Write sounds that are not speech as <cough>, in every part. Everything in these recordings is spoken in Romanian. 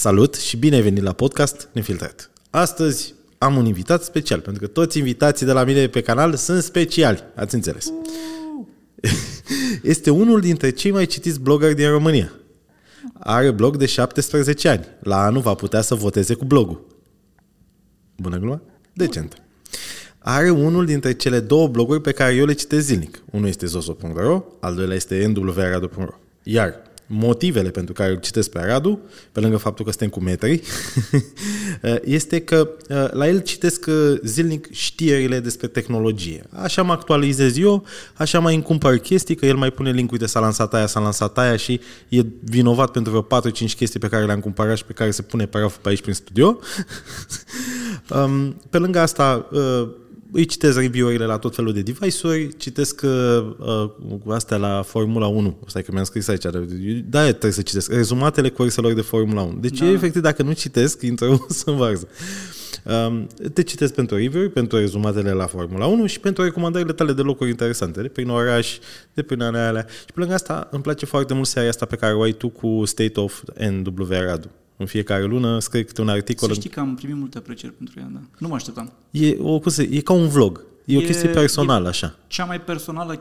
Salut și bine ai venit la podcast Nefiltrat. Astăzi am un invitat special, pentru că toți invitații de la mine pe canal sunt speciali, ați înțeles. Este unul dintre cei mai citiți blogări din România. Are blog de 17 ani. La anul va putea să voteze cu blogul. Bună glumă? Decent. Are unul dintre cele două bloguri pe care eu le citesc zilnic. Unul este zoso.ro, al doilea este nwradu.ro. Iar motivele pentru care îl citesc pe Radu, pe lângă faptul că suntem cu metri, <laughs> este că uh, la el citesc uh, zilnic știrile despre tehnologie. Așa mă actualizez eu, așa mai îmi cumpăr chestii, că el mai pune link de s-a lansat aia, s-a lansat aia și e vinovat pentru vreo 4-5 chestii pe care le-am cumpărat și pe care se pune paraful pe aici prin studio. <laughs> Um, pe lângă asta, uh, îi citesc review-urile la tot felul de device-uri, citesc uh, uh, astea la Formula 1. Stai că mi-am scris aici. Da, trebuie să citesc. Rezumatele curselor de Formula 1. Deci, da. efectiv, dacă nu citesc, intră să <laughs> învarză. Um, te citesc pentru review pentru rezumatele la Formula 1 și pentru recomandările tale de locuri interesante, de prin oraș, de prin alea. Și pe lângă asta, îmi place foarte mult seria asta pe care o ai tu cu State of NW Radu. În fiecare lună scrie câte un articol. Să știi că am primit multe aprecieri pentru ea, da. Nu mă așteptam. E, o, cum se, e ca un vlog. E, e o chestie personală, e așa. Cea mai personală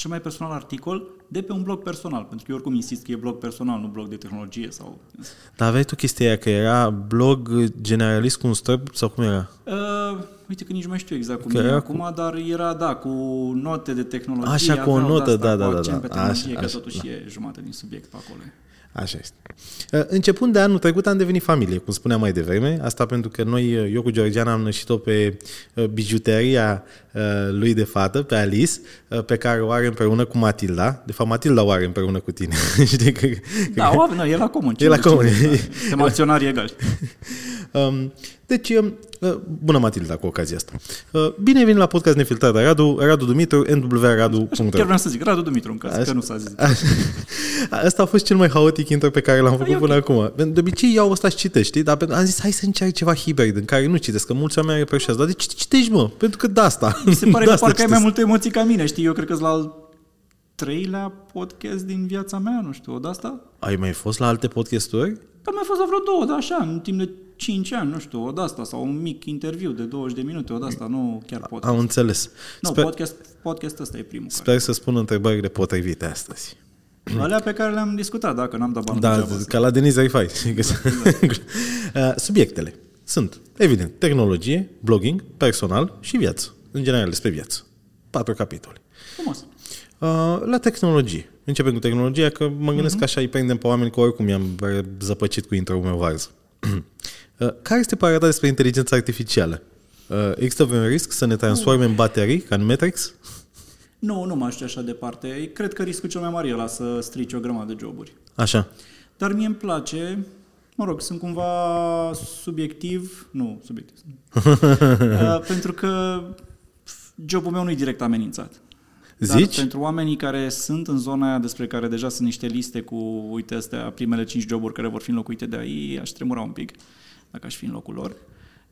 cel mai personal articol de pe un blog personal, pentru că eu oricum insist că e blog personal, nu blog de tehnologie sau... Dar aveai tu chestia aia, că era blog generalist cu un străb sau cum era? Uh, uite că nici nu mai știu exact cum că e acum, cu... dar era, da, cu note de tehnologie. Așa, cu o notă, da, da, da. da. Pe tehnologie, așa, că totuși da. e jumătate din subiect pe acolo. Așa este. Uh, începând de anul trecut am devenit familie, cum spuneam mai devreme. Asta pentru că noi, uh, eu cu Georgiana am nășit-o pe uh, bijuteria lui de fată, pe Alice, pe care o are împreună cu Matilda. De fapt, Matilda o are împreună cu tine. <laughs> Știi că, da, o, nu, e la comun. E la comun. Suntem <laughs> acționari egali. Um, deci, um, uh, bună Matilda cu ocazia asta. Uh, bine ai venit la podcast Nefiltrat, Radu, Radu Dumitru, nwradu. Chiar vreau să zic, Radu Dumitru, în caz Așa. că nu s-a zis. Asta a fost cel mai haotic intro pe care l-am făcut până okay. acum. De obicei iau ăsta și citești, știi? Dar am zis, hai să încerc ceva hibrid în care nu citesc, că mulți oameni reproșează. Dar de ce citești, mă? Pentru că de asta. Mi se pare <laughs> că parcă ai mai multe emoții ca mine, știi? Eu cred că la al treilea podcast din viața mea, nu știu, de asta. Ai mai fost la alte podcasturi? Am mai fost la vreo două, dar așa, în timp de 5 ani, nu știu, o asta sau un mic interviu de 20 de minute, o asta, nu chiar podcast. Am înțeles. Nu, Sper... podcast, podcast ăsta e primul. Sper care. să spun întrebările potrivite astăzi. Alea pe care le-am discutat, dacă n-am dat bani Da, ca la Denis Arifai. <laughs> Uh, subiectele sunt, evident, tehnologie, blogging, personal și viață. În general, despre viață. Patru capitole. Frumos. Uh, la tehnologie. Începem cu tehnologia, că mă gândesc uh-huh. că așa îi prindem pe oameni, că oricum i-am zăpăcit cu intro meu varză. <clears throat> Uh, care este părerea ta despre inteligența artificială? Uh, există vreun risc să ne transforme în baterii, ca în Matrix? Nu, nu m-aș așa departe. Cred că riscul cel mai mare e la să strici o grămadă de joburi. Așa. Dar mie îmi place, mă rog, sunt cumva subiectiv, nu, subiectiv, <laughs> uh, pentru că jobul meu nu e direct amenințat. Zici? Dar pentru oamenii care sunt în zona aia despre care deja sunt niște liste cu, uite, astea, primele cinci joburi care vor fi înlocuite de aici, aș tremura un pic dacă aș fi în locul lor.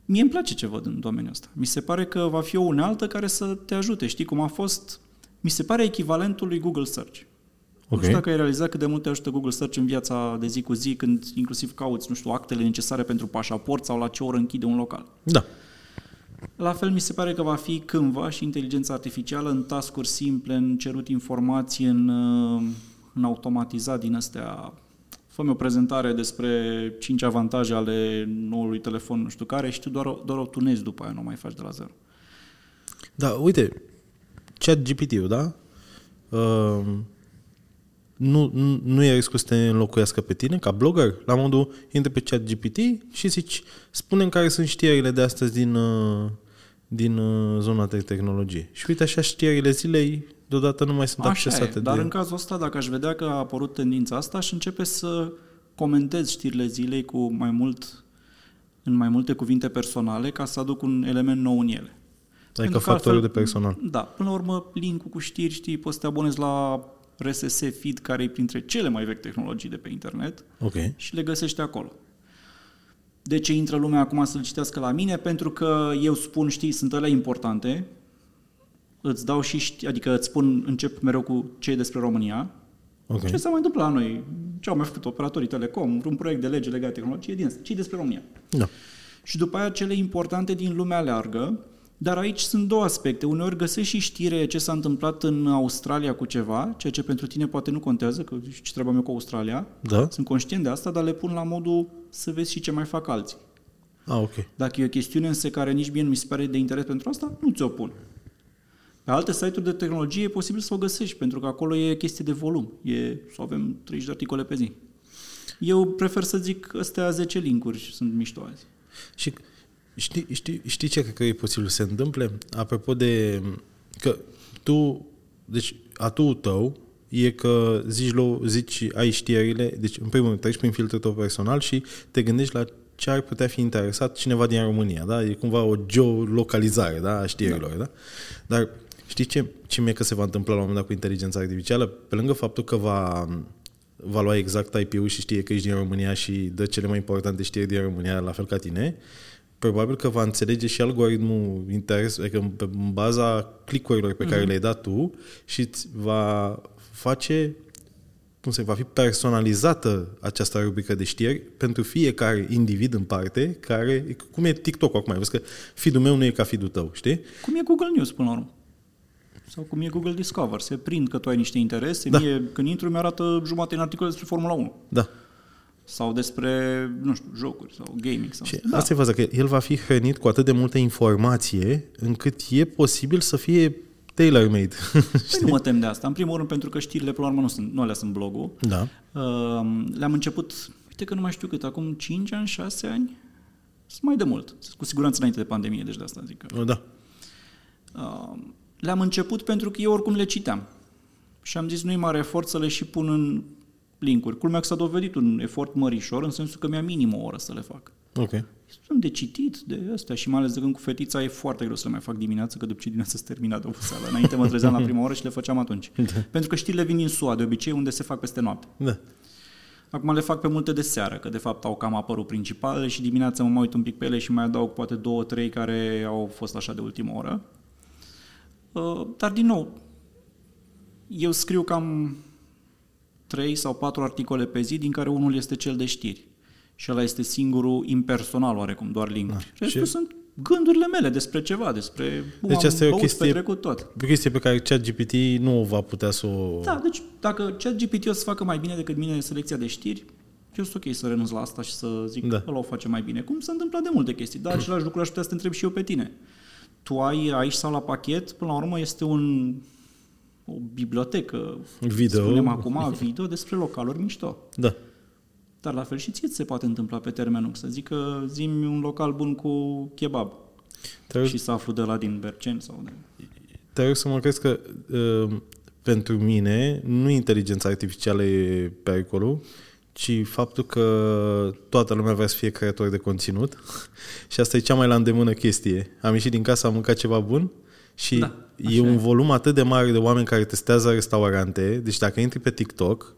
Mie îmi place ce văd în domeniul ăsta. Mi se pare că va fi o unealtă care să te ajute. Știi cum a fost? Mi se pare echivalentul lui Google Search. Okay. Nu știu dacă ai realizat cât de mult te ajută Google Search în viața de zi cu zi, când inclusiv cauți, nu știu, actele necesare pentru pașaport sau la ce oră închide un local. Da. La fel mi se pare că va fi cândva și inteligența artificială în tascuri simple, în cerut informații, în, în automatizat din astea fă o prezentare despre 5 avantaje ale noului telefon, nu știu care, și tu doar, doar o tunezi după aia, nu mai faci de la zero. Da, uite, chat GPT-ul, da? Uh, nu, nu, nu e riscul să te înlocuiască pe tine ca blogger? La modul, intre pe chat GPT și zici, spune care sunt știrile de astăzi din, uh, din uh, zona de tehnologie. Și uite așa știrile zilei deodată nu mai sunt Așa accesate. E, dar de în cazul ăsta, dacă aș vedea că a apărut tendința asta, aș începe să comentez știrile zilei cu mai mult, în mai multe cuvinte personale ca să aduc un element nou în ele. Adică factorul de personal. Da, până la urmă, link cu știri, știi, poți să te abonezi la RSS feed, care e printre cele mai vechi tehnologii de pe internet okay. și le găsești acolo. De ce intră lumea acum să-l citească la mine? Pentru că eu spun, știi, sunt alea importante, îți dau și, adică îți spun, încep mereu cu ce despre România. Okay. Ce s-a mai întâmplat la noi? ce au mai făcut operatorii telecom, un proiect de lege legat de tehnologie din asta, ci despre România. Da. Și după aia cele importante din lumea largă, dar aici sunt două aspecte. Uneori găsești și știre ce s-a întâmplat în Australia cu ceva, ceea ce pentru tine poate nu contează, că ce treaba mea cu Australia. Da? Sunt conștient de asta, dar le pun la modul să vezi și ce mai fac alții. Ah, ok. Dacă e o chestiune însă care nici mie nu mi se pare de interes pentru asta, nu ți-o pun. Pe alte site-uri de tehnologie e posibil să o găsești, pentru că acolo e chestie de volum. E să avem 30 de articole pe zi. Eu prefer să zic astea 10 linkuri și sunt mișto azi. Și știi, știi, știi ce cred că e posibil să se întâmple? Apropo de că tu, deci atul tău e că zici, lo, zici ai știrile, deci în primul rând treci prin filtrul tău personal și te gândești la ce ar putea fi interesat cineva din România, da? E cumva o geolocalizare, da, a știrilor, da? da? Dar știi ce, ce mie că se va întâmpla la un moment dat cu inteligența artificială? Pe lângă faptul că va, va lua exact IP-ul și știe că ești din România și dă cele mai importante știri din România, la fel ca tine, probabil că va înțelege și algoritmul interes, adică pe baza clicurilor pe care mm-hmm. le-ai dat tu și îți va face cum se va fi personalizată această rubrică de știri pentru fiecare individ în parte, care, cum e TikTok acum, vezi că feed meu nu e ca feed tău, știi? Cum e Google News până la urmă. Sau cum e Google Discover. Se prind că tu ai niște interese. Da. Mie, când intru, mi-arată jumătate în articole despre Formula 1. Da. Sau despre, nu știu, jocuri sau gaming. Sau Și da. asta e faza, că el va fi hrănit cu atât de multă informație încât e posibil să fie tailor-made. <laughs> Păi nu mă tem de asta. În primul rând pentru că știrile, până la urmă, nu, sunt, nu alea sunt blogul. da. Uh, le-am început, uite că nu mai știu cât, acum 5 ani, 6 ani? Sunt mai de mult. Cu siguranță înainte de pandemie, deci de asta zic că... Da. Uh, le-am început pentru că eu oricum le citeam. Și am zis, nu-i mare efort să le și pun în linkuri. Culmea că s-a dovedit un efort mărișor, în sensul că mi-a minim o oră să le fac. Ok. Sunt de citit, de astea și mai ales de când cu fetița e foarte greu să le mai fac dimineața, că după ce dimineața se termina de oboseală. Înainte mă trezeam la prima oră și le făceam atunci. <laughs> Da. Pentru că știrile vin din SUA, de obicei, unde se fac peste noapte. Da. Acum le fac pe multe de seară, că de fapt au cam apărut principalele și dimineața mă mai uit un pic pe ele și mai adaug poate două, trei care au fost așa de ultimă oră. Uh, Dar din nou, eu scriu cam trei sau patru articole pe zi, din care unul este cel de știri. Și ăla este singurul impersonal, oarecum, doar linkuri. Da. Restul Și- sunt gândurile mele despre ceva, despre cum Deci am asta e o băut, chestie- petrecut tot. O chestie pe care ChatGPT nu o va putea să o... Da, deci dacă ChatGPT o să facă mai bine decât mine selecția de știri, eu sunt ok să renunț la asta și să zic Da. da. ăla o face mai bine. Cum s-a întâmplat de multe chestii. Dar același lucru aș putea să te întreb și eu pe tine. Tu ai aici sau la pachet, până la urmă este un, o bibliotecă, Video. spunem acum, video despre localuri mișto. Da. Dar la fel și ție ți se poate întâmpla pe termen lung. Să zic că zimi un local bun cu kebab Trebuie, și să aflu de la din Berceni sau de... te rog să mă crezi că uh, pentru mine nu inteligența artificială e pericolul, ci faptul că toată lumea vrea să fie creator de conținut <laughs> și asta e cea mai la îndemână chestie. Am ieșit din casă, am mâncat ceva bun și Da, e așa un e. volum atât de mare de oameni care testează restaurante, deci dacă intri pe TikTok,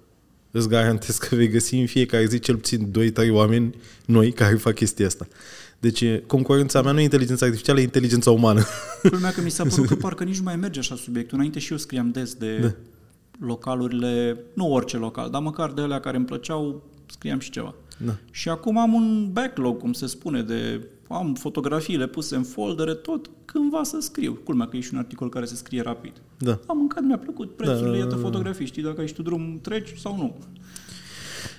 îți garantez că vei găsi în fiecare zi cel puțin 2-3 oameni noi care fac chestia asta. Deci concurența mea nu e inteligența artificială, e inteligența umană. Culmea că mi s-a părut că <laughs> parcă nici nu mai merge așa subiectul. Înainte și eu scriam des de da. localurile, nu orice local, dar măcar de alea care îmi plăceau, scriam și ceva. Da. Și acum am un backlog, cum se spune, de am fotografiile puse în foldere, tot cândva să scriu. Culmea că e și un articol care se scrie rapid. Da. Am mâncat, mi-a plăcut prețurile, Da. iată fotografii, știi dacă ai și tu drum, treci sau nu.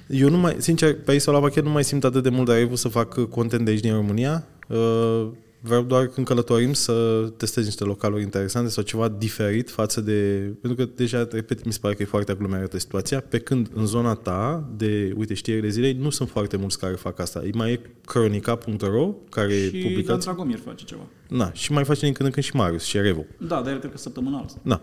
Eu nu mai, sincer, pe aici sau la pachet nu mai simt atât de mult de să fac content de aici din România. Uh, Vreau doar când călătorim să testez niște localuri interesante sau ceva diferit față de... Pentru că deja, repet, mi se pare că e foarte aglomerată situația, pe când în zona ta de, uite, știrile zilei, nu sunt foarte mulți care fac asta. Mai e cronica.ro, care e Și Dan publicați. Dragomir face ceva. Na, și mai face din când în când și Marius și Revo. Da, dar el cred că săptămânal. Da.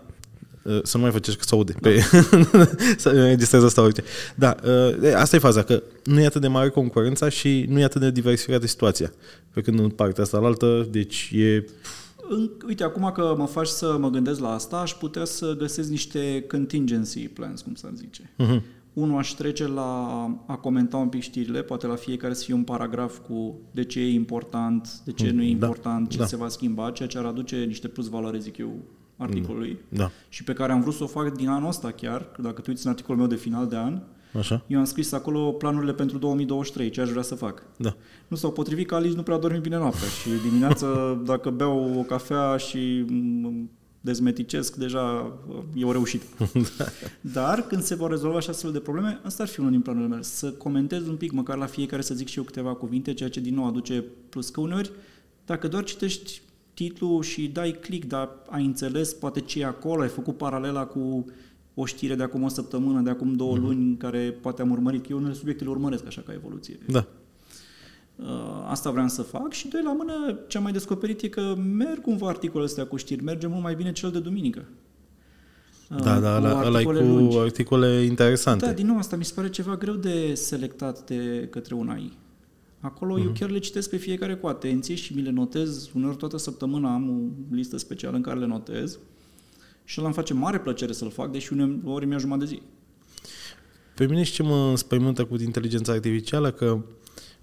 Uh, Să nu mai faceți că se aude. Pe... <laughs> să înregistrez asta orice. Da, uh, e, asta e faza, că nu e atât de mare concurența și nu e atât de diversificată situația. Pe când în partea asta la altă, deci e... În, uite, acum că mă faci să mă gândesc la asta, aș putea să găsesc niște contingency plans, cum să zice. Uh-huh. Unul aș trece la a comenta un pic știrile, poate la fiecare să fie un paragraf cu de ce e important, de ce nu e Da, important, ce da. se va schimba, ceea ce ar aduce niște plus valoare, zic eu, articolului. Da. Și pe care am vrut să o fac din anul ăsta chiar, că dacă tu uiți în articolul meu de final de an, Așa? Eu am scris acolo planurile pentru 2023, ce aș vrea să fac. Da. Nu s-au potrivit că Alice nu prea dormi bine noaptea și dimineața <laughs> dacă beau o cafea și mm, dezmeticesc, deja e o reușită. <laughs> Dar când se vor rezolva și astfel de probleme, asta ar fi unul din planurile mele. Să comentez un pic, măcar la fiecare să zic și eu câteva cuvinte, ceea ce din nou aduce plus. Că uneori, dacă doar citești titlul și dai click, dar ai înțeles poate ce e acolo, ai făcut paralela cu o știre de acum o săptămână, de acum două mm-hmm. luni, care poate am urmărit, că eu unele subiecte le urmăresc așa ca evoluție. Da. Uh, asta vreau să fac și doi la mână ce am mai descoperit e că merg cumva articolele astea cu știri, merge mult mai bine cel de duminică. Da, da, ăla, ăla e cu lungi. articole interesante. Da, din nou, asta mi se pare ceva greu de selectat de către un AI. Acolo uh-huh. eu chiar le citesc pe fiecare cu atenție și mi le notez, uneori toată săptămâna am o listă specială în care le notez și ăla îmi face mare plăcere să-l fac, deși uneori mi-a jumătate de zi. Pe mine și ce mă înspăimântă cu inteligența artificială, că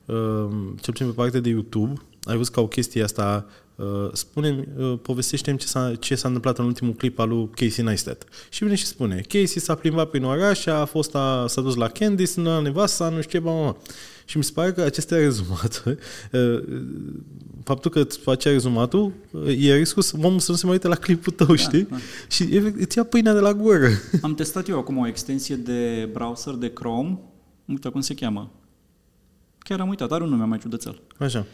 uh, cel puțin pe partea de YouTube, ai văzut ca o chestie asta, uh, spune uh, povestește-mi ce s-a, ce s-a întâmplat în ultimul clip al lui Casey Neistat. Și vine și spune, Casey s-a plimbat prin oraș, a fost a, s-a dus la Candice, la nevasta, nu știu ce, mama. Și mi se pare că aceste rezumate, <laughs> uh, faptul că îți face rezumatul, uh, e riscul să omul să nu se mai uite la clipul tău, da, știi? Da. Și efect, îți ia pâinea de la gură. <laughs> Am testat eu acum o extensie de browser de Chrome, nu știu cum se cheamă. Chiar am uitat, are un nume mai ciudățel. Așa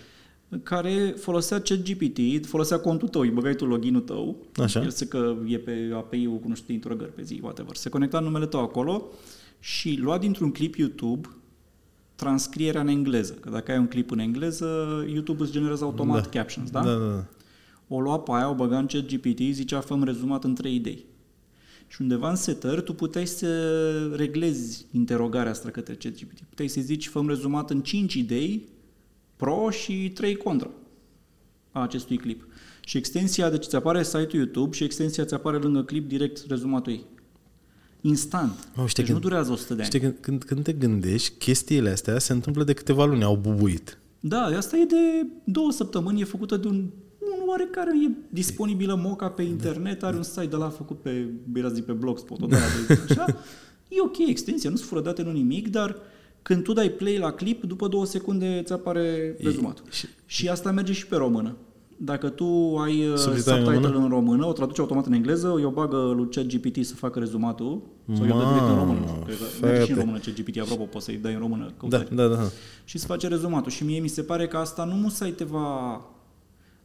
care folosea ChatGPT, folosea contul tău, îi băgai tu login-ul tău, Așa. el se că e pe API-ul cu nu știu interogări pe zi, whatever. Se conecta numele tău acolo și lua dintr-un clip YouTube transcrierea în engleză. Că dacă ai un clip în engleză, YouTube îți generează automat da. captions, da? Da, da, da. O lua pe aia, o băga în chat GPT, zicea fă rezumat în trei idei. Și undeva în setări tu puteai să reglezi interogarea asta către chat GPT. Puteai să zici fă rezumat în cinci idei pro și trei contra a acestui clip. Și extensia, deci ți apare site-ul YouTube și extensia ți apare lângă clip direct rezumatul ei instant. Oh, știi, deci când, nu durează 100 de ani. Știi, când, când, când te gândești, chestiile astea se întâmplă de câteva luni, au bubuit. Da, asta e de două săptămâni, e făcută de un, un oarecare, e disponibilă moca pe internet, are un site de la făcut pe, era zic, pe Blogspot, o de <laughs> așa. E ok extensia, nu sunt fără date, nu nimic, dar când tu dai play la clip, după două secunde îți apare rezumatul. Și, și asta merge și pe română. Dacă tu ai uh, subtitle în, în română, o traduci automat în engleză, eu bagă lui ChatGPT să facă rezumatul, sau eu dă direct în română. Cred și în română ChatGPT, apropo, poți să-i dai în română. Da, da, da. Și să face rezumatul. Și mie mi se pare că asta nu musai te va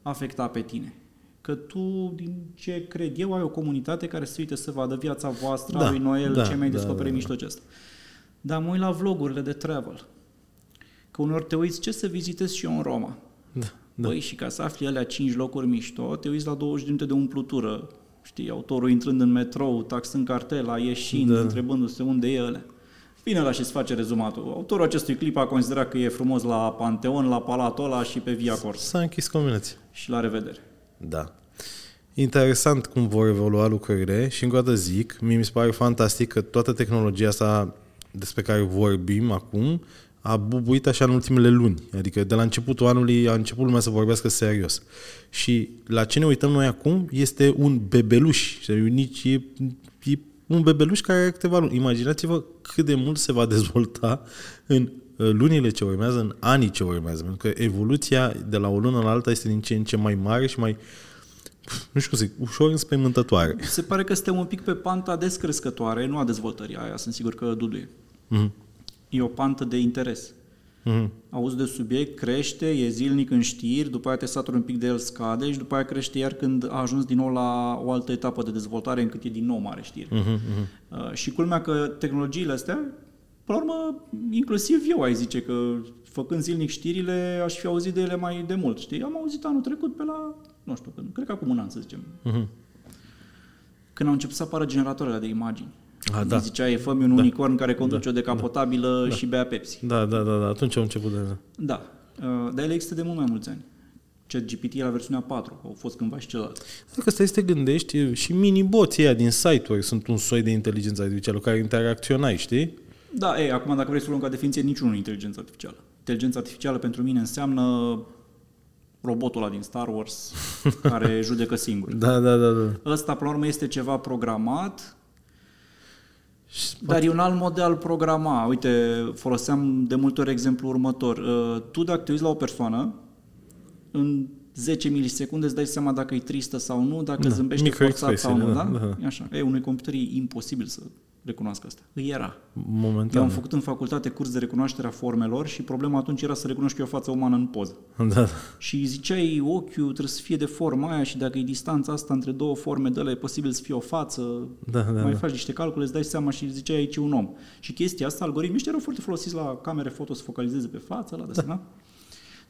afecta pe tine. Că tu, din ce cred eu, ai o comunitate care se uite să vadă viața voastră, da, lui Noel, da, ce mai da, descoperi da, da. mișto acesta. Dar mă uit la vlogurile de travel. Că uneori te uiți ce să vizitez și eu în Roma. Da. Da. Băi, și ca să afli alea 5 locuri mișto, te uiți la 20 de minute de umplutură. Știi, autorul intrând în metrou, taxând cartela, ieșind, da. întrebându-se unde e ăla. Vine la și îți face rezumatul. Autorul acestui clip a considerat că e frumos la Panteon, la Palatul ăla și pe Via Cors. S-a închis combinația. Și la revedere. Da. Interesant cum vor evolua lucrurile și încă o dată zic, mie mi se pare fantastic că toată tehnologia asta despre care vorbim acum a bubuit așa în ultimele luni. Adică de la începutul anului a început lumea să vorbească serios. Și la ce ne uităm noi acum este un bebeluș. Nici e, e un bebeluș care are câteva luni. Imaginați-vă cât de mult se va dezvolta în uh, lunile ce urmează, în anii ce urmează. Pentru că evoluția de la o lună la alta este din ce în ce mai mare și mai nu știu cum zic, ușor înspăimântătoare. Se pare că suntem un pic pe panta descrescătoare, nu a dezvoltării aia, sunt sigur că duduie. Mm-hmm e o pantă de interes. Mm-hmm. Auzi de subiect, crește, e zilnic în știri, după aia te saturi un pic de el, scade și după aia crește iar când a ajuns din nou la o altă etapă de dezvoltare încât e din nou mare știri. Mm-hmm. Uh, și culmea că tehnologiile astea, până la urmă, inclusiv eu ai zice că făcând zilnic știrile, aș fi auzit de ele mai de mult, știi? Am auzit anul trecut pe la, nu știu, cred că acum un an, să zicem. Mm-hmm. Când au început să apară generatoarele de imagini. A, da. Zicea, e fă un da. unicorn care conduce da. o decapotabilă da. și bea Pepsi. Da, da, da, da. Atunci au început de... Da. Uh, dar ele există de mult mai mulți ani. GPT e la versiunea 4, au fost cândva și celălalt. Dacă stai să te gândești, și mini-boții ăia din site-uri sunt un soi de inteligență artificială care interacționai, știi? Da, ei, acum dacă vrei să luăm ca definiție, niciunul inteligență artificială. Inteligența artificială pentru mine înseamnă robotul ăla din Star Wars <laughs> care judecă singur. Da, da, da, da. Ăsta, până la urmă, este ceva programat Și Dar e un alt mod de a-l programa. Uite, foloseam de multe ori exemplu următor. Uh, Tu dacă te uiți la o persoană, în 10 milisecunde îți dai seama dacă e tristă sau nu, dacă Da, zâmbește forțat sau nu, microexpresiile, da? da, da. E așa. E, unui computer e imposibil să recunoască asta. Îi era. momentan. Eu am făcut în facultate curs de recunoaștere a formelor și problema atunci era să recunoști că e o față umană în poză. <laughs> Da, Și ziceai, ochiul trebuie să fie de forma aia și dacă e distanța asta între două forme de la e posibil să fie o față, da, da. mai da. faci niște calcule, îți dai seama și ziceai aici e un om. Și chestia asta, algoritmii ăștia erau foarte folosiți la camere foto să focalizeze pe față, la de da.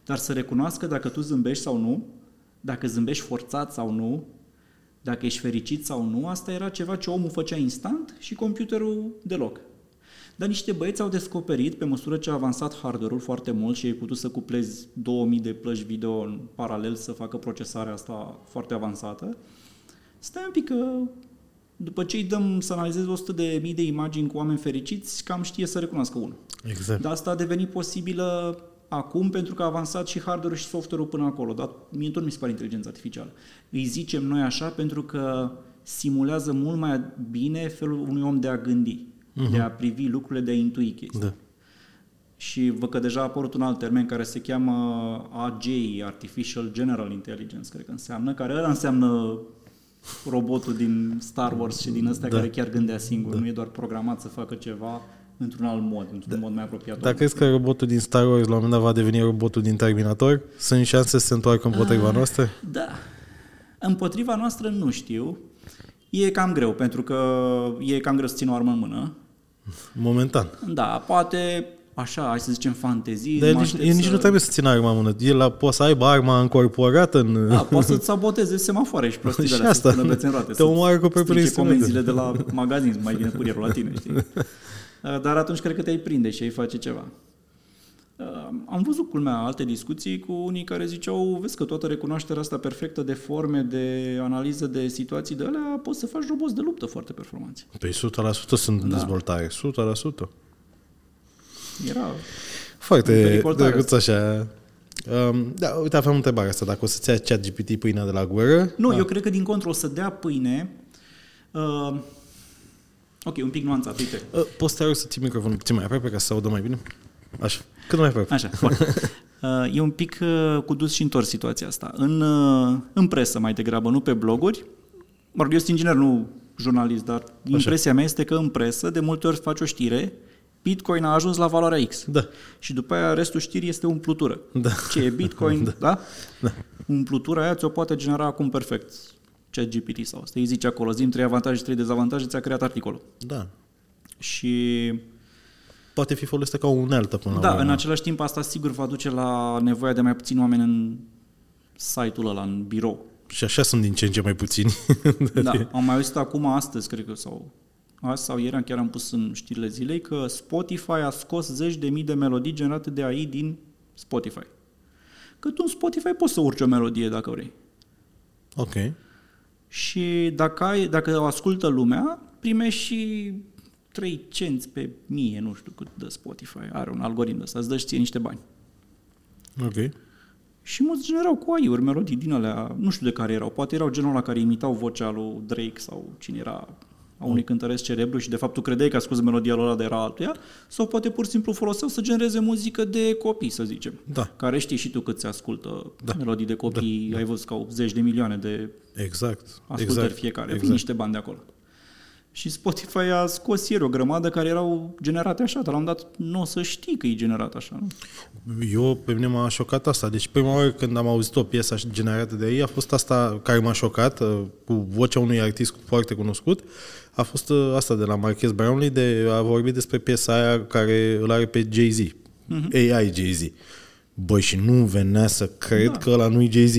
Dar să recunoască dacă tu zâmbești sau nu, dacă zâmbești forțat sau nu, dacă ești fericit sau nu, asta era ceva ce omul făcea instant și computerul deloc. Dar niște băieți au descoperit, pe măsură ce a avansat hardware-ul foarte mult și ai putut să cuplezi 2000 de plăci video în paralel să facă procesarea asta foarte avansată, stai un pic că după ce îi dăm să analizeze 100 de mii de imagini cu oameni fericiți, cam știe să recunoască unul. Exact. Dar asta a devenit posibilă acum pentru că a avansat și hardware-ul și software-ul până acolo. Dar mie tot mi se pare inteligența artificială. Îi zicem noi așa pentru că simulează mult mai bine felul unui om de a gândi, uh-huh. de a privi lucrurile, de a intui chestii. Da. Și văd că deja a apărut un alt termen care se cheamă AGI, Artificial General Intelligence, cred că înseamnă, care ăla înseamnă robotul din Star Wars și din ăstea Da. care chiar gândea singur, nu e doar programat să facă ceva într-un alt mod, într-un mod mai apropiat. Dar crezi că robotul din Star Wars la un moment dat va deveni robotul din Terminator? Sunt șanse să se întoarcă împotriva noastră? Da. Împotriva noastră nu știu. E cam greu, pentru că e cam greu să țin o armă în mână. Momentan. Da, poate așa, hai să zicem fantezii. Dar el mă nici, aștept el nici să- nu trebuie să țină arma în mână. El a, poate să aibă arma încorporată în... Da, poate să-ți saboteze semafoare și prostii de Și alea, asta. să spună bețe în roate. Te să omoară cu propriile strice instrumente. comenzile de la magazin, să mai vine curierul la tine, știi? <laughs> Dar atunci cred că te-ai prinde și ai face ceva. Uh, Am văzut culmea alte discuții cu unii care ziceau, vezi că toată recunoașterea asta perfectă de forme, de analiză de situații de alea, poți să faci roboți de luptă foarte performanți. Păi 100% sunt în Da. dezvoltare. 100%. Era... Un Foarte pericol tare drăguț așa. Um, da, uite, aveam întrebarea asta. Dacă o să-ți ia chat GPT pâinea de la gură... Nu, da. eu cred că din contră o să dea pâine. Uh, ok, un pic nuanțat, uite. Uh, Poți să te rog să ții microfonul puțin mai aproape ca să se audă mai bine? Așa. Cât mai aproape. Așa, bun. Uh, E un pic uh, cu dus și întors situația asta. În, uh, în presă mai degrabă, nu pe bloguri. Mă rog, eu sunt inginer, nu jurnalist, dar impresia mea este că în presă de multe ori faci o știre, Bitcoin a ajuns la valoarea X. Da. Și după aia restul știrii este umplutură. Da. Ce e Bitcoin, <laughs> da? da? Da. Umplutura aia ți-o poate genera acum perfect. Ce GPT sau asta. Îi zice acolo, zim trei avantaje și trei dezavantaje, ți-a creat articolul. Da. Și Poate fi folosită ca o unealtă până la Da, urmă. în același timp asta sigur va duce la nevoia de mai puțin oameni în site-ul ăla, în birou. Și așa sunt din ce în ce mai puțini. <laughs> Da, am mai auzit acum astăzi, cred că, sau azi sau ieri chiar am pus în știrile zilei că Spotify a scos zeci de mii de melodii generate de AI din Spotify. Că tu în Spotify poți să urci o melodie dacă vrei. ok. Și dacă, ai, dacă o ascultă lumea, primești și 3 cenți pe mie, nu știu cât de Spotify. Are un algoritm ăsta, îți dă și ție niște bani. Ok. Și mulți generau cu AI-uri, melodii din alea, nu știu de care erau, poate erau genul la care imitau vocea lui Drake sau cine era a unui cântăresc celebru și de fapt tu credeai că asculti melodia lor de era altuia, sau poate pur și simplu foloseau să genereze muzică de copii, să zicem. Da. Care știi și tu cât se ascultă Da. melodii de copii, ai văzut că au zeci de milioane de Exact. ascultări exact. fiecare, exact. Exact. niște bani de acolo. Și Spotify a scos ieri o grămadă care erau generate așa, dar la un dat nu o să știi că e generat așa. Nu? Eu, pe mine m-a șocat asta. Deci prima oară când am auzit o piesă așa generată de ei, a fost asta care m-a șocat, uh, cu vocea unui artist foarte cunoscut, a fost uh, asta de la Marques Brownlee, de a vorbit despre piesa aia care îl are pe Jay-Z. Mhm. AI Jay-Z. Băi, și nu venea să cred Da. că ăla nu-i Jay-Z.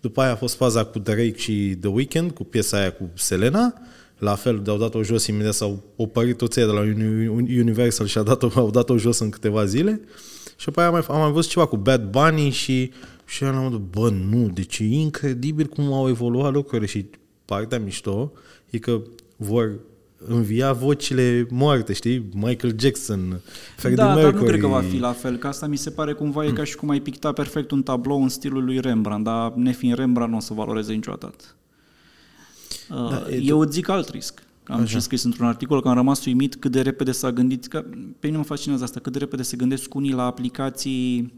După aia a fost faza cu Drake și The Weeknd, cu piesa aia cu Selena, la fel, de-au dat-o jos imediat, s-au opărit toți ei de la Uni- Universal și a dat-o, au dat-o jos în câteva zile. Și după aia am mai, am mai văzut ceva cu Bad Bunny și, și eu am zis, bă, nu, deci e incredibil cum au evoluat lucrurile și partea mișto e că vor învia vocile moarte, știi? Michael Jackson, Freddie da, Mercury. dar nu cred că va fi la fel, că asta mi se pare cumva e ca și cum ai picta perfect un tablou în stilul lui Rembrandt, dar nefiind Rembrandt nu o să valoreze niciodată. Uh, Da, e eu îți zic alt risc, Am și scris într-un articol că am rămas uimit cât de repede s-a gândit, că pe mine mă fascinează asta, cât de repede se gândesc unii la aplicații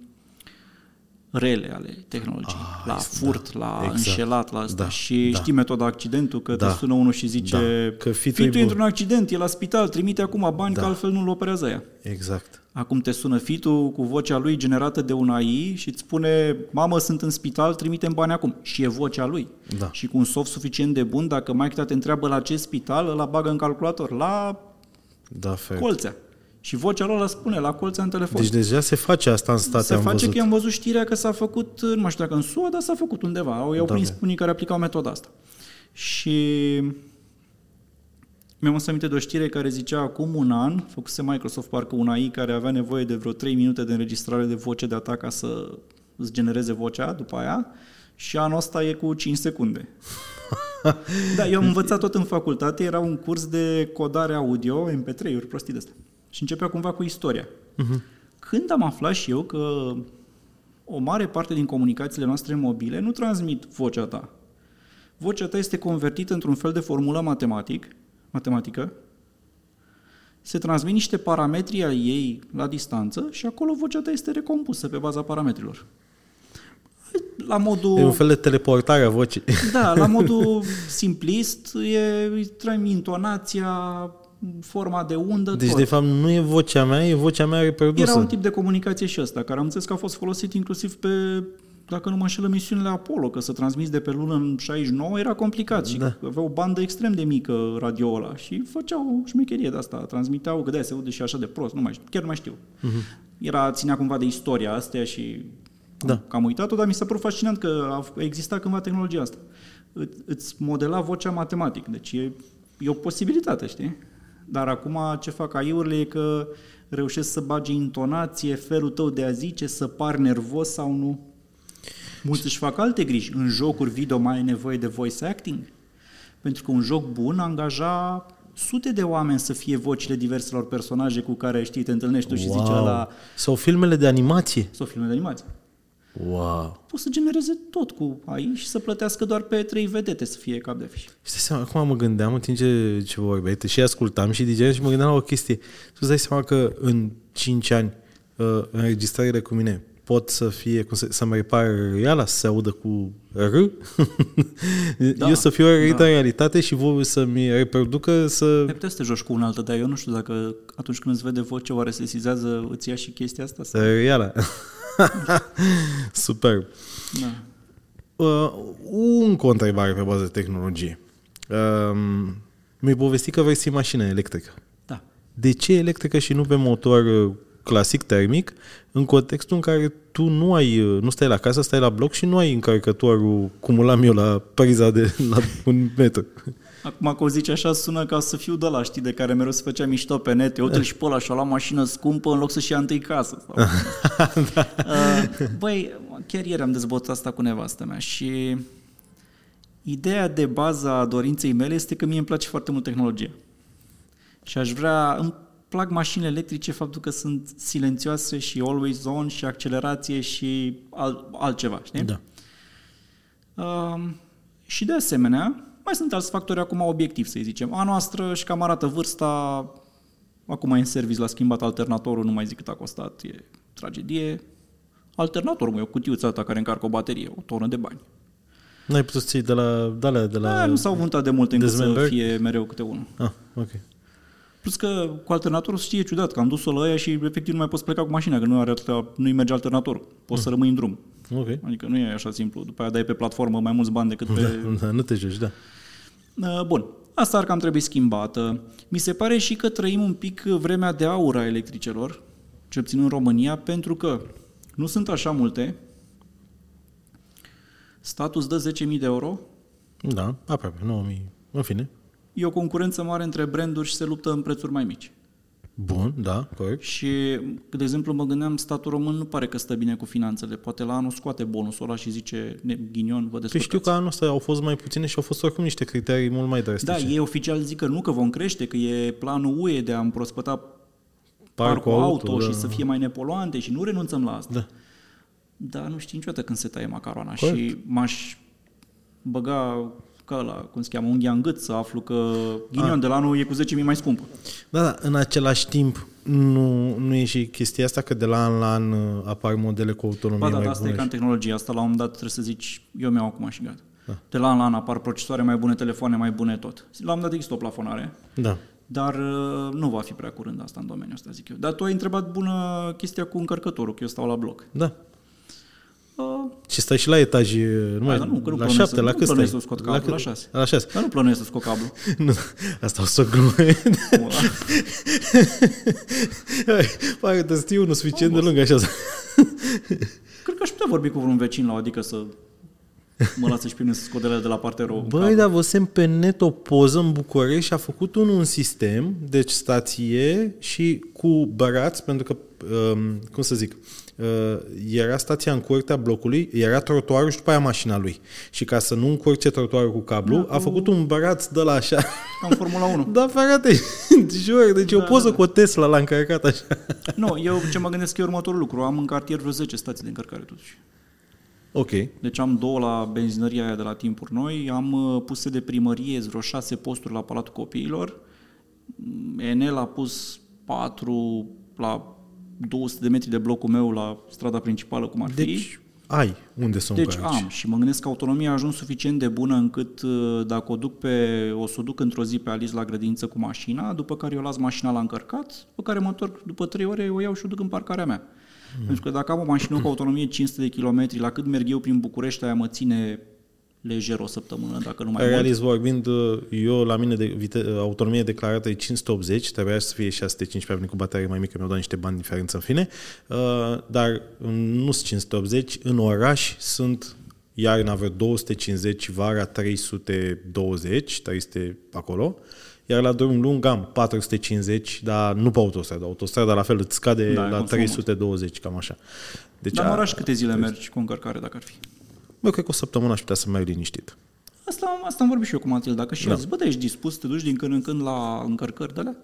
rele ale tehnologiei, Ah, la este- furt, da, la exact. înșelat, la asta. Da, și da. știi metoda accidentul, că Da. te sună unul și zice Da, că fitul e fitul e bun." într-un accident, e la spital, trimite acum bani, Da. că altfel nu-l operează ea. Exact. Acum te sună fitul cu vocea lui generată de un AI și îți spune mamă, sunt în spital, trimitem bani acum. Și e vocea lui. Da. Și cu un soft suficient de bun, dacă mai te întreabă la ce spital, îl bagă în calculator, la Da, fair. colțea. Și vocea lor la spune, la colțea în telefon. Deci deja se face asta în state, se am face văzut. că am văzut știrea că s-a făcut, nu mai știu dacă în SUA, dar s-a făcut undeva. Au i-au Da, prins bine. unii care aplicau metoda asta. Și mi-am adus aminte de o știre care zicea acum un an, făcuse Microsoft parcă un AI care avea nevoie de vreo 3 minute de înregistrare de voce de atac ca să îți genereze vocea după aia și anul ăsta e cu 5 secunde. <laughs> da, eu am învățat tot în facultate, era un curs de codare audio, MP3-uri, prostii de astea. Și începea cumva cu istoria. Când am aflat și eu că o mare parte din comunicațiile noastre mobile nu transmit vocea ta. Vocea ta este convertită într-un fel de formulă matematic, matematică, se transmit niște parametri ai ei la distanță și acolo vocea ta este recompusă pe baza parametrilor. La modul... E un fel de teleportare a vocii. Da, la <laughs> modul simplist, e, îi trăim intonația, forma de undă, Deci, tot. de fapt, nu e vocea mea, e vocea mea reprodusă. Era un tip de comunicație și ăsta, care am înțeles că a fost folosit inclusiv pe, dacă nu mă înșelă, misiunile Apollo, că să transmiți de pe lună în 69 era complicat și Da. avea o bandă extrem de mică radio ăla și făceau o șmecherie de asta, transmiteau, că de se aude și așa de prost, nu mai știu, chiar nu mai știu. Uh-huh. Era, ținea cumva de istoria astea și Da. că am uitat-o, dar mi s-a părut fascinant că a existat cândva tehnologia asta. Î- Îți modela vocea matematic, deci e, e o posibilitate, știi? Dar acum ce fac AI-urile e că reușesc să bage intonație, felul tău de a zice, să pari nervos sau nu. Mulți își fac alte griji. În jocuri video mai ai nevoie de voice acting? Pentru că un joc bun angaja sute de oameni să fie vocile diverselor personaje cu care știi, te întâlnești tu și zice la Sau filmele de animație. sau filme de animație. Wow. Poți să genereze tot cu AI și să plătească doar pe trei vedete să fie cap de fiș. Și dai seama, acum mă gândeam în timp ce, ce vorbeai, te și ascultam și digeam și mă gândeam la o chestie. Tu îți dai seama că în 5 ani uh, înregistrările cu mine pot să fie, cum să, să-mi repare reala, să se audă cu R? Da, Eu să fiu rărit da. în realitate și voi să-mi reproducă să... Ai putea să te joci cu un altă, dar eu nu știu dacă atunci când îți vede voce, oare se sizează, îți ia și chestia asta? Sau? Reala. <laughs> Super. Da. Uh, încă o întrebare pe bază de tehnologie. Uh, mi-ai povestit că vrei să iei mașină electrică. da. De ce electrică și nu pe motor uh, clasic termic, în contextul în care tu nu ai, uh, nu stai la casă, stai la bloc și nu ai încărcătorul cum îl am eu la priza de la un metru. Acum că o zici așa, sună ca să fiu de la, știi, de care mereu se făcea mișto pe net. Eu uite și pe ăla și-a luat mașină scumpă în loc să-și ia întâi casă. Sau... Da. <laughs> uh, băi, chiar ieri am dezbătut asta cu nevastă mea și ideea de bază a dorinței mele este că mie îmi place foarte mult tehnologia. Și aș vrea, îmi plac mașinile electrice, faptul că sunt silențioase și always on și accelerație și al, altceva, știi? Da. Uh, și de asemenea, mai sunt alți factori acum obiectiv, să zicem. A noastră și cam arată vârsta, acum e în service, l-a schimbat alternatorul, nu mai zic cât a costat, e tragedie. Alternatorul, mă, e o cutiuță asta care încarcă o baterie, o tonă de bani. N-ai putut să iei de la, de la, de la... Da, nu s-au vântat de mult încât să Dismember? fie mereu câte unul. Ah, ok. Plus că cu alternatorul știe ciudat, că am dus-o la aia și efectiv nu mai poți pleca cu mașina, că nu are atâta, nu-i merge alternatorul. Poți să rămâi în drum. Ok. Adică nu e așa simplu. După aia dai pe platformă mai mulți bani decât pe... Da, da, nu te joci, da. Uh, Bun, asta ar cam trebui schimbată. Mi se pare și că trăim un pic vremea de aur a electricelor, cel puțin în România, pentru că nu sunt așa multe. Status dă 10.000 de euro, Da, aproape, 9000. În fine. E o concurență mare între branduri și se luptă în prețuri mai mici. Bun, da, corect. Și, de exemplu, mă gândeam, statul român nu pare că stă bine cu finanțele. Poate la anul scoate bonusul ăla și zice, "Ne- ghinion, vă Păi descurcați. știu că anul ăsta au fost mai puține și au fost oricum niște criterii mult mai drastice. Da, ei oficial zic că nu, că vom crește, că e planul UE de a împrospăta parcul, Parcul auto, auto, și da. să fie mai nepoluante și nu renunțăm la asta. Da. Dar nu știi niciodată când se taie macaroana Corect. și m-aș băga ca ăla, cum se cheamă, unghia în gât, să aflu că ghinion de la anul e cu 10.000 mai scumpă. Da, da, în același timp, nu, nu e și chestia asta că de la an la an uh, apar modele cu autonomie Ba da, mai dar asta e bune. ca în și- tehnologie. Asta la un moment dat trebuie să zici, eu mi-au acum și gata. Da. De la an la an apar procesoare mai bune, telefoane mai bune, tot. La un moment dat există o plafonare, Da. dar uh, nu va fi prea curând asta în domeniul ăsta, zic eu. Dar tu ai întrebat bună chestia cu încărcătorul, că eu stau la bloc. Da. Uh, Și stai și la etaj, nu mai, dar nu, că nu la plănuiesc șapte, să- la nu cât plănuiesc stai? să scot cablul, cât? la șase. La șase. dar nu plănuiesc să scot cablu. <laughs> Nu, asta o să o glumă. Pare că știu unul suficient de lung așa. Cred că aș putea vorbi cu vreun vecin la o, adică să mă lasă și pe mine să scot de la, de la partea rău. Băi, dar văzusem pe net o poză în București și a făcut unul un sistem, deci stație și cu bărați, pentru că, um, cum să zic, uh, era stația în curtea blocului, era trotuarul și după aia mașina lui. Și ca să nu încurce trotuarul cu cablu, a făcut un băraț de la așa. Ca în Formula 1. <laughs> Da, frate, <laughs> jur, deci da, o poză da, da. cu o Tesla l-a încărcat așa. Nu, eu ce mă gândesc e următorul lucru. Am în cartier vreo 10 stații de încărcare totuși. Ok. Deci am două la benzinăria aia de la timpuri noi, am uh, puse de primărie vreo șase posturi la Palatul Copiilor, Mm, Enel a pus patru la 200 de metri de blocul meu la strada principală, cum ar fi. Deci ai unde să o Deci încarci. am și mă gândesc că autonomia a ajuns suficient de bună încât uh, dacă o duc pe, o să o duc într-o zi pe Alice la grădință cu mașina, după care eu las mașina la încărcat, după care mă întorc după 3 ore, o iau și o duc în parcarea mea. Mm. Pentru că dacă am o mașină cu autonomie 500 de km, la cât merg eu prin București, aia mă ține lejer o săptămână, dacă nu mai mult. Realist vorbind, eu la mine de vite- autonomie declarată e 580, trebuia să fie 615, a venit cu baterie mai mică, mi-au dat niște bani diferență în fine, Uh, dar nu sunt 580, în oraș sunt iarna vreo 250, vara 320, 300 acolo, iar la drum lung am 450, dar nu pe autostradă. Autostrada la fel îți scade Da, la consumă 320, cam așa. Deci, Dar în a- oraș câte zile mergi cu încărcare, dacă ar fi? Bă, cred că o săptămână aș putea să merg liniștit. Asta, asta am vorbit și eu cu Matilda, că și Da. da. zis, bă, dar ești dispus să te duci din când în când la încărcări de alea?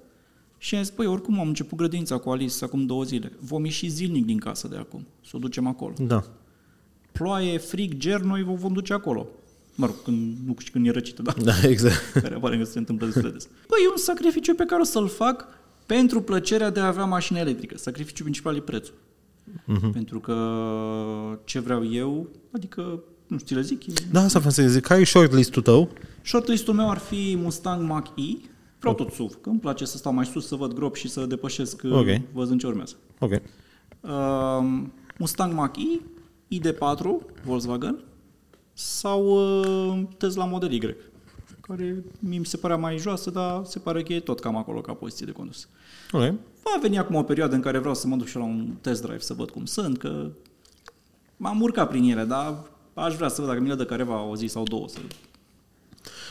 Și am zis, băi, oricum am început grădința cu Alice acum două zile. Vom ieși zilnic din casă de acum, să o ducem acolo. Da. Ploaie, frig, ger, noi vă vom duce acolo. Mă rog, când, nu știu când e răcită, da? Da, exact. <laughs> care apare că se întâmplă destul de des. Băi, e un sacrificiu pe care o să-l fac pentru plăcerea de a avea mașină electrică. Sacrificiul principal e prețul. Uh-huh. Pentru că ce vreau eu, adică, nu știu, ți le zic, e Da, asta vreau să zic. Care e shortlist-ul tău? Shortlistul meu ar fi Mustang Mach-E. Vreau tot SUV, că îmi place să stau mai sus, să văd grop și să depășesc Ok. okay. văzând ce urmează. Ok. Uh, Mustang Mach-E, ID4, Volkswagen, sau uh, Tesla Model Y, care mi se părea mai joasă, dar se pare că e tot cam acolo ca poziție de condus. Ok. Va veni acum o perioadă în care vreau să mă duc și la un test drive să văd cum sunt, că m-am urcat prin ele, dar aș vrea să văd dacă mi le dă careva o zi sau două să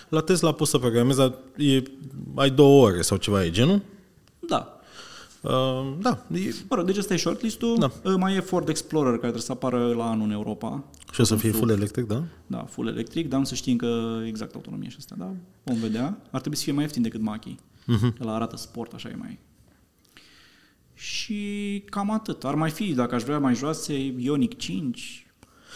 La Tesla poți să programezi, dar e, ai două ore sau ceva, e genul? Da, Uh, da, e, Mă rog, deci ăsta e shortlist-ul. Da. Da. Mai e Ford Explorer, care trebuie să apară la anul în Europa. și o să fie full electric, da? Da, full electric, dar nu să știi încă exact autonomie și asta, da? Vom vedea. Ar trebui să fie mai ieftin decât Mach-E. Uh-huh. El arată sport, așa e mai... Și cam atât. Ar mai fi, dacă aș vrea mai joase, Ioniq 5,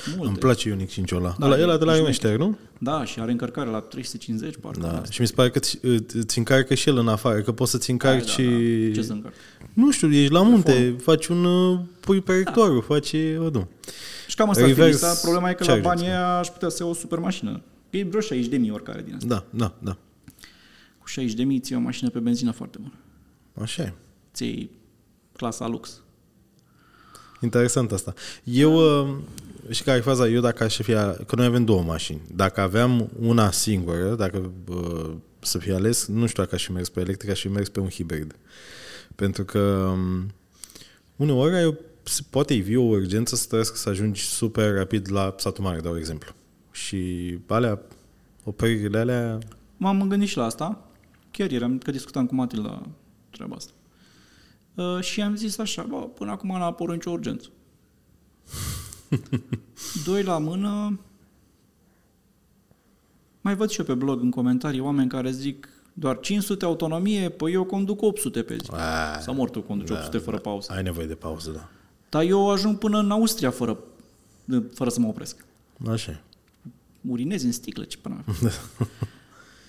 multe. Îmi place Ioniq 5 ăla. Da, Da, ăla, ăla de la e Ioneșter, nu? Da, și are încărcare la 350, parcă. Da. Și mi se pare că îți, îți încarcă și el în afară, că poți să-ți încarci da, și... da. Ce să încarc? Nu știu, ești la munte, faci un... uh, pui perectorul, faci... O, nu. Și cam asta ar fi Reverse lista. Problema e că la charging, banii aia aș putea să iau o super mașină. E vreo 60 de mii oricare din asta. Da, da, da. Cu 60 de mii ții o mașină pe benzină foarte bună. Așa e. Ții clasa lux. Interesant asta. Eu, uh, și care e faza, eu dacă aș fi, a- că noi avem două mașini, dacă aveam una singură, dacă uh, să fie ales, nu știu dacă aș fi mers pe electric, aș fi mers pe un hibrid. Pentru că um, uneori ai o, se poate ivi o urgență să trăiască să ajungi super rapid la satul mare, dau exemplu. Și alea, opririle alea, M-am gândit și la asta. Chiar eram, că discutam cu Matilda treaba asta. Uh, și am zis așa, bă, până acum n-a apărut nicio urgență. <laughs> Doi la mână. Mai văd și eu pe blog în comentarii oameni care zic doar 500 autonomie, păi eu conduc 800 pe zi. a, Sau mor tu conduci 800 fără pauză. ai nevoie de pauză, da. Dar eu ajung până în Austria fără, fără să mă opresc. Așa e. urinezi în sticlă, ce până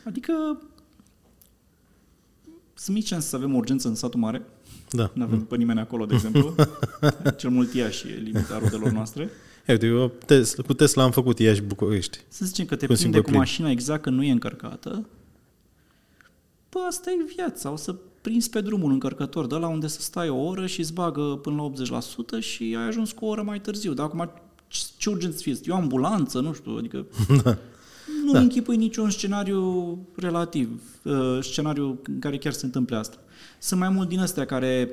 Adică sunt mici șanse să avem urgență în satul mare. Da. Nu avem pe nimeni acolo, de exemplu. <laughs> Cel mult Iași e limita rudelor noastre. Uite, eu Tesla, cu Tesla am făcut Iași București. Să zicem că te Cu un prinde singur cu plin. mașina exact când nu e încărcată. Bă, asta e viața. O să prinzi pe drum un încărcător de la unde să stai o oră și îți bagă până la 80% și ai ajuns cu o oră mai târziu. Dar acum ce- ce urgență fie? E o ambulanță? Nu știu, adică... <laughs> Nu da. închipui niciun scenariu relativ, uh, scenariu în care chiar se întâmple asta. Sunt mai mult din astea care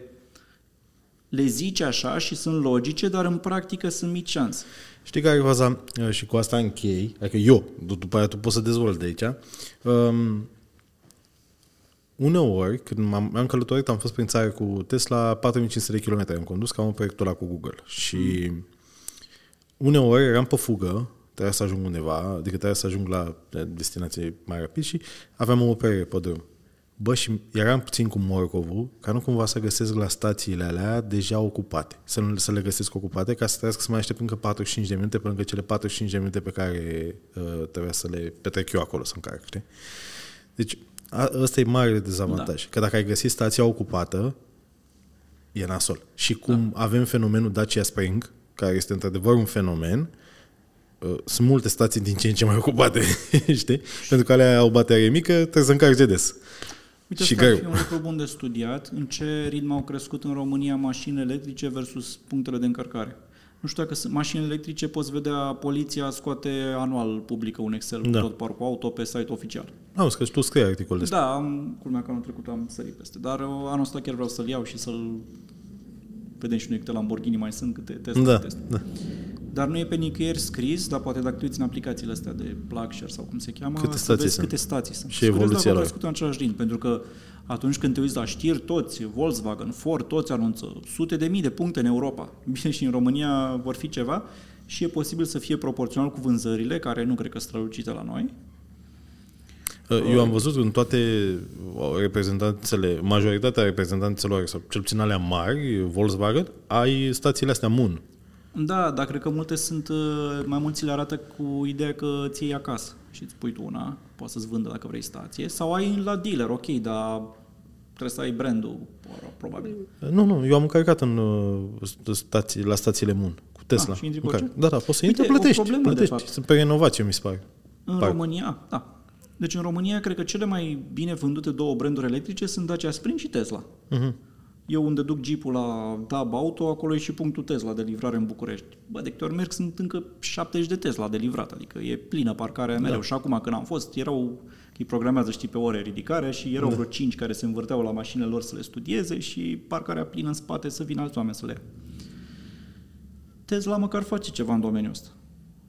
le zici așa și sunt logice, dar în practică sunt mici șanse. Știi care e faza? Uh, Și cu asta închei, adică eu, d- după aia tu poți să dezvolți de aici. Um, uneori, când m-am, am călătorit, am fost prin țară cu Tesla, 4500 de km am condus, ca am proiectul ăla cu Google. Și uneori eram pe fugă, trebuia să ajung undeva, adică trebuia să ajung la destinație mai rapid și aveam o operare pe drum. Bă, și eram puțin cu morcovul, ca nu cumva să găsesc la stațiile alea deja ocupate. Să, nu, să le găsesc ocupate, ca să trebuiască să mai aștept încă 45 de minute, pe lângă cele 45 de minute pe care uh, trebuia să le petrec eu acolo să încarc, știi? Deci, a, ăsta e mare dezavantaj. Da. Că dacă ai găsit stația ocupată, e nasol. Și cum da. avem fenomenul Dacia Spring, care este într-adevăr un fenomen, uh, sunt multe stații din ce în ce mai ocupate, <laughs> știi? Pentru că alea au baterie mică, trebuie să încarci de des. Uite, Și asta ar greu. fi un lucru bun de studiat, în ce ritm au crescut în România mașini electrice versus punctele de încărcare. Nu știu dacă sunt mașini electrice, poți vedea, poliția scoate anual, publică un Excel Da. da. tot parcul auto pe site oficial. Am că și tu scrii articol despre Da, am, culmea că anul trecut am sărit peste, dar uh, anul ăsta chiar vreau să-l iau și să-l vedem și noi câte Lamborghini mai sunt, câte Tesla, Da, Tesla. da. Dar nu e pe nicăieri scris, dar poate dacă te uiți în aplicațiile astea de PlugShare sau cum se cheamă, Câte să stații vezi sunt. câte stații sunt. Și Să vedeți evoluția dacă au lor. crescut în același ritm, pentru că atunci când te uiți la știri, toți, Volkswagen, Ford, toți anunță sute de mii de puncte în Europa. <laughs> Bine, și în România vor fi ceva și e posibil să fie proporțional cu vânzările, care nu cred că sunt strălucite la noi. Eu am văzut în toate reprezentanțele, majoritatea reprezentanțelor, sau cel puțin alea mari, Volkswagen, ai stațiile astea MUN. Da, dar cred că multe sunt, uh, mai mulți le arată cu ideea că ți iei acasă și îți pui tu una, poți să-ți vândă dacă vrei stație, sau ai la dealer, ok, dar trebuie să ai brandul, probabil. Nu, nu, eu am încărcat în uh, stații, la stațiile MUN cu Tesla. Ah, și intri cu Încarc. orice? Da, da, poți să Uite, intri, o plătești. problemă, de plătești. fapt. Sunt pe renovație, mi se pare. În Parc. România, da. Deci în România cred că cele mai bine vândute două branduri electrice sunt Dacia Spring și Tesla. Uh-huh. Eu unde duc jeepul la Dab Auto, acolo e și punctul Tesla de livrare în București. Bă, de câte ori merg sunt încă 70 de Tesla de livrat, adică e plină parcarea mereu. Da. Și acum când am fost, erau, îi programează, știi, pe ore ridicarea și erau da. vreo 5 care se învârteau la mașinile lor să le studieze și parcarea plină în spate să vină alți oameni să le ia. Tesla măcar face ceva în domeniul ăsta.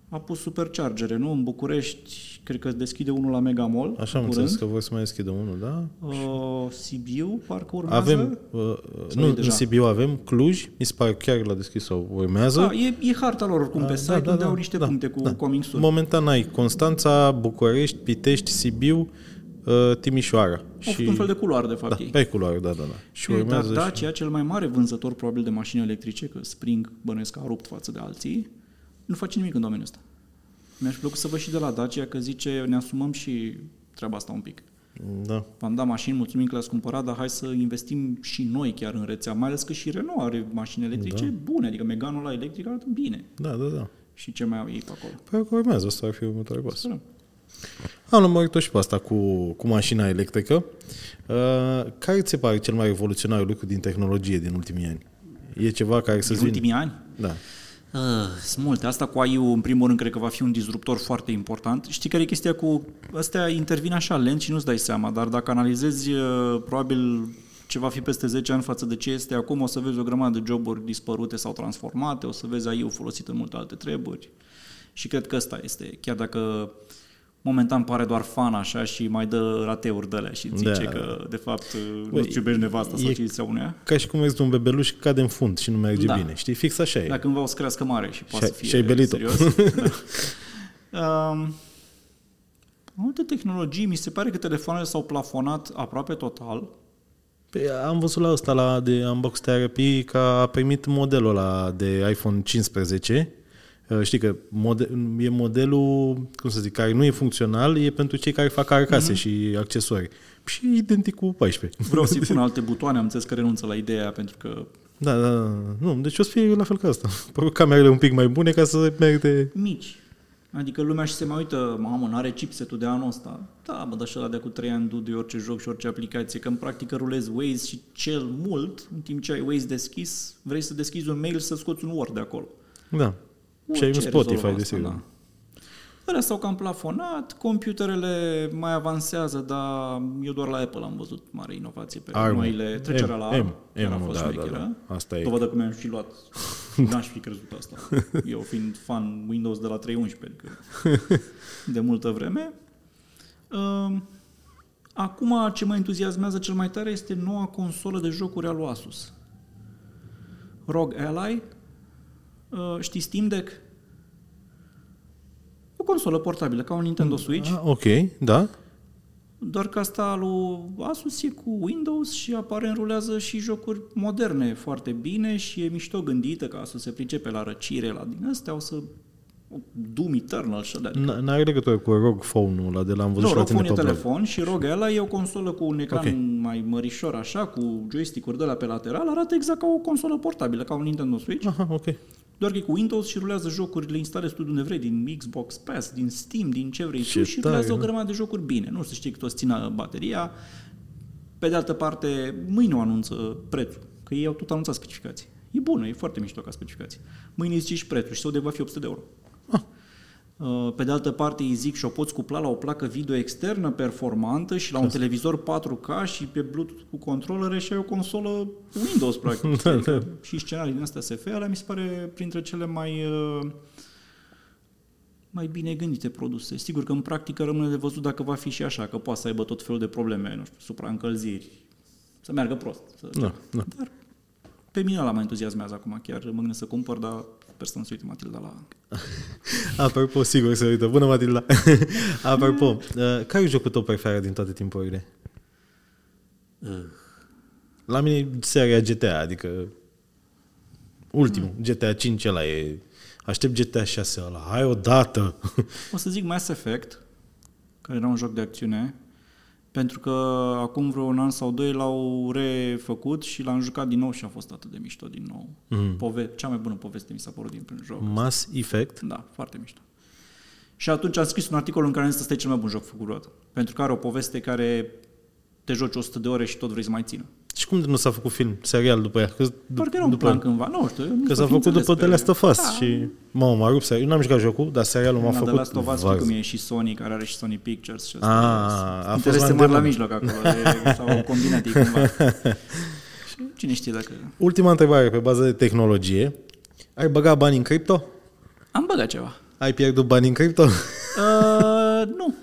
A pus superchargere, nu? În București, cred că deschide unul la Megamall. Așa am curând. înțeles că vor să mai deschidă unul, da? Uh, Sibiu, parcă urmează. Avem, uh, Sau nu, e în deja? Sibiu avem, Cluj, mi se pare chiar l-a deschis sau urmează. Da, e, e harta lor oricum pe site, unde au niște puncte cu da. coming soon. Momentan ai Constanța, București, Pitești, Sibiu, uh, Timișoara. Au făcut un fel de culoare, de fapt, da, ei. pe culoare, da, da, da. Și E, Dar urmează și... Dacia, cel mai mare vânzător probabil de mașini electrice, că Spring bănuiesc că a rupt față de alții, nu face nimic în domeniul ăsta. Mi-aș plăcut să văd și de la Dacia că zice ne asumăm și treaba asta un pic. Da. V-am dat mașini, mulțumim că le-ați cumpărat, dar hai să investim și noi chiar în rețea, mai ales că și Renault are mașini electrice da. bune, adică Meganul la electric arată bine. Da, da, da. Și ce mai au ei pe acolo? Păi că urmează, asta ar fi următoarea pas. Sperăm. Am lămurit-o și pe asta cu, cu mașina electrică. Uh, care ți se pare cel mai revoluționar lucru din tehnologie din ultimii ani? E ceva care să-ți În vină? ultimii ani? Da. Uh, sunt multe. Asta cu AI, în primul rând, cred că va fi un disruptor foarte important. Știi care e chestia cu... Astea intervin așa lent și nu-ți dai seama, dar dacă analizezi uh, probabil ce va fi peste 10 ani față de ce este acum, o să vezi o grămadă de joburi dispărute sau transformate, o să vezi AI-ul folosit în multe alte treburi. Și cred că ăsta este, chiar dacă momentan pare doar fan așa și mai dă rateuri de alea și zice Da. că, de fapt, nu Băi, știu, iubești nevasta sau e- ce zicea uneia. Ca și cum ești un bebeluș cade în fund și nu merge Da. bine. Știi? Fix așa e. Dacă cândva o să crească mare și poate Și- să fie și ai belit-o. serios. <laughs> da. um, multe tehnologii, mi se pare că telefoanele s-au plafonat aproape total. Păi, am văzut la ăsta la de Unbox Therapy că a primit modelul ăla de iPhone 15 Uh, Știi că mode- e modelul, cum să zic, care nu e funcțional, e pentru cei care fac carcase mm-hmm. și accesorii. Și e identic cu 14. Vreau să-i pun <laughs> alte butoane, am înțeles că renunță la ideea pentru că Da, da, da. Nu, deci o să fie la fel ca asta. <laughs> Probabil camerele un pic mai bune ca să merite... mici. Adică lumea și se mai uită, mamă, n-are chipsetul de anul ăsta. Da, bă, dar și ăla de cu 3 ani du de orice joc și orice aplicație, că în practică rulezi Waze și cel mult, în timp ce ai Waze deschis, vrei să deschizi un mail să scoți un Word de acolo. Da. Și ai un Orice Spotify, rezolvă desigur. asta, da. Alea s-au cam plafonat, computerele mai avansează, dar eu doar la Apple am văzut mare inovație pe ARM. noile, trecerea la M, ARM, M, care a M, fost da, da, șmecheră. da. Asta e. Dovadă că mi-am și luat. <laughs> N-aș fi crezut asta. Eu fiind fan Windows de la 3.11, adică de multă vreme. Um, Acum ce mă entuziasmează cel mai tare este noua consolă de jocuri a lui Asus. ROG Ally. Uh, Știi Steam Deck? O consolă portabilă, ca un Nintendo Switch. Ah, ok, da. Doar că asta lui Asus e cu Windows și aparent rulează și jocuri moderne foarte bine și e mișto gândită ca să se pricepe la răcire, la din astea, o să Doom Eternal și alea. N- N-are legătură cu ROG Phone-ul ăla de l-am văzut Nu, și la ROG tine Phone e pe blog. telefon și ROG ăla e o consolă cu un ecran Ok. mai mărișor așa, cu joystick-uri de la pe lateral, arată exact ca o consolă portabilă, ca un Nintendo Switch. Aha, ok. Doar că e cu Windows și rulează jocuri, le instalezi tu de unde vrei, din Xbox Pass, din Steam, din ce vrei Ce tu și tare, rulează o nu? grămadă de jocuri bine. Nu să știi că toți țină bateria. Pe de altă parte, mâine o anunță prețul, că ei au tot anunțat specificații. E bună, e foarte mișto ca specificații. Mâine zici și prețul și sau de va fi 800 de euro. Ah. Uh, Pe de altă parte îi zic și o poți cupla la o placă video externă performantă și la un televizor 4K și pe Bluetooth cu controlere și ai o consolă Windows <laughs> practic. Da, Adică da. și scenarii din astea SF, alea mi se pare printre cele mai uh, mai bine gândite produse. Sigur că în practică rămâne de văzut dacă va fi și așa, că poate să aibă tot felul de probleme, nu știu, supraîncălziri, să meargă prost. Să... Da, da. Dar pe mine la mă entuziasmează acum, chiar mă gândesc să cumpăr, dar sper să nu se uite Matilda la... <laughs> Apropo, sigur se uită. Bună, Matilda! <laughs> Apropo, uh, care e jocul tău preferat din toate timpurile? La mine e seria GTA, adică ultimul, GTA 5 ăla e... Aștept GTA 6 ăla. Hai odată! O să zic Mass Effect, care era un joc de acțiune, pentru că acum vreo un an sau doi l-au refăcut și l-am jucat din nou și a fost atât de mișto din nou. Mm. Pove- cea mai bună poveste mi s-a părut din prin joc. Mass Effect? Da, foarte mișto. Și atunci am scris un articol în care am zis că ăsta e cel mai bun joc făcut vreodată. Pentru că are o poveste care te joci 100 de ore și tot vrei să mai țină. Și cum nu s-a făcut film, serial după ea? Că, Parcă era un plan cândva, nu știu. nu Că s-a fi făcut înțeles după pe- The Last of Us Da, și... Mamă, m-a rupt serial. Eu n-am jucat jocul, dar serialul m-a Da, făcut The Last of Us, știi varză. cum e și Sony, care are și Sony Pictures. Și Ah, a fost interese la mari la îndemână. mijloc acolo, de, sau combinat ei cumva. <laughs> și cine știe dacă... Ultima întrebare pe bază de tehnologie. Ai băgat bani în cripto? Am băgat ceva. Ai pierdut bani în cripto? Uh, nu.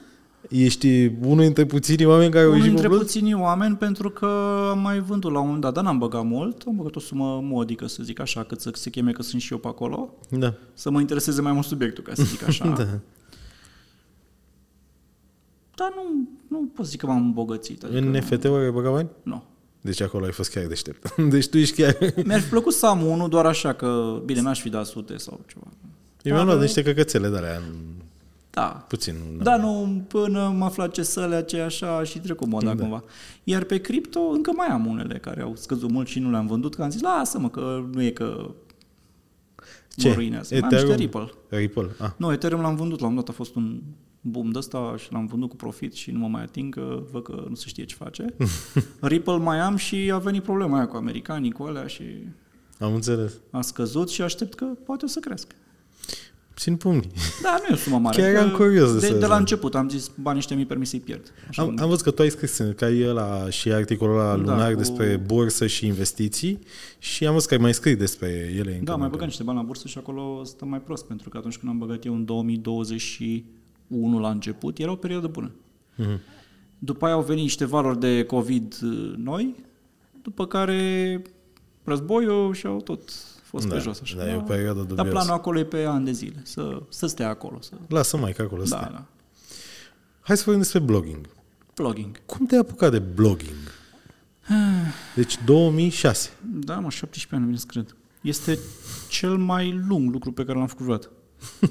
Ești unul dintre puținii oameni care au Unul ieșit dintre pe plus? puținii oameni pentru că am mai vândut la un moment dat, dar n-am băgat mult, am băgat o sumă modică, să zic așa, cât să se cheme că sunt și eu pe acolo, Da. să mă intereseze mai mult subiectul, ca să zic <laughs> așa. da. Dar nu, nu pot să zic că m-am îmbogățit. Adică În nu- NFT-uri ai băgat bani? Nu. Deci acolo ai fost chiar deștept. <laughs> Deci tu ești chiar... Mi-ar fi plăcut să am unul doar așa că, bine, n-aș fi dat sute sau ceva. Eu mi-am Dar, luat niște căcățele de alea, Da, puțin. Da, nu, până am aflat ce săle ce așa și trec cu moda da. cumva. Iar pe cripto încă mai am unele care au scăzut mult și nu le-am vândut, că am zis, lasă-mă, că nu e că Ce? mă ruinează. Mai am niște Ethereum? Ripple. Ripple. Ah. Nu, Ethereum l-am vândut, la un dat a fost un boom de ăsta și l-am vândut cu profit și nu mă mai ating, că văd că nu se știe ce face. <laughs> Ripple mai am și a venit problema aia cu americanii, cu alea și Am înțeles. a scăzut și aștept că poate o să crească. Țin pumnii. Da, nu e o sumă mare. Chiar că eram curios de de, să- de la început am zis, banii ăștia mi permis să-i pierd. Așa Am, am văzut că tu ai scris că ai ăla și articolul ăla Da, lunar cu- despre bursă și investiții și am văzut că ai mai scris despre ele. încă Da, mai mai băgat niște bani la bursă și acolo stă mai prost, pentru că atunci când am băgat eu în 2021 la început, era o perioadă bună. Mhm. După aia au venit niște valori de COVID uh, noi, după care războiul și au tot fost Da, pe jos. Așa. da, e o perioadă Dar dubioasă. planul acolo e pe ani de zile, să, să stea acolo. Să... Lasă mai că acolo Da, stai. da. Hai să vorbim despre blogging. Blogging. Cum te-ai apucat de blogging? <sighs> Deci 2006. Da, mă, 17 ani, nu vine să cred. Este cel mai lung lucru pe care l-am făcut vreodată.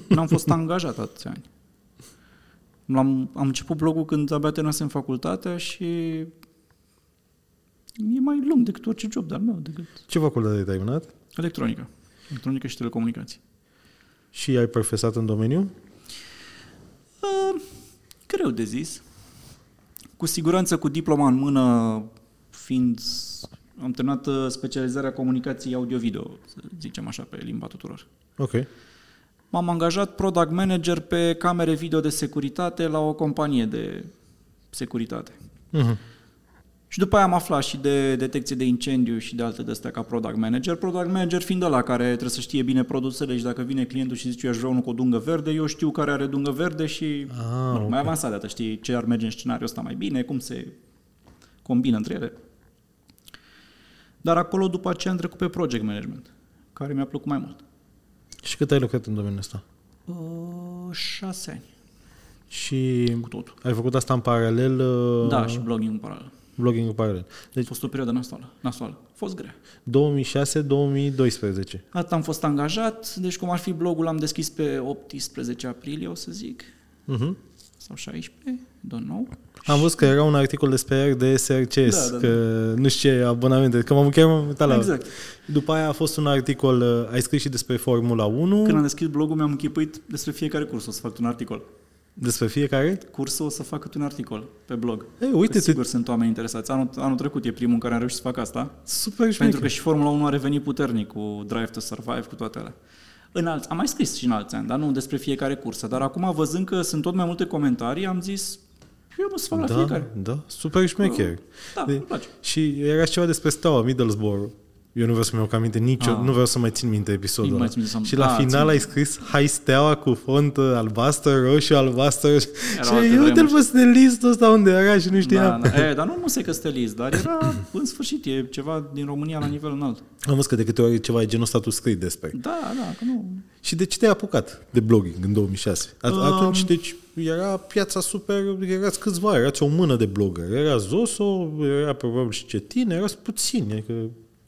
N-am fost <laughs> angajat atâția ani. L-am, am început blogul când abia terminasem facultatea și e mai lung decât orice job de-al meu, decât Ce facultate ai terminat? Electronică. Electronică și telecomunicații. Și ai profesat în domeniu? Uh, greu de zis. Cu siguranță cu diploma în mână, fiind... Am terminat uh, specializarea comunicației audio-video, să zicem așa, pe limba tuturor. Ok. M-am angajat product manager pe camere video de securitate la o companie de securitate. Mhm. Și după aia am aflat și de detecție de incendiu și de alte de astea ca product manager. Product manager fiind ăla care trebuie să știe bine produsele și dacă vine clientul și zice eu aș vrea unul cu o dungă verde, eu știu care are dungă verde și Ah, mă rog, ok. mai avansat de atât, știi ce ar merge în scenariul ăsta mai bine, cum se combină între ele. Dar acolo după aceea am trecut pe project management, care mi-a plăcut mai mult. Și cât ai lucrat în domeniul ăsta? Uh, șase ani Și cu totul. ai făcut asta în paralel? uh, Da, și blogging în paralel. Blogging în paralel. A Deci fost o perioadă nasoală. nasoală. A fost grea. 2006-2012. Atât am fost angajat, deci cum ar fi blogul am deschis pe 18 aprilie, o să zic, Mhm. sau 16, don't know. Am văzut că era un articol despre RDS RCS, Da, da, că nu știu ce abonamente, că m-am chiar m-am uitat la... Exact. După aia a fost un articol, uh, ai scris și despre Formula 1, Când am deschis blogul mi-am închipuit despre fiecare curs o să fac un articol. Despre fiecare. Cursul o să fac câte un articol pe blog. Ei, Că uite, sigur sunt oameni interesați. Anul, anul trecut e primul în care am reușit să fac asta. super Pentru șmecher. că și Formula 1 a revenit puternic cu Drive to Survive, cu toate alea. În alți, am mai scris și în alți ani, dar nu despre fiecare cursă. Dar acum, văzând că sunt tot mai multe comentarii, am zis, eu mă să fac la Da, fiecare. da, super șmecher. Da, De- îmi place. Și era și ceva despre Steaua Middlesbrough. Eu nu vreau să-mi iau aminte nicio, Ah. nu vreau să mai țin minte episodul Nici ăla. mai țin minte să- Și la Ah, final țin ai scris Hai Steaua cu font uh, albastră, roșu, albastră. Și alte eu uite-l vremuri. pe stilistul ăsta unde era și nu știam. Da, da. E, dar nu nu se că stelist, dar era, <coughs> în sfârșit, e ceva din România la nivel înalt. Am văzut că de câte ori ceva e genul ăsta tu scrii despre. Da, da, că nu... Și de ce te-ai apucat de blogging în 2006? At- Um, Atunci, deci, era piața super, erați câțiva, erați o mână de blogger. Era Zoso, era probabil și Cetin, erați puțini. Adică,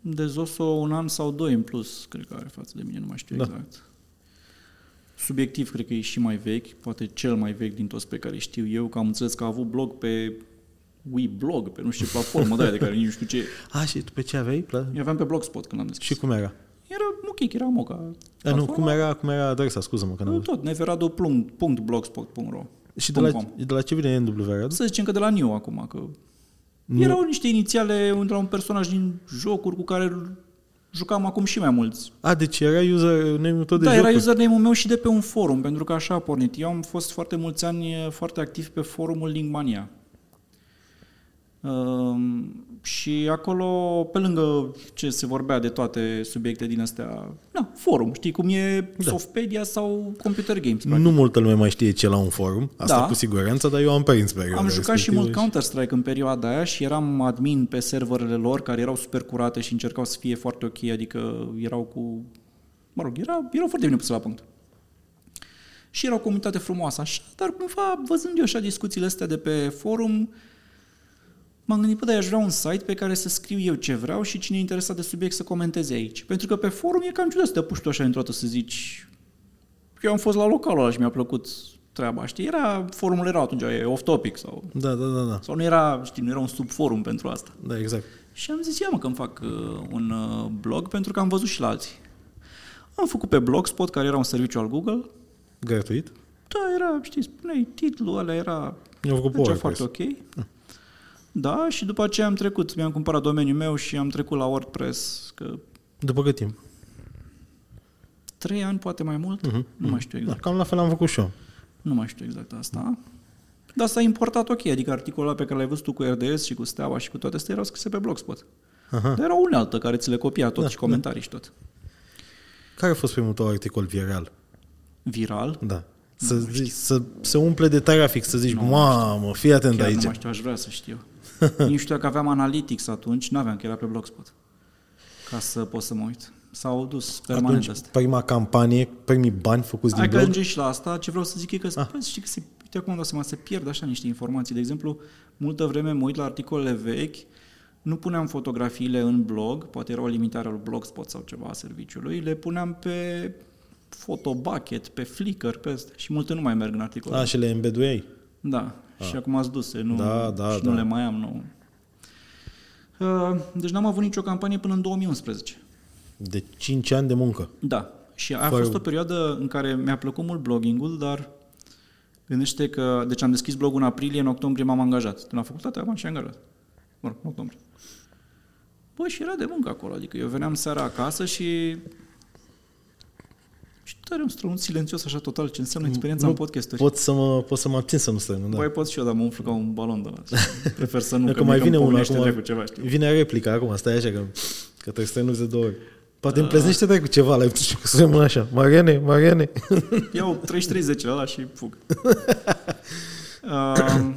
De Zoso un an sau doi în plus, cred că are față de mine, nu mai știu Da. exact. Subiectiv, cred că e și mai vechi, poate cel mai vechi din toți pe care știu eu, că am înțeles că a avut blog pe WeBlog, pe nu știu ce platformă de aia de care nici nu știu ce. <laughs> a, și tu pe ce aveai? Pla- Eu aveam pe Blogspot când am deschis. Și cum era? Era ok, era moca. A, nu, platforma. cum era, cum era adresa, scuză-mă că Nu, n-am tot, neverado.blogspot.ro Și de la, de la ce vine NW Radu? Să zicem că de la New acum, că erau niște inițiale de la un personaj din jocuri cu care jucam acum și mai mulți. A, deci era username-ul tot de Da, era jocuri. username-ul meu și de pe un forum, pentru că așa a pornit. Eu am fost foarte mulți ani eh, foarte activ pe forumul Linkmania. Um, și acolo, pe lângă ce se vorbea de toate subiecte din astea, na, forum, știi cum e da. Softpedia sau Computer Games. practic. Nu multă lume mai știe ce la un forum, asta Da. cu siguranță, dar eu am prins perioada Am jucat și respectivă mult Counter-Strike în perioada aia și eram admin pe serverele lor care erau super curate și încercau să fie foarte ok, adică erau cu... Mă rog, era, erau foarte bine puse la punct. Și era o comunitate frumoasă așa, dar cumva, văzând eu așa discuțiile astea de pe forum, m-am gândit, bă, dar aș vrea un site pe care să scriu eu ce vreau și cine e interesat de subiect să comenteze aici. Pentru că pe forum e cam ciudat să te apuci tu așa într-o dată să zici eu am fost la localul ăla și mi-a plăcut treaba, știi? Era, forumul era atunci, e off-topic sau Da, da, da, da. sau nu era, știi, nu era un subforum pentru asta. Da, exact. Și am zis, ia mă că îmi fac uh, un uh, blog pentru că am văzut și la alții. Am făcut pe Blogspot, care era un serviciu al Google. Gratuit? Da, era, știi, spuneai, titlul ăla era Eu am făcut pe mergea WordPress. foarte ok. Da, și după aceea am trecut, mi-am cumpărat domeniul meu și am trecut la WordPress, că După cât timp? trei ani, poate mai mult, Mhm, nu mai știu Da, exact. cam la fel am făcut și eu. Nu mai știu exact asta. Dar s-a importat ok, adică articolul ăla pe care l-ai văzut tu cu RDS și cu Steaua și cu toate astea erau scrise pe Blogspot. Aha. Dar era o unealtă care ți le copia tot Da, și comentarii și tot. Care a fost primul tău articol viral? Viral. Da. Să, zici, să se umple de trafic, să zici, mamă, fii atent Chiar aici. nu mai știu, aș vrea să știu. <laughs> Nici știu că aveam Analytics atunci, nu aveam, că era pe Blogspot. Ca să pot să mă uit. S-au dus permanent Atunci, astea. prima campanie, primii bani făcuți Hai din că blog? ajungem și la asta. Ce vreau să zic e că, Ah. bă, știi că se, uite acum îmi dau seama, se pierd așa niște informații. De exemplu, multă vreme mă uit la articolele vechi, nu puneam fotografiile în blog, poate era o limitare al Blogspot sau ceva a serviciului, le puneam pe Photobucket, pe Flickr, pe astea. Și multe nu mai merg în articole. A, și le embeduiai. Da, și acum ați duse, nu, Da, da, și da. nu le mai am, nu. Uh, Deci n-am avut nicio campanie până în 2011. De 5 ani de muncă. Da, și a Fără- fost o perioadă în care mi-a plăcut mult bloggingul, dar gândește că, deci am deschis blogul în aprilie, în octombrie m-am angajat. Când am facultate, am și angajat. Mă rog, în octombrie. Bă, și era de muncă acolo, adică eu veneam seara acasă și... Și tare un strănut silențios așa total, ce înseamnă experiența Nu în podcasturi. Pot să mă, pot să mă abțin să nu stăi, nu? Da. Băi, pot și eu, dar mă umflu ca un balon de la <laughs> Prefer să nu, Că că, mai mie vine că unul îmi acum, acum... cu ceva, știi? vine replica acum, stai așa că, că trebuie să te enuzi de două ori. Poate Da. îmi pleznește dai cu ceva, la să mă așa, Mariane, Mariane. Iau 33 ăla și fug. <laughs> uh,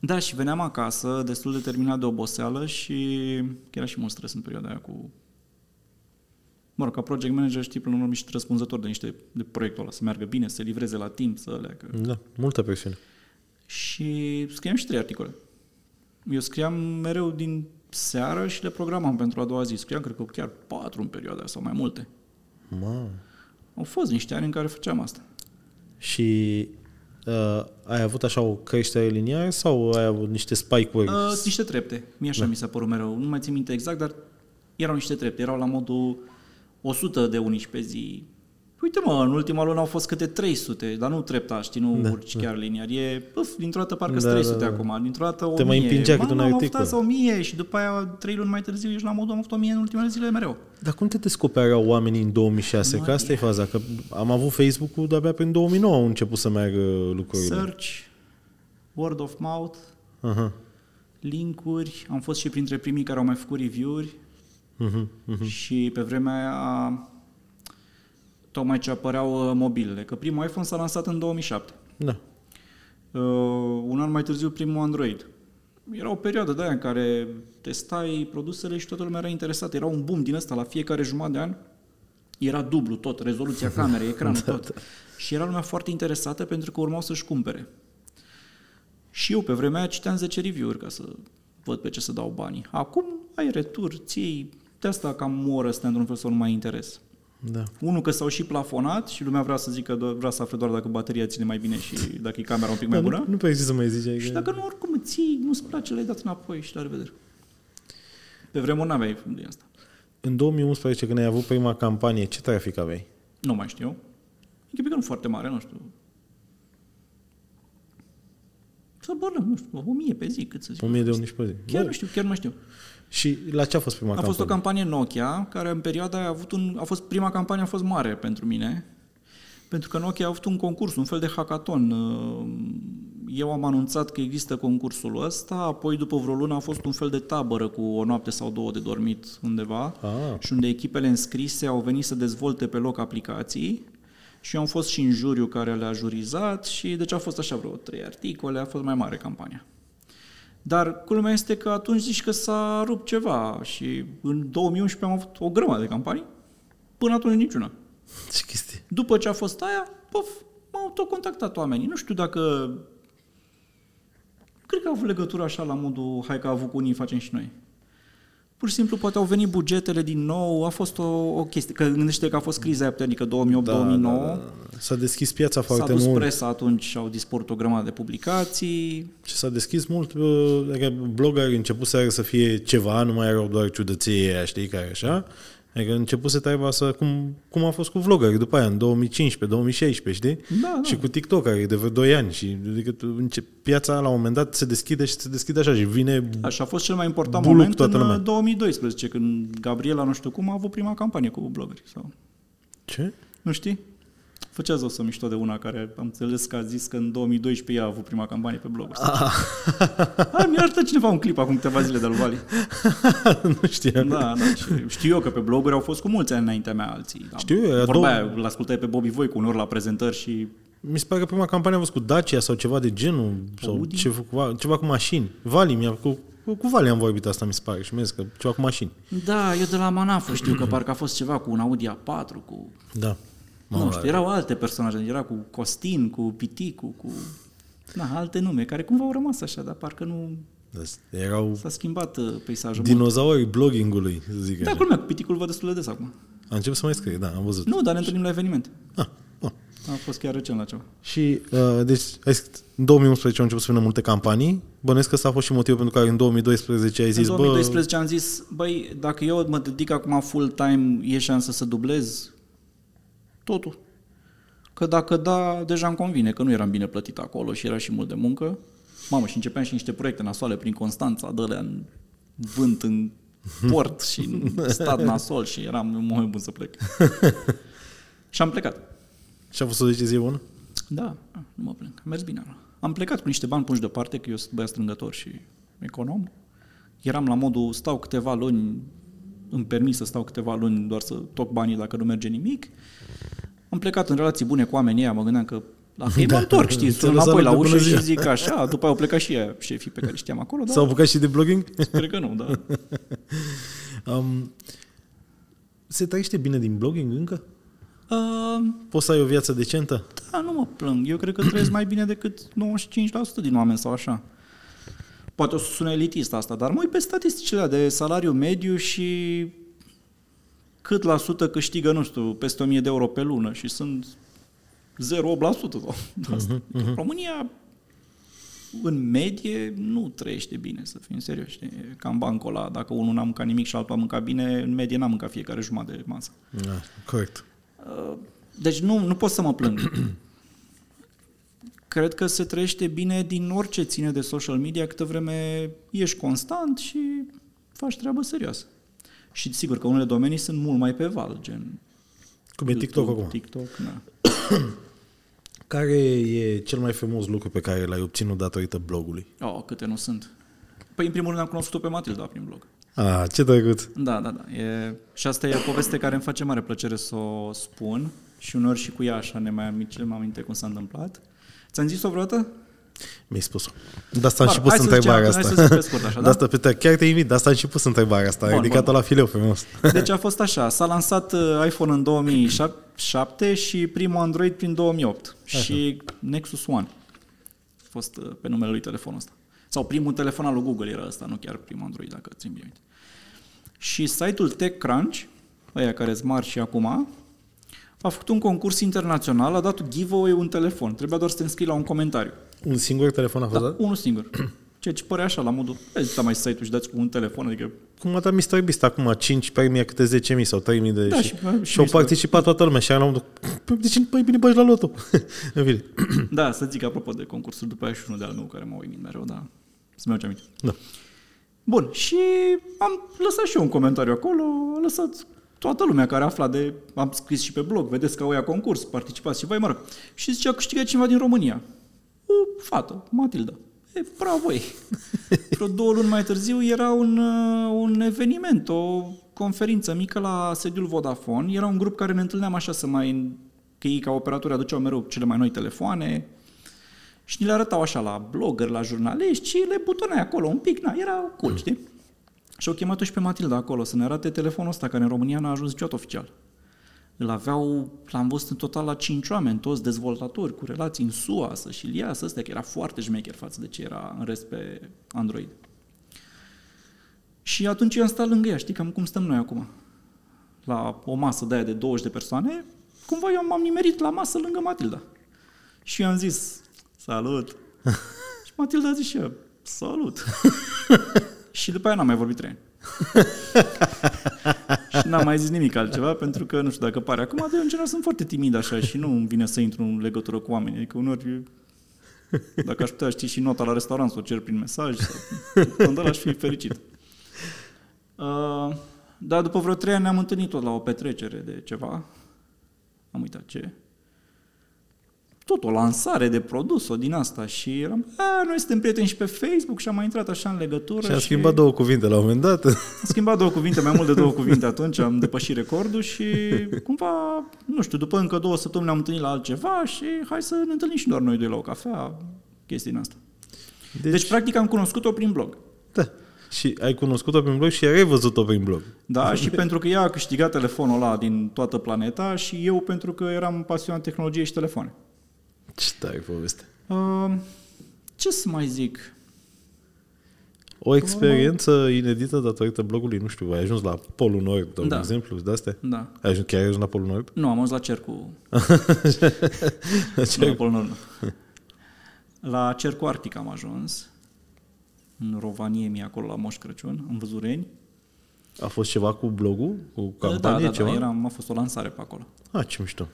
da, și veneam acasă destul de terminat de oboseală și era și mult stres în perioada aia cu... Mă rog, ca project manager știi, până la urmă, ești răspunzător de niște de proiectul ăla, să meargă bine, să se livreze la timp, să leacă. Da, multă presiune. Și scriam și trei articole. Eu scriam mereu din seară și le programam pentru a doua zi. Scriam, cred că chiar patru în perioada aia sau mai multe. Ma. Au fost niște ani în care făceam asta. Și uh, ai avut așa o creștere liniară sau ai avut niște spike-uri? Uh, sunt niște trepte. Mie așa da. mi s-a părut mereu. Nu mai țin minte exact, dar erau niște trepte. Erau la modul 100 de unici pe zi. Uite mă, în ultima lună au fost câte 300, dar nu trepta, știi, nu da, urci chiar liniar. E, păf, dintr-o dată parcă Da, da, 300 da, da, da. acum, dintr-o dată 1000. Te mai împingea cât un Mamă, am articol. avut azi 1000 și după aia, 3 luni mai târziu, ești la modul, am avut 1000 în ultimele zile mereu. Dar cum te descopereau oamenii în 2006? Că asta e faza, că am avut Facebook-ul de-abia prin 2009 au început să meargă lucrurile. Search, word of mouth, Aha. linkuri, am fost și printre primii care au mai făcut review-uri Mhm, mhm. și pe vremea aia tocmai ce apăreau uh, mobilele, că primul iPhone s-a lansat în 2007. Da. Uh, un an mai târziu primul Android. Era o perioadă de aia în care testai produsele și toată lumea era interesată. Era un boom din ăsta la fiecare jumătate de an. Era dublu tot, rezoluția <laughs> camerei, ecranul, tot. Și era lumea foarte interesată pentru că urmau să-și cumpere. Și eu pe vremea aia citeam 10 review-uri ca să văd pe ce să dau banii. Acum ai retur, ții, de asta cam mor ăsta într-un fel sau nu mai interes. Da. Unul că s-au și plafonat și lumea vrea să zică, do- vrea să afle doar dacă bateria ține mai bine și dacă e camera un pic mai Da, bună. nu, nu prea există să mai zici. Și Adică... dacă nu, oricum îți ții, nu-ți place, le-ai dat înapoi și la revedere. Pe vremuri n-aveai din asta. În 2011, când ai avut prima campanie, ce trafic aveai? Nu mai știu. Închipui că nu foarte mare, nu știu. Să bărăm, nu știu, o mie pe zi, cât să zic. 1000 de unici pe zi. Chiar Bă, nu știu, chiar nu mai știu. Și la ce a fost prima A campanie? fost o campanie Nokia, care în perioada aia a avut un, a fost, prima campanie a fost mare pentru mine, pentru că Nokia a avut un concurs, un fel de hackathon. Eu am anunțat că există concursul ăsta, apoi după vreo lună a fost un fel de tabără cu o noapte sau două de dormit undeva Ah. și unde echipele înscrise au venit să dezvolte pe loc aplicații și eu am fost și în juriu care le-a jurizat și deci a fost așa vreo trei articole, a fost mai mare campania. Dar culmea este că atunci zici că s-a rupt ceva și în 2011 am avut o grămadă de campanii, până atunci niciuna. Ce chestie. După ce a fost aia, pof, m-au tot contactat oamenii. Nu știu dacă... Cred că a avut legătură așa la modul, hai că a avut cu unii, facem și noi. Pur și simplu poate au venit bugetele din nou, a fost o, o chestie. Că gândește că a fost criza aia puternică 2008-2009, Da, da, da. S-a deschis piața s-a foarte dus mult. presa atunci și au dispărut o grămadă de publicații. Și s-a deschis mult, uh, adică bloggerii început să să fie ceva, nu mai erau doar ciudății aia, știi, care așa. Adică început să treaba să, cum, cum a fost cu vloggerii după aia, în 2015-2016, știi? Da, da. Și cu TikTok, care e de vreo 2 ani. Și adică tu înce- piața la un moment dat se deschide și se deschide așa și vine... Așa a fost cel mai important Buluc moment toată în lumea. uh, 2012, când Gabriela, nu știu cum, a avut prima campanie cu blogări. Sau... Ce? Nu știi? Făceați o să mișto de una care am înțeles că a zis că în 2012 ea a avut prima campanie pe bloguri. Ah. Hai, mi-a arătat cineva un clip acum câteva zile de-al Vali. <laughs> nu știam. Da, da. Și știu eu că pe bloguri au fost cu mulți ani înaintea mea alții. Da. Știu eu, era Vorba două- aia, îl ascultai pe Bobby Voicu uneori la prezentări și Mi se pare că prima campanie a fost cu Dacia sau ceva de genul, sau Audi? ceva, ceva cu mașini. Vali, mi-a, cu, cu, cu Vali am vorbit asta, mi se pare, și mi-a zis că ceva cu mașini. Da, eu de la Manafă știu că parcă a fost ceva cu un Audi A4, cu... Da. Nu știu, erau alte personaje, era cu Costin, cu Piticu, cu... Na, alte nume, care cumva au rămas așa, dar parcă nu... Erau S-a schimbat uh, peisajul. mult. dinozaurii bloggingului, să zic Da, așa. culmea, cu Piticul văd destul de des acum. A început să mai scrie, da, am văzut. Nu, dar ne întâlnim la eveniment. Ah, bun. A fost chiar recent la ceva. Și, uh, deci, ai zis, în 2011 au început să vină multe campanii. Bănesc că ăsta a fost și motivul pentru care în 2012 ai zis, în 2012 am zis, băi, dacă eu mă dedic acum full-time, e șansă să dublez totul. Că dacă da, deja îmi convine, că nu eram bine plătit acolo și era și mult de muncă. Mamă, și începeam și niște proiecte nasoale prin Constanța, dă în vânt în port și în stat nasol și eram în moment bun să plec. <laughs> și am plecat. Și a fost o decizie bună? Da, nu mă plâng. A mers bine. Am plecat cu niște bani puși deoparte, că eu sunt băiat strângător și econom. Eram la modul, stau câteva luni, îmi permis să stau câteva luni doar să toc banii dacă nu merge nimic. Am plecat în relații bune cu oamenii ăia, mă gândeam că la ei mă întorc, știi, sun înapoi la ușă și zic așa, după aia au plecat și ea, șefii pe care știam acolo. S-au apucat și de blogging? Sper că nu, da. <laughs> um, se trăiește bine din blogging încă? Uh, Poți să ai o viață decentă? Da, nu mă plâng. Eu cred că trăiesc mai bine decât 95% din oameni sau așa. Poate o să sune elitist asta, dar mă uit pe statisticile de salariu mediu și cât la sută câștigă, nu știu, peste 1000 de euro pe lună și sunt 0,8% sau asta. Uh-huh, uh-huh. România în medie nu trăiește bine, să fim serioși. E cam bancul ăla, dacă unul n-a mâncat nimic și altul a mâncat bine, în medie n-a mâncat fiecare jumătate de masă. Da, corect. Deci nu, nu pot să mă plâng. <clears throat> Cred că se trăiește bine din orice ține de social media, câtă vreme ești constant și faci treabă serioasă. Și sigur că unele domenii sunt mult mai pe val, gen Cum e TikTok acum. TikTok, da. <coughs> Care e cel mai frumos lucru pe care l-ai obținut datorită blogului? Oh, câte nu sunt. Păi, în primul rând, am cunoscut-o pe Matilda prin blog. Ah, ce drăguț. Da, da, da. E... Și asta e o poveste care îmi face mare plăcere să o spun și uneori și cu ea așa ne mai aminte, mai aminte cum s-a întâmplat. Ți-am zis-o vreodată? Mi-ai spus-o. De asta am și pus întrebarea asta. Hai să pe scurt, <laughs> așa, de asta, da? chiar te invit, de asta am și pus întrebarea asta. Ai ridicat-o la fileu frumos. Deci a fost așa. S-a lansat uh, iPhone în 2007 și primul Android prin 2008. Așa. Și Nexus One a fost uh, pe numele lui telefonul ăsta. Sau primul telefon al lui Google era ăsta, nu chiar primul Android, dacă țin bine. Și site-ul TechCrunch, ăia care sunt mari și acum, a făcut un concurs internațional, a dat giveaway un telefon. Trebuia doar să te înscrii la un comentariu. Un singur telefon a fost da, dat? unul singur. <clears throat> Ceea ce părea așa, la modul, vezi, mai site-ul și dați cu un telefon, adică... Cum a dat Mr. Beast acum, 5 premii, câte 10.000 sau 3.000 de... Da, și, și, și, și au participat toată lumea și la modul, păi, de ce nu bine bagi la loto? <clears throat> În fine. Da, să zic apropo de concursuri, după aia și unul de al meu care m-a uimit mereu, dar să-mi iau ce aminte. Da. Bun, și am lăsat și eu un comentariu acolo, am lăsat toată lumea care afla de... Am scris și pe blog, vedeți că au ia concurs, participați și voi, mă rog. Și zicea, câștigă cineva din România. O fată, Matilda. E, bravo ei. Vreo două luni mai târziu era un, uh, un eveniment, o conferință mică la sediul Vodafone. Era un grup care ne întâlneam așa să mai... Că ei ca operatori aduceau mereu cele mai noi telefoane, și ni le arătau așa la blogger, la jurnaliști și le butonai acolo un pic, na, era cool, știi? Și au chemat-o și pe Matilda acolo să ne arate telefonul ăsta, care în România n-a ajuns niciodată oficial. Îl aveau, l-am văzut în total la cinci oameni, toți dezvoltatori cu relații în SUA, să-și ia să ăstea, că era foarte șmecher față de ce era în rest pe Android. Și atunci eu am stat lângă ea, știi cam cum stăm noi acum. La o masă de aia de 20 de persoane, cumva eu m-am nimerit la masă lângă Matilda. Și eu am zis, salut! <laughs> și Matilda a zis și eu, salut! <laughs> și după aia n-am mai vorbit trei ani. <laughs> și n-am mai zis nimic altceva, pentru că, nu știu dacă pare acum, de în general sunt foarte timid așa și nu îmi vine să intru în legătură cu oamenii. Adică uneori, dacă aș putea ști și nota la restaurant, să o cer prin mesaj, sau, când aș fi fericit. Uh, dar după vreo trei ani ne-am întâlnit tot la o petrecere de ceva. Am uitat ce tot o lansare de produs, o din asta și eram, a, noi suntem prieteni și pe Facebook și am mai intrat așa în legătură. Și am schimbat două cuvinte la un moment dat. Am schimbat două cuvinte, mai mult de două cuvinte atunci, am depășit recordul și cumva, nu știu, după încă două săptămâni ne-am întâlnit la altceva și hai să ne întâlnim și doar noi doi la o cafea, chestii din asta. Deci, deci practic am cunoscut-o prin blog. Da. Și ai cunoscut-o prin blog și ai revăzut-o prin blog. Da, și pentru că ea a câștigat telefonul ăla din toată planeta și eu pentru că eram pasionat tehnologie și telefoane. Ce tare poveste. Uh, ce să mai zic? O experiență inedită datorită blogului, nu știu, ai ajuns la Polul Nord, de Da. exemplu, de astea? Da. Ai ajuns, chiar ai ajuns la Polul Nord? Nu, am ajuns la cercul... <laughs> Ce- Nu, la Polul Nord, nu. La cercul Arctic am ajuns. În Rovaniemi, acolo la Moș Crăciun, în Văzureni. A fost ceva cu blogul? Cu Da, campanie, da, da, ceva? era, a fost o lansare pe acolo. Ah, ce mișto.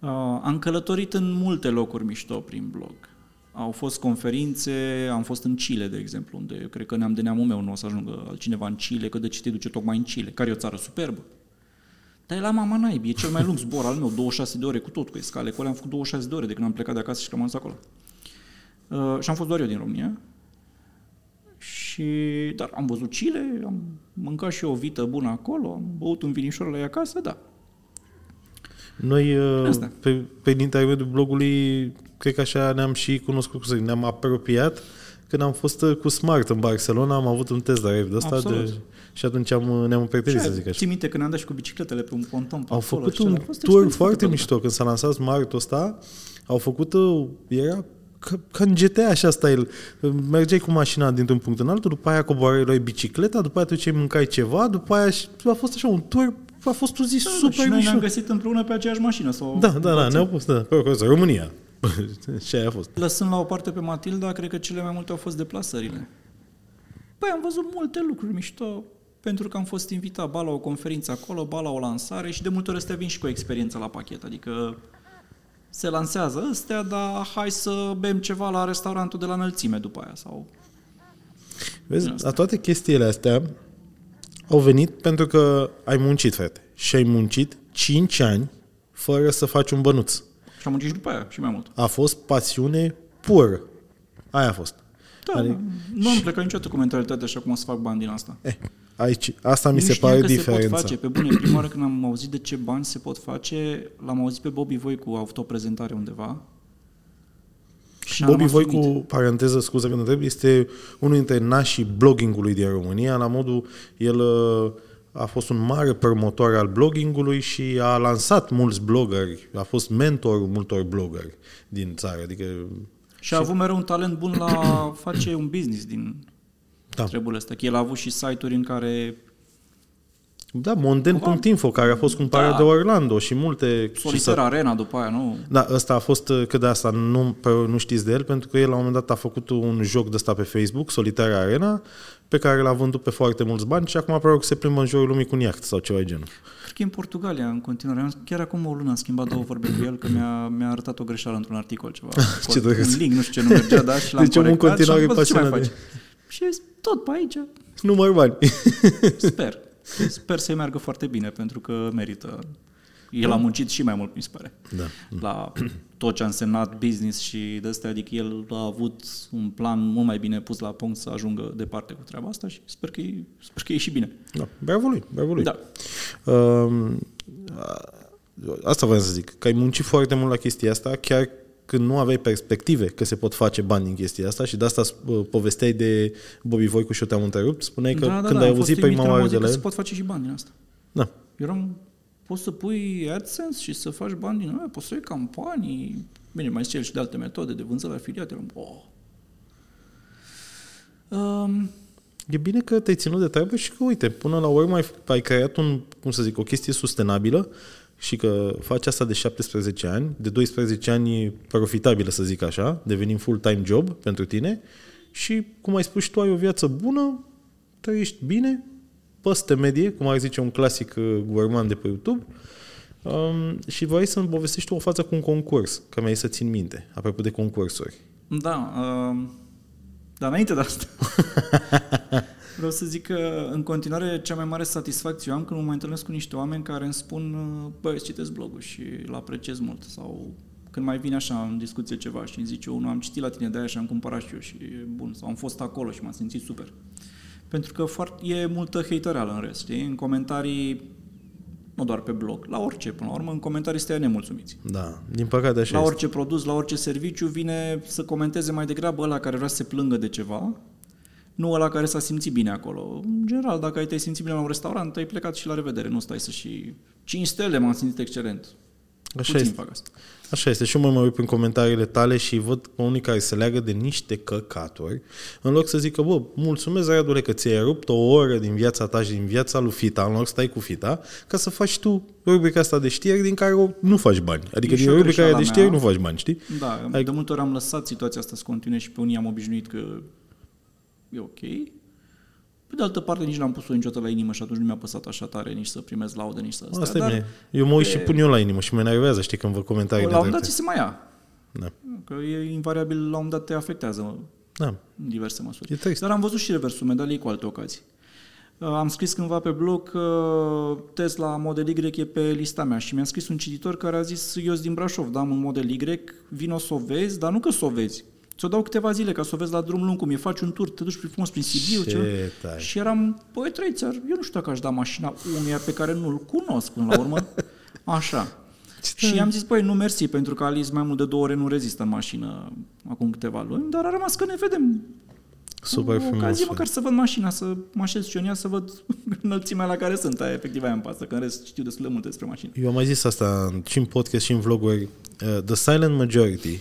Uh, am călătorit în multe locuri mișto prin blog. Au fost conferințe, am fost în Chile, de exemplu, unde eu cred că neam de neamul meu nu o să ajungă altcineva în Chile, că de ce te duce tocmai în Chile, care e o țară superbă. Dar e la mama naibii, e cel mai lung zbor al meu, 26 de ore cu tot, cu escale, cu alea am făcut 26 de ore de când am plecat de acasă și că am ajuns acolo. Uh, și am fost doar eu din România. Și, dar am văzut Chile, am mâncat și o vită bună acolo, am băut un vinișor la ea acasă, da. Noi, uh, Asta. pe, pe intermediul blogului, cred că așa ne-am și cunoscut, cum să zic, ne-am apropiat când am fost uh, cu Smart în Barcelona, am avut un test drive de ăsta Absolut. de, și atunci am, uh, ne-am împrietenit, să zic așa. Ții minte când am dat și cu bicicletele pe un ponton pe Au acolo făcut și un a fost o tour experiență foarte plăcută. mișto. Când s-a lansat Smart-ul ăsta, au făcut, uh, era ca, ca în GTA așa style. Mergeai cu mașina dintr-un punct în altul, după aia coborai luai bicicleta, după aia te duceai mâncai ceva, după aia și a fost așa un tour, a fost o zi Da, da, super și noi mișto. ne-am găsit împreună pe aceeași mașină. Sau Da, da, da, ne-au pus, da, pe acolo, România. <laughs> și aia a fost. Lăsând la o parte pe Matilda, cred că cele mai multe au fost deplasările. Păi am văzut multe lucruri mișto, pentru că am fost invitat ba la o conferință acolo, ba la o lansare și de multe ori astea vin și cu o experiență la pachet. Adică se lansează astea, dar hai să bem ceva la restaurantul de la înălțime după aia. Sau... Vezi, la toate chestiile astea au venit pentru că ai muncit, frate. Și ai muncit 5 ani fără să faci un bănuț. Și am muncit și după aia și mai mult. A fost pasiune pură. Aia a fost. Da, Adică- nu am plecat niciodată cu mentalitatea așa cum o să fac bani din asta. Eh, aici, asta mi nu se știam pare că se diferența. pot face. Pe bune, prima oară când am auzit de ce bani se pot face, l-am auzit pe Bobby Voicu, a avut o prezentare undeva. Și am Bobby rămas Voicu, uimit. paranteză, scuză că întreb, este unul dintre nașii bloggingului din România, la modul, el uh, a fost un mare promotor al bloggingului și a lansat mulți bloggeri, a fost mentor multor bloggeri din țară, adică Și a avut mereu un talent bun la a <coughs> face un business din Da. treburile astea. Că el a avut și site-uri în care Da, Monden.info, care a fost cumpărat Da. de Orlando și multe... și Solitaire să- Arena după aia, nu? Da, ăsta a fost, uh, că de asta nu, pe, nu știți de el, pentru că el la un moment dat a făcut un joc de ăsta pe Facebook, Solitaire Arena, pe care l-a vândut pe foarte mulți bani și acum probabil că se plimbă în jurul lumii cu un iaht sau ceva de genul. Cred că e în Portugalia în continuare. Am- Chiar acum o lună am schimbat două vorbe cu el, că mi-a, mi-a arătat o greșeală într-un articol ceva. <laughs> Ce drăguț. un link, nu știu ce nu mergea, da, și l-am Deci omul în corectat și am continuare văzut ce mai pasionat faci. Și eu zic, tot pe aici, Număr bani. sper. Sper să-i meargă foarte bine, pentru că merită. El a muncit și mai mult, mi se pare. Da. La tot ce a însemnat business și de astea, adică el a avut un plan mult mai bine pus la punct să ajungă departe cu treaba asta și sper că e, sper că e și bine. da. Bravo lui, bravo lui. Da. Um, a- asta vreau să zic, că ai muncit foarte mult la chestia asta, chiar când nu aveai perspective că se pot face bani din chestia asta și de asta uh, povesteai de Bobby Voicu și eu te-am întrerupt, spuneai că da, da, când da, ai am fost auzit uimit prima când am oară auzit de la că el, se pot face și bani din asta. da, Eram, poți să pui AdSense și să faci bani din aia, poți să iei campanii, bine, mai știu și de alte metode de vânzare afiliate. Eram, oh. um, E bine că te-ai ținut de treabă și că, uite, până la urmă ai, ai creat un, cum să zic, o chestie sustenabilă și că faci asta de 17 ani, de 12 ani profitabilă, să zic așa, devenind full-time job pentru tine și, cum ai spus și tu, ai o viață bună, trăiești bine, păste medie, cum ar zice un clasic uh, gurman de pe YouTube, um, și vrei să-mi povestești tu o față cu un concurs, că mi-ai să țin minte, apropo de concursuri. da, um, dar înainte de asta, <laughs> vreau să zic că în continuare cea mai mare satisfacție o am când mă mai întâlnesc cu niște oameni care îmi spun băi, îți citesc blogul și îl apreciez mult sau când mai vine așa în discuție ceva și îmi zice unul, am citit la tine de aia și am cumpărat și eu și e bun, sau am fost acolo și m-am simțit super. Pentru că foarte, e multă hatereală în rest, știi? În comentarii, nu doar pe blog, la orice, până la urmă, în comentarii stai nemulțumiți. Da, din păcate așa La este. orice produs, la orice serviciu, vine să comenteze mai degrabă ăla care vrea să se plângă de ceva, nu ăla care s-a simțit bine acolo. În general, dacă ai te simțit bine la un restaurant, ai plecat și la revedere, nu stai să și... 5 stele m-am simțit excelent. Așa Puțin este. fac asta. Așa este. Și eu mă mai uit prin comentariile tale și văd pe unii care se leagă de niște căcaturi, în loc să zică, bă, mulțumesc, Radule, că ți-ai rupt o oră din viața ta și din viața lui Fita, în loc să stai cu Fita, ca să faci tu rubrica asta de știri din care o- nu faci bani. Adică E și din o rubrica aia de greșeala știri mea. nu faci bani, știi? Da, adică... de multe ori am lăsat situația asta să continue și pe unii am obișnuit că e ok. Pe de altă parte, nici n-am pus-o niciodată la inimă și atunci nu mi-a păsat așa tare nici să primez laudă, nici să astea. Asta e dar bine. Eu mă uit și pe- pun eu la inimă și mă enervează, știi, când văd comentarii la un de moment dat ți se mai ia. Da. Că e invariabil, la un moment dat te afectează Da. în diverse măsuri. E trist. Dar am văzut și reversul medaliei cu alte ocazii. Uh, Am scris cândva pe blog că Tesla Model Y e pe lista mea și mi-a scris un cititor care a zis eu sunt din Brașov, da, am un Model Y, vino să o vezi, dar nu că să o vezi. Ți-o dau câteva zile ca să o vezi la drum lung cum e, faci un tur, te duci prin frumos prin Sibiu. Ce ceva. tare. Și eram, băi, trăițar, eu nu știu dacă aș da mașina unuia pe care nu-l cunosc până la urmă. <laughs> Așa. Și i-am zis, băi, nu mersi, pentru că Alice mai mult de două ore nu rezistă în mașină acum câteva luni, dar a rămas că ne vedem Super o frumos. ocazie măcar să văd mașina, să mă așez și eu în ea, să văd <laughs> înălțimea la care sunt. Aia, efectiv, aia îmi pasă, că în rest știu destul de multe despre mașină. Eu am mai zis asta și în podcast și în vloguri. Uh, the silent majority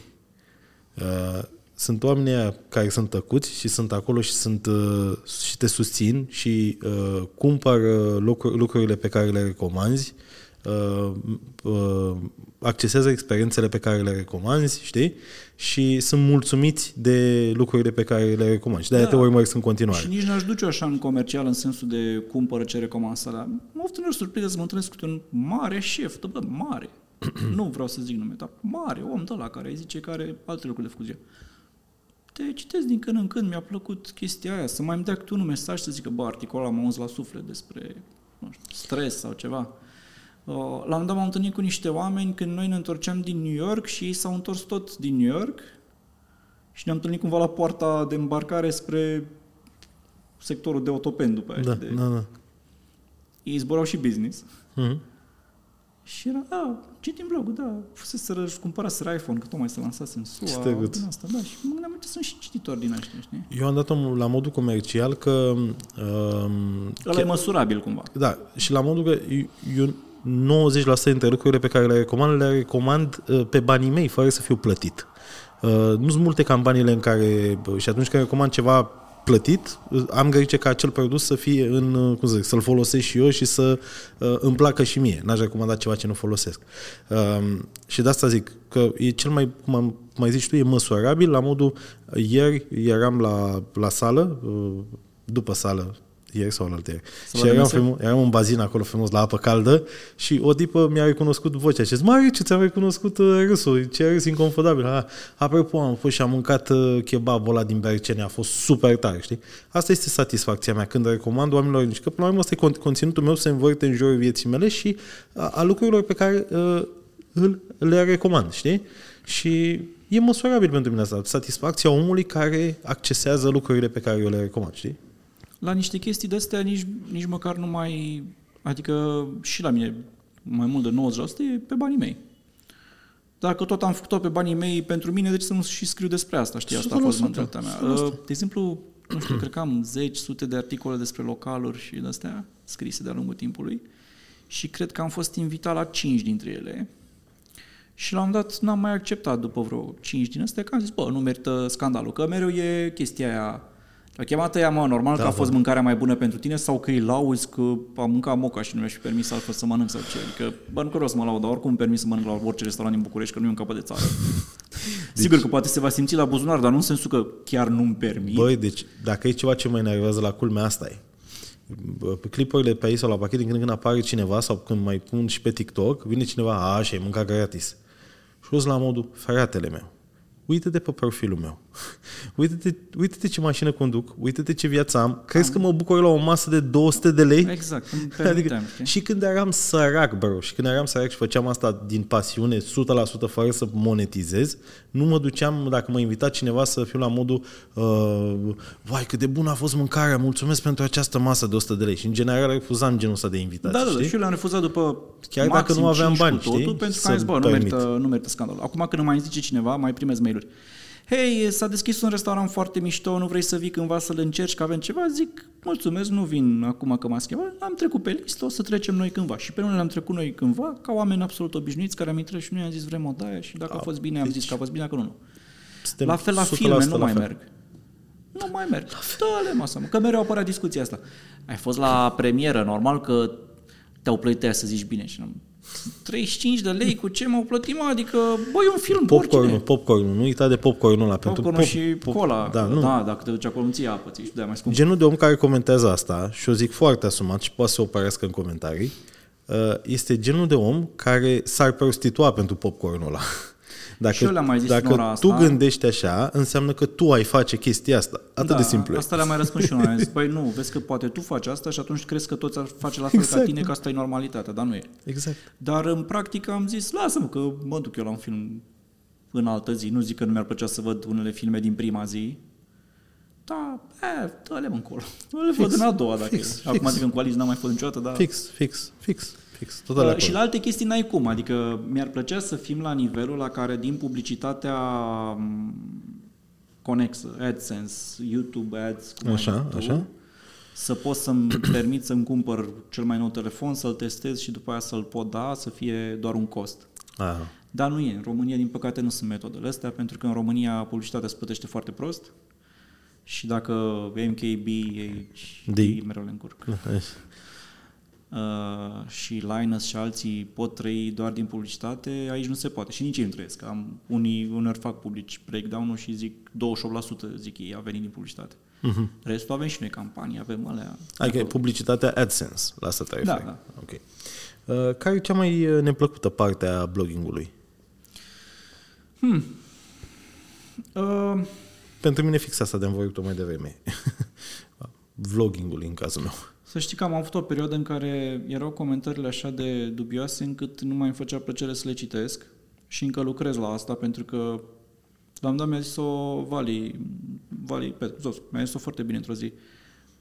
uh, sunt oamenii aia care sunt tăcuți și sunt acolo și sunt uh, și te susțin și uh, cumpără lucruri, lucrurile pe care le recomanzi, uh, uh, accesează experiențele pe care le recomanzi, știi? Și sunt mulțumiți de lucrurile pe care le recomanzi. Și de-aia Da. te urmăresc în continuare. Și nici n-aș duce așa în comercial în sensul de cumpără ce recomand să la... Mă oftă uneori surprinde să mă întâlnesc cu un mare șef, dă, bă, mare. <clears throat> nu vreau să zic nume, dar mare om de la care îi zice că are alte lucruri de făcut. zi. Te citesc din când în când, mi-a plăcut chestia aia, să mai îmi dea câte un mesaj să zică, bă, articolul am auzit la suflet despre nu știu, stres sau ceva. Uh, La un moment dat m-am întâlnit cu niște oameni când noi ne întorceam din New York și ei s-au întors tot din New York și ne-am întâlnit cumva la poarta de îmbarcare spre sectorul de autopen după aia. Da, știi, de... da, da. Ei zburau și business. Mhm. Și era, da, citim blogul, da, fuseseră, își cumpăraseră iPhone, că tocmai se lansase în SUA. Ce drăguț. din asta, da, și mă gândeam, uite, sunt și cititori din ăștia, știi? Eu am dat-o la modul comercial că... Um, Ăla e măsurabil cumva. Da, și la modul că eu 90% dintre lucrurile pe care le recomand, le recomand uh, pe banii mei, fără să fiu plătit. Uh, nu sunt multe campaniile în care, bă, și atunci când recomand ceva plătit, uh, am grijă ca acel produs să fie în, uh, cum să zic, să-l folosesc și eu și să uh, îmi placă și mie. N-aș recomanda ceva ce nu folosesc. Uh, și de asta zic că e cel mai, cum am cum mai zici tu, e măsurabil la modul, ieri eram la, la sală, uh, după sală, ieri sau la ieri. Să Și vă eram, Dumnezeu. frumos, eram în bazin acolo frumos la apă caldă și o tipă mi-a recunoscut vocea și a zis, Mare, ce ți-am recunoscut uh, râsul, ce râs inconfortabil. Ha, apropo, am fost și am mâncat uh, kebabul ăla din Bercene, a fost super tare, știi? Asta este satisfacția mea când recomand oamenilor, nici că până la urmă ăsta e con- conținutul meu se învârte în jurul vieții mele și a, a lucrurilor pe care uh, îl, le recomand, știi? Și e măsurabil pentru mine asta, satisfacția omului care accesează lucrurile pe care eu le recomand, știi? La niște chestii de-astea nici, nici măcar nu mai... Adică și la mine mai mult de 90% e pe banii mei. Dacă tot am făcut-o pe banii mei pentru mine, de ce să nu și scriu despre asta, știi? Asta a fost 100%, mentalitatea mea. 100%. Uh, De exemplu, nu știu, cred că am zeci, sute de articole despre localuri și de-astea scrise de-a lungul timpului și cred că am fost invitat la cinci dintre ele și la un moment dat n-am mai acceptat după vreo cinci din astea, că am zis, bă, nu merită scandalul, că mereu e chestia aia a chemat ea, mă, normal da, că a fost mâncarea mai bună pentru tine sau că îi lauzi că am mâncat moca și nu mi-aș fi permis altfel să mănânc sau ce. Adică, bă, nu că vreau să mă laud, dar oricum îmi permis să mănânc la orice restaurant din București, că nu e un capăt de țară. <laughs> Deci... Sigur că poate se va simți la buzunar, dar nu în sensul că chiar nu-mi permit. Băi, deci dacă e ceva ce mă enervează la culmea asta e. Bă, Pe clipurile pe aici sau la pachet, din când în când apare cineva sau când mai pun și pe TikTok, vine cineva, a, așa, e mâncat gratis. Și o la modul, fratele meu, uite-te pe profilul meu. <laughs> Uite-te, uite-te ce mașină conduc, uite-te ce viață am. Crezi că mă bucur la o masă de 200 de lei? Exact, îmi <laughs> permiteam, Adică, știi? și când eram sărac, bro, și când eram sărac și făceam asta din pasiune, 100% fără să monetizez, nu mă duceam, dacă mă invita cineva să fiu la modul uh, vai, cât de bună a fost mâncarea, mulțumesc pentru această masă de 100 de lei. Și în general refuzam genul ăsta de invitații, Da, da, da, știi? și eu le-am refuzat după Chiar dacă maxim nu aveam 5 bani, cu totul, știi? pentru că Să am zis, bă, nu permit. merită, nu merită scandalul. Acum când îmi mai zice cineva, mai primez mail-uri. Hei, s-a deschis un restaurant foarte mișto, nu vrei să vii cândva să-l încerci, că avem ceva? Zic, mulțumesc, nu vin acum că m-a schimbat, am trecut pe listă, o să trecem noi cândva. Și pe unele am trecut noi cândva, ca oameni absolut obișnuiți, care am intrat și noi am zis vrem o daie și dacă a, a fost bine, am zis că a fost bine, dacă nu, nu. La fel la filme, nu mai fel. merg. Nu mai merg. Dă-le masă, mă, că mereu apărea discuția asta. Ai fost la premieră, normal că te-au plătit să zici bine și nu 35 de lei cu ce m-au plătit, mă? Adică, băi, un film, popcorn popcorn nu uita de popcorn ăla. Popcorn pentru pop, și pop, cola. Da, nu. da, dacă te duci acolo, nu apă, ți de mai scump. Genul de om care comentează asta, și o zic foarte asumat și poate să o părească în comentarii, uh, este genul de om care s-ar prostitua pentru popcornul ăla. <laughs> Dacă, și eu le-am mai zis dacă tu asta. gândești așa, înseamnă că tu ai face chestia asta. Atât da, de simplu. Asta le-am mai răspuns și eu. Am zis, băi, nu, vezi că poate tu faci asta și atunci crezi că toți ar face la fel exact. ca tine, că asta e normalitatea, dar nu e. Exact. Dar în practică am zis, lasă-mă că mă duc eu la un film în altă zi. Nu zic că nu mi-ar plăcea să văd unele filme din prima zi, da, e, dă-le încolo. <laughs> Le văd în a doua, dacă fix, e. Acum, fix. adică în coaliție n-am mai fost niciodată, dar... Fix, fix, fix. Fix, total uh, și la alte chestii n-ai cum, adică mi-ar plăcea să fim la nivelul la care din publicitatea mm, conexă, AdSense, YouTube Ads, cum așa, tu, așa. să pot să-mi <coughs> permit să-mi cumpăr cel mai nou telefon, să-l testez și după aia să-l pot da, să fie doar un cost. Aha. Dar nu e. În România, din păcate, nu sunt metodele astea, pentru că în România publicitatea se plătește foarte prost și dacă MKB, e mereu le încurc. Uh, și Linus și alții pot trăi doar din publicitate, aici nu se poate și nici ei nu trăiesc. Am, unii uneori fac publici breakdown-ul și zic 28% zic ei a venit din publicitate. Uh-huh. Restul avem și noi campanii, avem alea. Adică publicitatea AdSense, la asta te Da, da. Ok. Uh, care e cea mai uh, neplăcută parte a bloggingului? Hmm. Uh... Pentru mine fix asta de-am vorbit mai devreme. <laughs> Vloggingul în cazul meu. Să știi că am avut o perioadă în care erau comentariile așa de dubioase încât nu mai îmi făcea plăcere să le citesc și încă lucrez la asta pentru că la un dat mi-a zis-o Vali, Vali Petru, mi-a zis-o foarte bine într-o zi.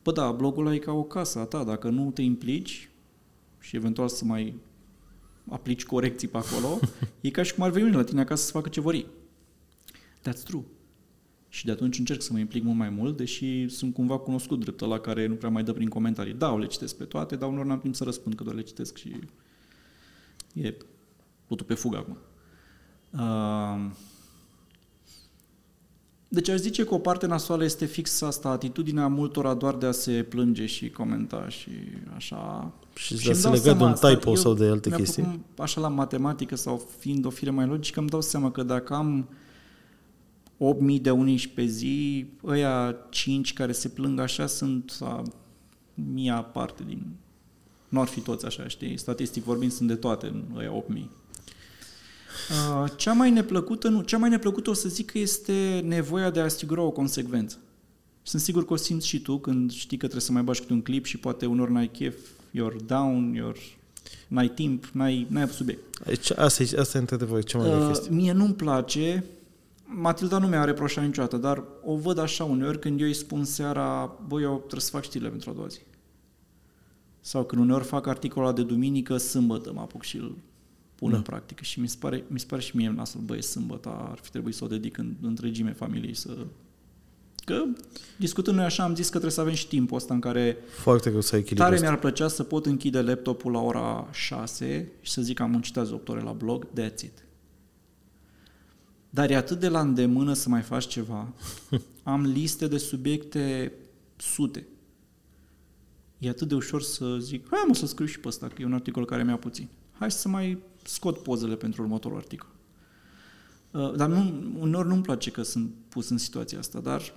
Bă da, blogul ăla e ca o casă a ta, dacă nu te implici și eventual să mai aplici corecții pe acolo, <laughs> e ca și cum ar veni la tine acasă să facă ce vor That's true. Și de atunci încerc să mă implic mult mai mult, deși sunt cumva cunoscut drept la care nu prea mai dă prin comentarii. Da, le citesc pe toate, dar unor n-am timp să răspund, că doar le citesc și e totul pe fugă acum. Uh, deci aș zice că o parte nasoală este fix asta, atitudinea multora doar de a se plânge și comenta și așa. Și, și de a se lega de un typo sau de alte chestii. Așa la matematică sau fiind o fire mai logică, îmi dau seama că dacă am 8.000 de unici pe zi, ăia 5 care se plâng așa sunt a mia parte din... Nu ar fi toți așa, știi? Statistic vorbind sunt de toate în ăia 8.000. Uh, cea mai neplăcută, nu, cea mai neplăcută o să zic că este nevoia de a asigura o consecvență. Sunt sigur că o simți și tu când știi că trebuie să mai bagi câte un clip și poate unor n-ai chef, you're down, you're n-ai timp, n-ai, n-ai subiect. Deci asta, e, asta e într-adevăr cea mai uh, chestie. Mie nu-mi place Matilda nu mi-a reproșat niciodată, dar o văd așa uneori când eu îi spun seara, băi, eu trebuie să fac știrile pentru a doua zi. Sau când uneori fac articolul de duminică, sâmbătă mă apuc și îl pun da. în practică. Și mi se pare, mi se pare și mie nasul, băi, sâmbătă ar fi trebuit să o dedic în întregime familiei să... Că, discutând noi așa, am zis că trebuie să avem și timpul ăsta în care... Foarte greu să ai Tare mi-ar plăcea să pot închide laptopul la ora 6 și să zic că am muncit azi 8 ore la blog, that's it. Dar e atât de la îndemână să mai faci ceva. <laughs> Am liste de subiecte sute. E atât de ușor să zic, hai mă să scriu și pe ăsta, că e un articol care mi-a puțin. Hai să mai scot pozele pentru următorul articol. Uh, dar nu, uneori nu-mi place că sunt pus în situația asta, dar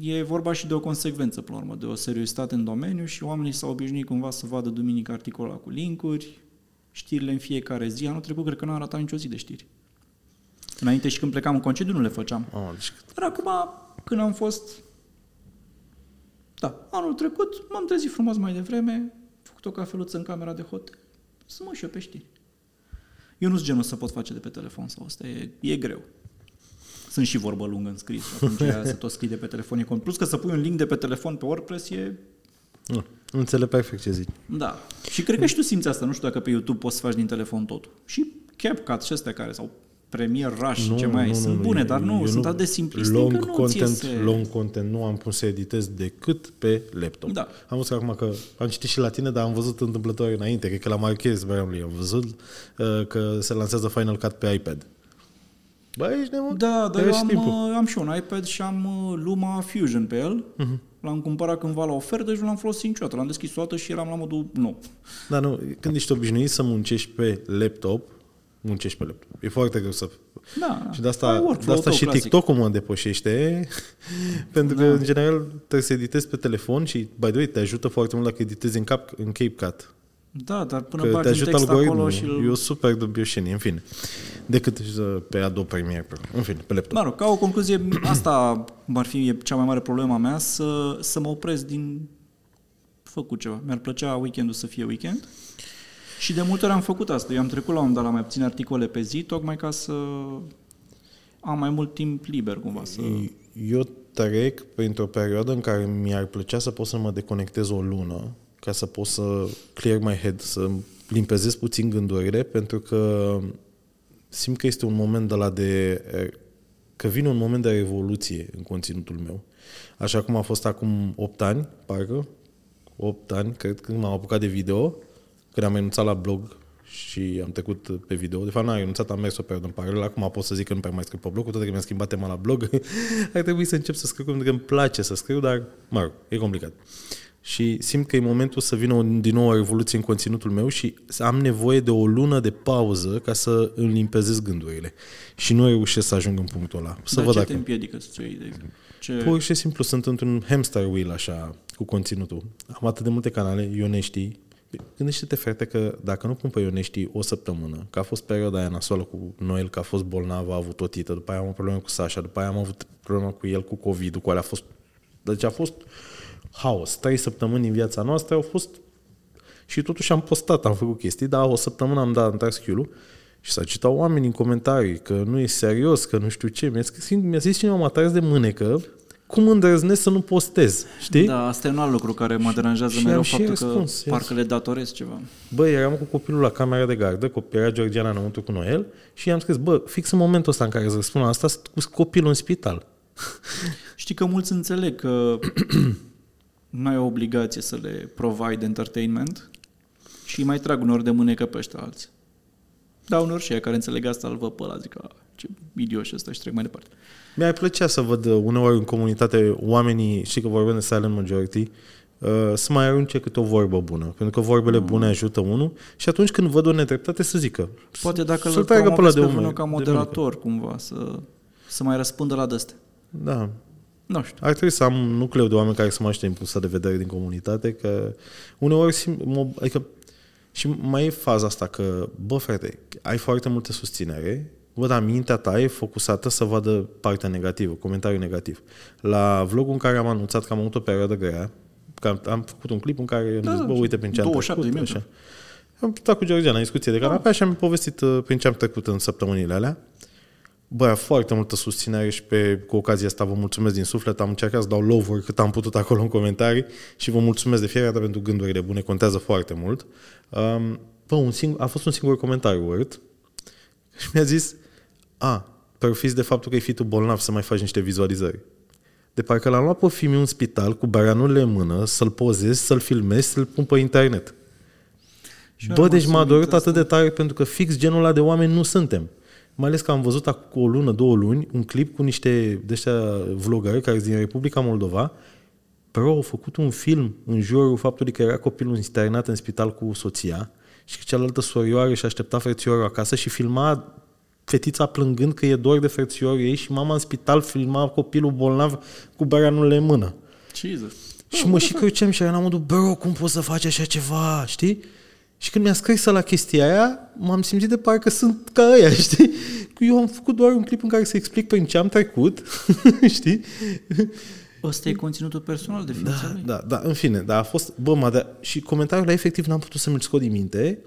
e vorba și de o consecvență, până la urmă, de o seriozitate în domeniu și oamenii s-au obișnuit cumva să vadă duminică articolul cu linkuri, știrile în fiecare zi. Anul trecut cred că n-a arătat nicio zi de știri. Înainte și când plecam în concediu nu le făceam. Oh, deci... Dar acum, când am fost... Da, anul trecut m-am trezit frumos mai devreme, făcut o cafeluță în camera de hotel, să mă și eu pe știri. Eu nu sunt genul să pot face de pe telefon sau asta, e, e greu. Sunt și vorbă lungă în scris, atunci să tot scrii de pe telefon e cont. Plus că să pui un link de pe telefon pe WordPress e... Nu, înțeleg perfect ce zici. Da. Și cred că și tu simți asta. Nu știu dacă pe YouTube poți să faci din telefon totul. Și CapCut și astea care, sau Premiere Rush și ce mai ai. Sunt bune, dar nu, sunt atât de simpliste long că nu content, ți iese... long content nu am pus să editez decât pe laptop. Da. Am văzut acum că am citit și la tine, dar am văzut întâmplător înainte, cred că la Marquez Brownlee am văzut uh, că se lansează Final Cut pe iPad. Bă, ești nebun? Da, dar Te eu lași am, timpul. uh, am și un iPad și am uh, Luma Fusion pe el. Mhm. L-am cumpărat cândva la ofertă și nu l-am folosit niciodată. L-am deschis o dată și eram la modul nu. Da, nu, când ești obișnuit să muncești pe laptop, muncești pe laptop. E foarte greu să... Da, da. Și de Ai asta, workflow-ul de asta tău și clasic. TikTok-ul mă depășește, <laughs> pentru că, Da. în general, trebuie să editezi pe telefon și, by the way, te ajută foarte mult dacă editezi în, cap, în CapCut. Da, dar până Că te bagi un ajută text acolo algoritmul. și Și îl... Eu super dubioșenie, în fine. Decât uh, pe Adobe Premiere Pro. În fine, pe laptop. Mă rog, ca o concluzie, <clears throat> asta ar fi cea mai mare problema mea, să, să mă opresc din făcut ceva. Mi-ar plăcea weekendul să fie weekend. Și de multe ori am făcut asta. Eu am trecut la un dat la mai puține articole pe zi, tocmai ca să am mai mult timp liber, cumva. Să... Eu trec printr-o perioadă în care mi-ar plăcea să pot să mă deconectez o lună ca să pot să clear my head, să limpezez puțin gândurile, pentru că simt că este un moment de la de... că vine un moment de revoluție în conținutul meu. Așa cum a fost acum 8 ani, parcă, 8 ani, cred, când m-am apucat de video, când am renunțat la blog și am trecut pe video. De fapt, n-am renunțat, am mers o perioadă în paralel. Acum pot să zic că nu prea mai scriu pe blog, cu toate că mi-am schimbat tema la blog. <laughs> Ar trebui să încep să scriu, pentru că îmi place să scriu, dar, mă rog, e complicat. Și simt că e momentul să vină o, din nou o revoluție în conținutul meu și să am nevoie de o lună de pauză ca să îmi limpezez gândurile. Și nu reușesc să ajung în punctul ăla. Să Dar văd ce dacă... te împiedică să-ți o iei, de exemplu? Ce... Pur și simplu sunt într-un hamster wheel așa cu conținutul. Am atât de multe canale, Ionești. Gândește-te, frate, că dacă nu pun pe Ionești o săptămână, că a fost perioada aia nasoală cu Noel, că a fost bolnav, a avut otită, după aia am o problemă cu Sasha, după aia am avut problemă cu el, cu covid cu alea a fost... Deci a fost haos. Trei săptămâni în viața noastră au fost... Și totuși am postat, am făcut chestii, dar o săptămână am dat într skill și s-a citat oameni în comentarii că nu e serios, că nu știu ce. Mi-a, scris, mi-a zis cineva, m-a tras de mânecă, cum îndrăznesc să nu postez, știi? Da, asta e un alt lucru care mă deranjează și mereu, am și faptul răspuns, că yes. parcă le datorez ceva. Bă, eram cu copilul la camera de gardă, copil era Georgiana înăuntru cu Noel și i-am scris, bă, fix în momentul ăsta în care îți răspund la asta, sunt cu copilul în spital. <laughs> Știi că mulți înțeleg că nu ai o obligație să le provide entertainment și îi mai trag unor de mânecă pe ăștia alții. Da, unor și aia care înțeleg asta îl văd pe ăla, zic, "A, ce idioși ăsta și trec mai departe. Mi-ar plăcea să văd uh, uneori în comunitate oamenii, știi că vorbim de silent majority, uh, să mai arunce câte o vorbă bună. Pentru că vorbele bune ajută unul și atunci când văd o nedreptate să zică. Poate dacă să îl tragă pe ăla promovezi de pe umăr, unul ca de moderator, cumva, să, să mai răspundă la dăste. Da, Nu știu. ar trebui să am un nucleu de oameni care să mă ajute în punctul de vedere din comunitate, că uneori simt, mă, adică, și mai e faza asta că, bă frate, ai foarte multă susținere, bă, dar mintea ta e focusată să vadă partea negativă, comentariul negativ. La vlogul în care am anunțat că am avut o perioadă grea, că am, am făcut un clip în care am Da, zis, bă, da, uite prin ce am 27 trecut, minute. așa. Am stat cu Georgiana în discuție de canapea și am povestit uh, prin ce am trecut în săptămânile alea. Bă, foarte multă susținere și pe, cu ocazia asta vă mulțumesc din suflet. Am încercat să dau love cât am putut acolo în comentarii și vă mulțumesc de fiecare dată pentru gândurile bune, contează foarte mult. Um, bă, un singur, a fost un singur comentariu urât și <laughs> mi-a zis, a, profiți de faptul că e fitul bolnav să mai faci niște vizualizări. De parcă l-am luat pe filmul în spital cu baranurile în mână, să-l pozez, să-l filmez, să-l pun pe internet. Și eu Bă, am deci m-a mulțumit dorit asta. atât de tare pentru că fix genul ăla de oameni nu suntem. Mai ales că am văzut acum o lună, două luni, un clip cu niște de ăștia vlogări care sunt din Republica Moldova. Bro, au făcut un film în jurul faptului că era copilul internat în spital cu soția și că cealaltă sorioară și aștepta frățiorul acasă și filma fetița plângând că e dor de frățiorul ei și mama în spital filma copilul bolnav cu baranurile în mână. Jesus. Și mă și căuceam și eram la modul, bro, cum poți să faci așa ceva, știi? Și când mi-a scris la chestia aia, m-am simțit de parcă sunt ca ăia, <laughs> știi? Eu am făcut doar un clip în care să explic prin ce am trecut, <laughs> știi? Ăsta e conținutul personal de ființa Da, lui. da, da, în fine, dar a fost, bă, mă, da, și comentariul ăla efectiv n-am putut să mi-l scot din minte,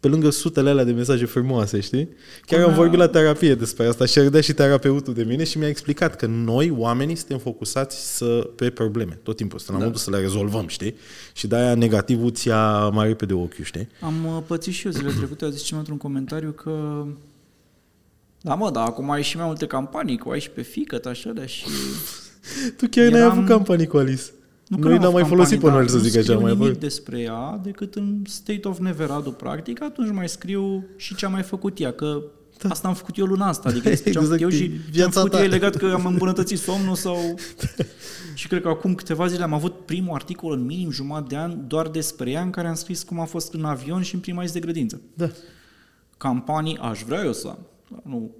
pe lângă sutele alea de mesaje frumoase, știi? Chiar am Până- vorbit la terapie despre asta și a râdea și terapeutul de mine și mi-a explicat că noi, oamenii, suntem focusați să, pe probleme, tot timpul, suntem la Da. modul să le rezolvăm, știi? Și de-aia negativul ți ia mai repede ochiul, știi? Am uh, pățit și eu zilele <clears throat> trecute, a zis cineva într-un comentariu că Da, mă, dar acum ai și mai multe campanii, cu ai și pe fică, așa, de și... Tu chiar n-ai Eram- avut campanii cu Alice. Nu că Noi n-am n-am mai avut folosit pe campanii, noi, să dar zic așa. Nu Mai scriu nimic apoi. despre ea decât în State of Neveradu, practic, atunci mai scriu și ce a mai făcut ea, că da. asta am făcut eu luna asta, adică <laughs> despre ce am făcut eu Exact, și e ce am viața făcut ta. eu e legat că am îmbunătățit somnul sau... <laughs> și cred că acum câteva zile am avut primul articol în minim jumătate de an doar despre ea în care am scris cum a fost în avion și în prima zi de grădință. Da. Campanii aș vrea eu să am. Dar Nu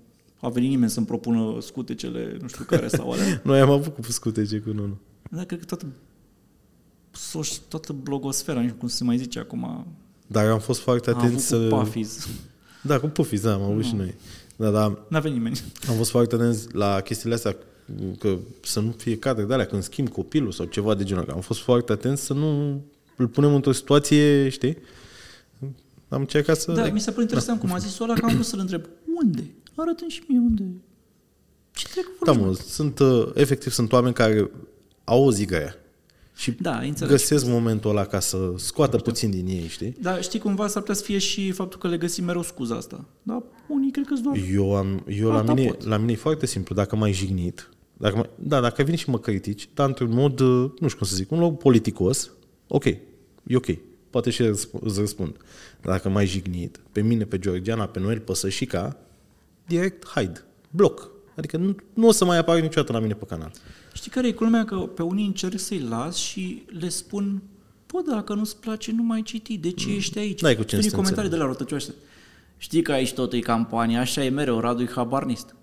a venit nimeni să-mi propună scutecele, nu știu care sau alea. <laughs> Noi am avut cu scutece cu Nunu. Dar cred că toată, soci, toată blogosfera, nu știu cum se mai zice acum, Dar am fost foarte a avut atenți cu să... Puffies. Da, cu Puffies, da, am avut și noi. Da, da, N-a venit nimeni. am fost foarte atenți la chestiile astea, că să nu fie cadre de alea când schimb copilul sau ceva de genul. ăla. Am fost foarte atenți să nu îl punem într-o situație, știi? Am încercat să... Da, mi se pare interesant cum a zis ăla că am vrut să-l întreb. Unde? Arată-mi și mie unde. Ce trec Da, vorbi? mă, sunt, uh, efectiv, sunt oameni care au o zi grea și Da, înțeleg. găsesc momentul ăla ca să scoată puțin din ei, știi? Da, știi, cumva s-ar putea să fie și faptul că le găsim mereu scuza asta. Da, unii cred că doar... Eu, am, eu la, Asta mine, poți. la mine e foarte simplu. Dacă m-ai jignit, dacă mă, da, dacă vine și mă critici, dar într-un mod, uh, nu știu cum să zic, un loc politicos, ok, e ok. Poate și răsp- îți răspund. Dar dacă m-ai jignit, pe mine, pe Georgiana, pe Noel, pe Sășica, direct, hide, bloc. Adică nu, nu o să mai apară niciodată la mine pe canal. Știi care e culmea? Că pe unii încerc să-i las și le spun Bă, dacă nu-ți place, nu mai citi. De ce ești aici? N-ai cu ce Vin să te comentarii de la rotăcioase. Știi că aici tot e campanie, așa e mereu, Radu e habarnist.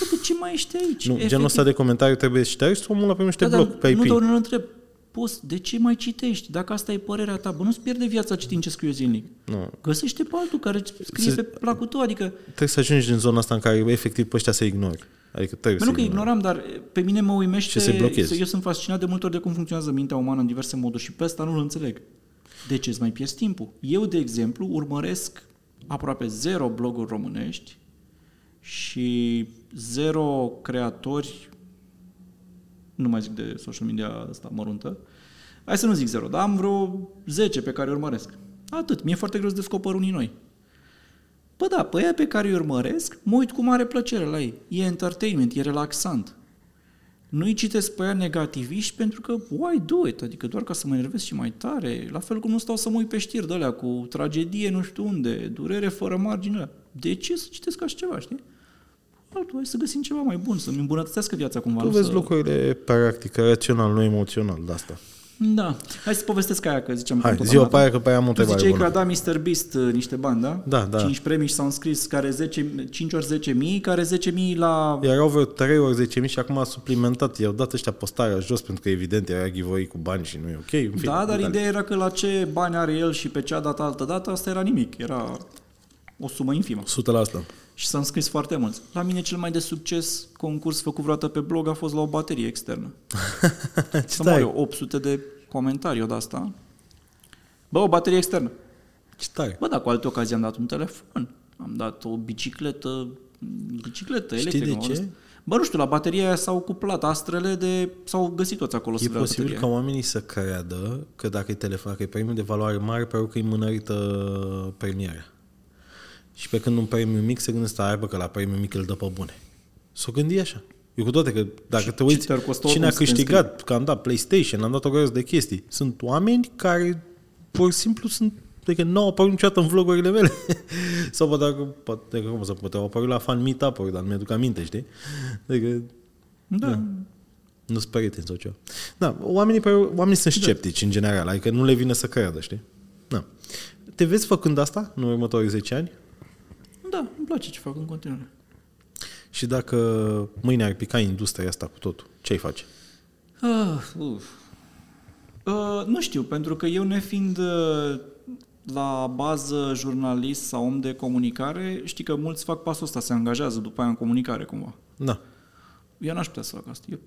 Bă, de ce mai ești aici? Nu, genul ăsta de comentariu trebuie șters, omul la pe niște da, bloc dar pe IP. Nu, dar unul întreb, poți, de ce mai citești? Dacă asta e părerea ta, bă, nu-ți pierde viața citind ce scriu eu zilnic. Nu. Găsește pe altul care scrie Se- pe placul tău, adică Trebuie să ajungi în zona asta în care efectiv pe ăștia să ignori. Adică trebuie Bă, nu să că ignori. ignoram, dar pe mine mă uimește... Și să blochezi. Eu sunt fascinat de multe ori de cum funcționează mintea umană în diverse moduri și pe ăsta nu-l înțeleg. De ce îți mai pierzi timpul? Eu, de exemplu, urmăresc aproape zero bloguri românești și zero creatori, nu mai zic de social media asta măruntă, hai să nu zic zero, dar am vreo 10 pe care îi urmăresc. Atât. Mi-e foarte greu să descoper unii noi. Bă da, pe aia pe care îi urmăresc, mă uit cu mare plăcere la ei. E entertainment, e relaxant. Nu-i citesc pe aia negativiști pentru că, why do it? Adică doar ca să mă enervez și mai tare. La fel cum nu stau să mă uit pe știri de alea cu tragedie nu știu unde, durere fără margine. De ce să citesc așa ceva, știi? Altul, hai să găsim ceva mai bun, să-mi îmbunătățească viața cumva. Tu nu vezi să... lucrurile practic, rațional, nu emoțional de asta. Da. Hai să povestesc aia, că ziceam Hai, tot zi-o am pe aia, că pe aia am o Tu întrebare ziceai că bună. a dat Mr. Beast uh, niște bani, da? Da, da. 5 premii și s-au înscris care 10, 5 ori 10 mii, care 10 mii la... Erau vreo 3 ori 10.000 și acum a suplimentat. I-au dat ăștia postarea jos pentru că evident era giveaway cu bani și nu e ok. În fine, Da, dar detalii. ideea era că la ce bani are el și pe ce a dat altă dată, asta era nimic. Era o sumă infimă. 100 la asta. Și s-au înscris foarte mulți. La mine cel mai de succes concurs făcut vreodată pe blog a fost la o baterie externă. <laughs> Ce Să mă tare, eu, 800 de comentarii de asta. Bă, o baterie externă. ce tare. Bă, dar cu alte ocazii am dat un telefon. Am dat o bicicletă, bicicletă Știi electrică. de mă ce? văd. Bă, nu știu, la bateria aia s-au cuplat astrele de... S-au găsit toți acolo să E vrea posibil bateria. ca oamenii să creadă că dacă e telefon, dacă e premiu de valoare mare, pentru că e mânărită premiarea. Și pe când un premiu mic se gândesc, stai, bă, că la premiu mic îl dă pe bune. S-o gândi așa. Eu cu toate că dacă Și te uiți, ce te-ar costa cine a oricum să te câștigat, că am dat PlayStation, am dat o grămadă de chestii. Sunt oameni care pur și simplu sunt Adică nu au apărut niciodată în vlogurile mele. <laughs> Sau poate, dacă- poate, că, cum să poate au apărut la fan meetup dar nu mi-aduc aminte, știi? Adică Da. nu sunt prieteni sau ceva. Da, oamenii, păi, oamenii sunt sceptici în general, adică nu le vine să creadă, știi? Da. Te vezi făcând asta în următorii 10 ani? Da, îmi place ce fac în continuare. Și dacă mâine ar pica industria asta cu totul, ce ai face? Ah, uf. Uh, nu știu, pentru că eu nefiind uh, la bază jurnalist sau om de comunicare, știi că mulți fac pasul ăsta, se angajează după aia în comunicare cumva. Da. Eu n-aș putea să fac asta. Eu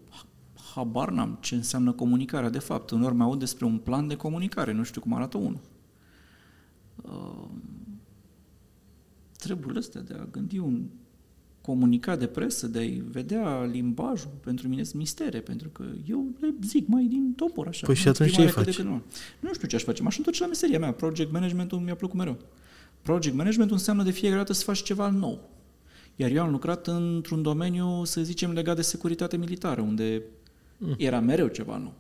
habar n-am ce înseamnă comunicarea, de fapt. În urmă aud despre un plan de comunicare, nu știu cum arată unul. Uh, treburile astea de a gândi un comunicat de presă, de a-i vedea limbajul, pentru mine sunt mistere, pentru că eu le zic mai din topor așa. Păi și nu atunci prima ce oară faci? cât de cât Nu. nu știu ce aș face, m-aș întoarce la meseria mea. Project management-ul mi-a plăcut mereu. Project management înseamnă de fiecare dată să faci ceva nou. Iar eu am lucrat într-un domeniu, să zicem, legat de securitate militară, unde era mereu ceva nou.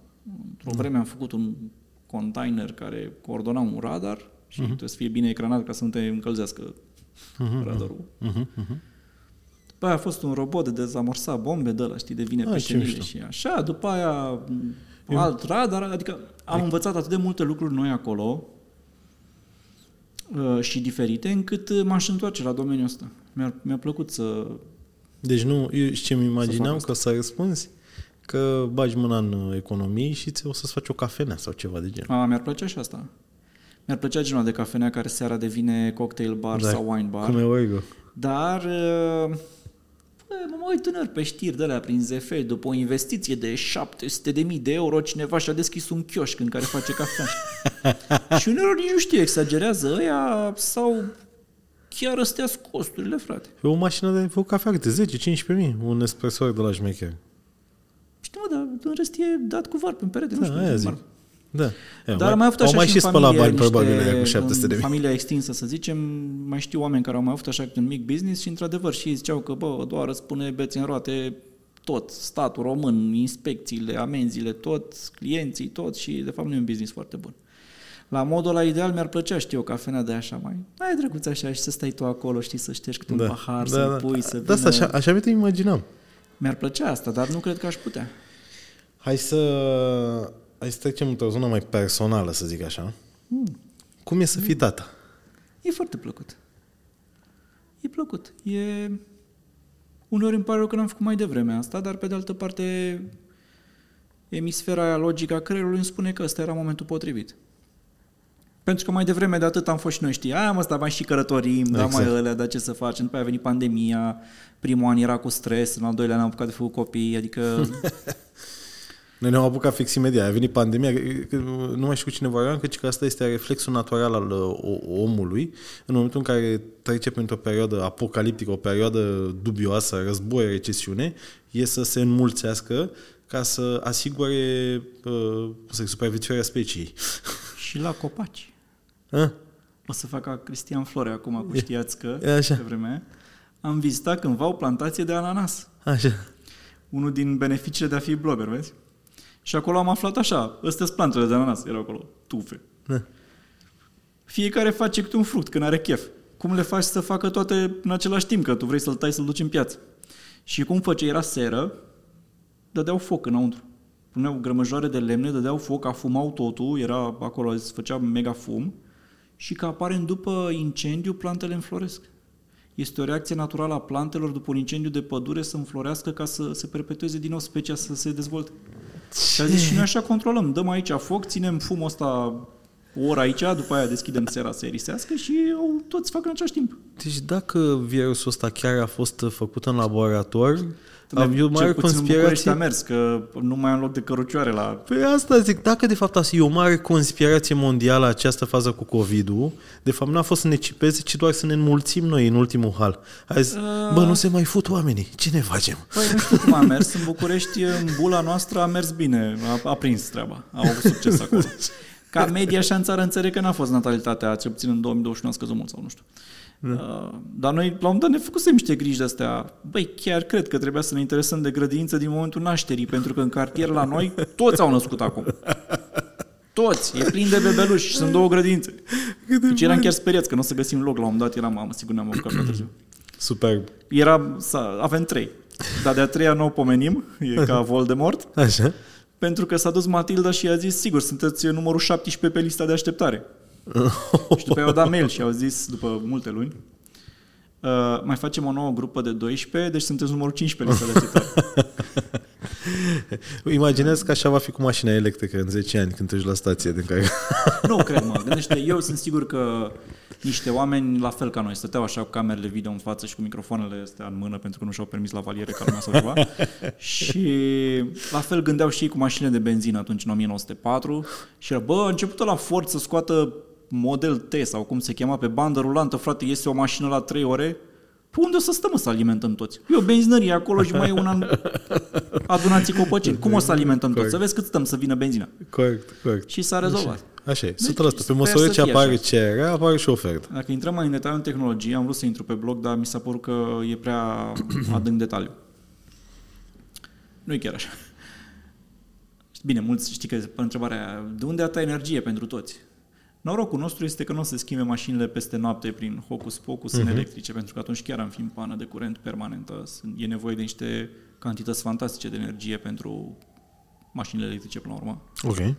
Într-o vreme am făcut un container care coordona un radar și trebuie să fie bine ecranat ca să nu te încălzească radarul. După aia a fost un robot de dezamorsat bombe de ăla, știi, de vine Ah, pe ce șenile mișto. și așa. După aia m, alt radar, adică am învățat atât de multe lucruri noi acolo uh, și diferite, încât uh, m-aș întoarce la domeniul ăsta. Mi-a, mi-a plăcut să... Deci nu, eu știi ce mi fac imaginam asta. că să răspunzi? Că bagi mâna în uh, economie și ți o să-ți faci o cafenea sau ceva de genul. A, mi-ar plăcea și asta. Mi-ar plăcea genul de cafenea care seara devine cocktail bar Da, sau wine bar. Cum e Oigo? Dar uh, bă, mă uit tânăr pe știri de alea prin ZF, după o investiție de 700.000 de euro, cineva și-a deschis un chioșc în care face cafea. <laughs> și uneori nici nu știu, exagerează ăia sau chiar astea costurile, frate. E o mașină de făcut cafea câte? 10-15 mii? Un espresor de la șmecher. Știi mă, dar în rest e dat cu var pe perete, nu Da, știu. aia zic. normal. Da. Ia, Dar am mai avut au așa mai și, și în spălat familie bani niște, probabil aia cu 700 de în mii. familia extinsă, să zicem, mai știu oameni care au mai avut așa câte un mic business și într-adevăr și ei ziceau că, bă, doar îți pune beți în roate tot, statul român, inspecțiile, amenziile, tot, clienții, tot și de fapt nu e un business foarte bun. La modul la ideal mi-ar plăcea, știu, o cafenea de așa mai, mai drăguț așa și să stai tu acolo, știi, să ștergi câte un pahar, să-l pui, să Da, asta, vină... așa, așa mi te imaginam. Mi-ar plăcea asta, dar nu cred că aș putea. Hai să, hai să trecem într-o zonă mai personală, să zic așa. Hmm. Cum e să fii tata? E foarte plăcut. E plăcut. E... Uneori îmi pare rău că n-am făcut mai devreme asta, dar pe de altă parte emisfera aia logică a creierului îmi spune că ăsta era momentul potrivit. Pentru că mai devreme de atât am fost și noi, știi, aia mă, stai mai și călătorim, da mai Exact. ălea, dar ce să facem? După aia a venit pandemia, primul an era cu stres, în al doilea ne-am apucat de făcut copii, adică <laughs> Noi ne-am apucat fix imediat. A venit pandemia, că- că nu mai știu cu cine vorbeam, căci că asta este reflexul natural al uh, o- omului în momentul în care trece printr-o perioadă apocaliptică, o perioadă dubioasă, război, recesiune, e să se înmulțească ca să asigure uh, cum să zic, supraviețuirea speciei. și la copaci. Ah, O să fac ca Cristian Flore acum, cu știați că, E așa. pe vreme, am vizitat cândva o plantație de ananas. Așa. Unul din beneficiile de a fi blogger, vezi? Și acolo am aflat așa, astea sunt plantele de ananas, erau acolo, tufe. Da. Fiecare face câte un fruct când are chef. Cum le faci să facă toate în același timp, că tu vrei să-l tai să-l duci în piață. Și cum făcea, era seră, dădeau foc înăuntru. Puneau grămăjoare de lemne, dădeau foc, afumau totul, era acolo, se făcea mega fum și că aparent după incendiu plantele înfloresc. Este o reacție naturală a plantelor după un incendiu de pădure să înflorească ca să se perpetueze din nou specia să se dezvolte. Și a zis și noi așa controlăm, dăm aici foc, ținem fumul ăsta o oră aici, după aia deschidem sera să erisească și au, toți fac în același timp. Deci dacă virusul ăsta chiar a fost făcut în laborator, am eu Cel mare puțin în București conspirație... a mers, că nu mai am loc de cărucioare la... Păi asta zic, dacă de fapt asta e o mare conspirație mondială această fază cu COVID-ul, de fapt nu a fost să ne cipeze, ci doar să ne înmulțim noi în ultimul hal. A zis, Uh. bă, nu se mai fut oamenii, ce ne facem? Păi nu știu cum a mers, în București, în bula noastră a mers bine, a, a prins treaba, au avut succes acolo. Ca media așa în țară înțeleg că n-a fost natalitatea, cel puțin în 2021 a scăzut mult sau nu știu. Uh, dar noi, la un moment dat, ne făcusem niște griji de-astea. Băi, chiar cred că trebuia să ne interesăm de grădiniță din momentul nașterii, pentru că în cartier la noi toți au născut acum. Toți! E plin de bebeluși și sunt două grădinițe. Deci eram chiar speriați că nu o să găsim loc. La un moment dat eram, mamă, sigur ne-am apucat prea târziu. Superb. Era, să, avem trei. Dar de-a treia nu o pomenim, e ca <laughs> Voldemort, Așa. pentru că s-a dus Matilda și a zis, sigur, sunteți numărul 17 pe lista de așteptare. <laughs> și după aia au dat mail și au zis, după multe luni, uh, mai facem o nouă grupă de 12, deci sunteți numărul 15 pe lista de așteptare. Imaginez că așa va fi cu mașina electrică în 10 ani când treci la stație din care... nu cred, mă. Gândește, eu sunt sigur că niște oameni, la fel ca noi, stăteau așa cu camerele video în față și cu microfoanele astea în mână pentru că nu și-au permis la valiere ca lumea sau <laughs> ceva. și la fel gândeau și ei cu mașinile de benzină atunci în 1904 și era, bă, a început la Ford să scoată model T sau cum se chema pe bandă rulantă, frate, iese o mașină la 3 ore, pe unde o să stăm să alimentăm toți? E o benzinărie acolo și mai e un an <laughs> adunații copăcini. Cum o să alimentăm toți? Să vezi cât stăm să vină benzina. Corect, corect. Și s-a rezolvat. Așa e, 100%. Deci, Pe sper măsură să ce fie apare așa. cererea, apare și ofertă. Dacă intrăm mai în detaliu în tehnologie, am vrut să intru pe blog, dar mi s-a părut că e prea <coughs> adânc detaliu. Nu e chiar așa. Bine, mulți știi că pe întrebarea aia, de unde a ta energie pentru toți? Norocul nostru este că nu o să schimbe mașinile peste noapte prin hocus-pocus în Mhm. electrice, pentru că atunci chiar am fi în pană de curent permanentă. Sunt- E nevoie de niște cantități fantastice de energie pentru mașinile electrice până la urmă. Ok.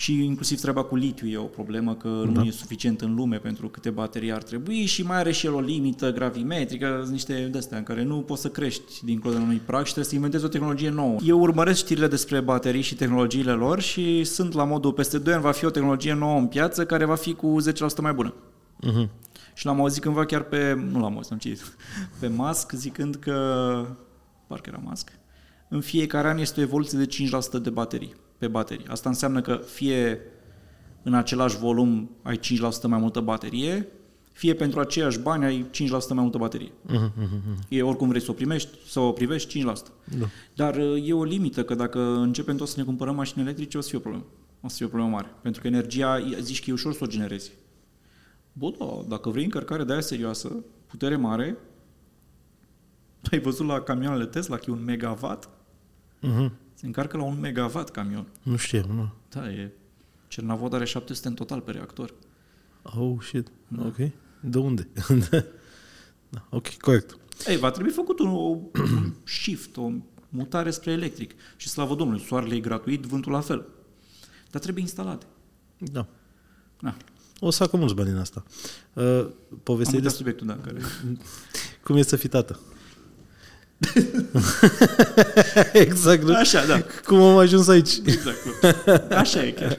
Și inclusiv treaba cu litiu e o problemă, că da. nu e suficient în lume pentru câte baterii ar trebui și mai are și el o limită gravimetrică, sunt niște de-astea în care nu poți să crești dincolo de unui prag și trebuie să inventezi o tehnologie nouă. Eu urmăresc știrile despre baterii și tehnologiile lor și sunt la modul peste 2 ani va fi o tehnologie nouă în piață care va fi cu 10% mai bună. Mhm. Și l-am auzit cândva chiar pe, nu l-am auzit, am citit, pe Musk zicând că, parcă era Musk, în fiecare an este o evoluție de 5% de baterii, pe baterii. Asta înseamnă că fie în același volum ai 5% mai multă baterie, fie pentru aceiași bani ai 5% mai multă baterie. Mhm, mhm, mhm. E oricum vrei să o primești, să o privești 5%. Da. Dar uh, e o limită, că dacă începem tot să ne cumpărăm mașini electrice, o să fie o problemă. O să fie o problemă mare. Pentru că energia, zici că e ușor să o generezi. Bă, da, dacă vrei încărcare de aia serioasă, putere mare, ai văzut la camioanele Tesla că e un megawatt? Mhm. Se încarcă la un megawatt camion. Nu știu, nu. Da, e... Cernavod are 700 în total pe reactor. Oh, shit. Ok. De unde? <laughs> da. Ok, corect. Ei, va trebui făcut un, un <clears throat> shift, o mutare spre electric. Și slavă Domnului, soarele e gratuit, vântul la fel. Dar trebuie instalate. Da. Na, O să facă mulți bani în asta. Uh, am povestea uitat de subiectul, da, care... <laughs> cum e să fii tată. <laughs> exact. Nu? Așa, da. Cum am ajuns aici? Exact. Așa e chiar.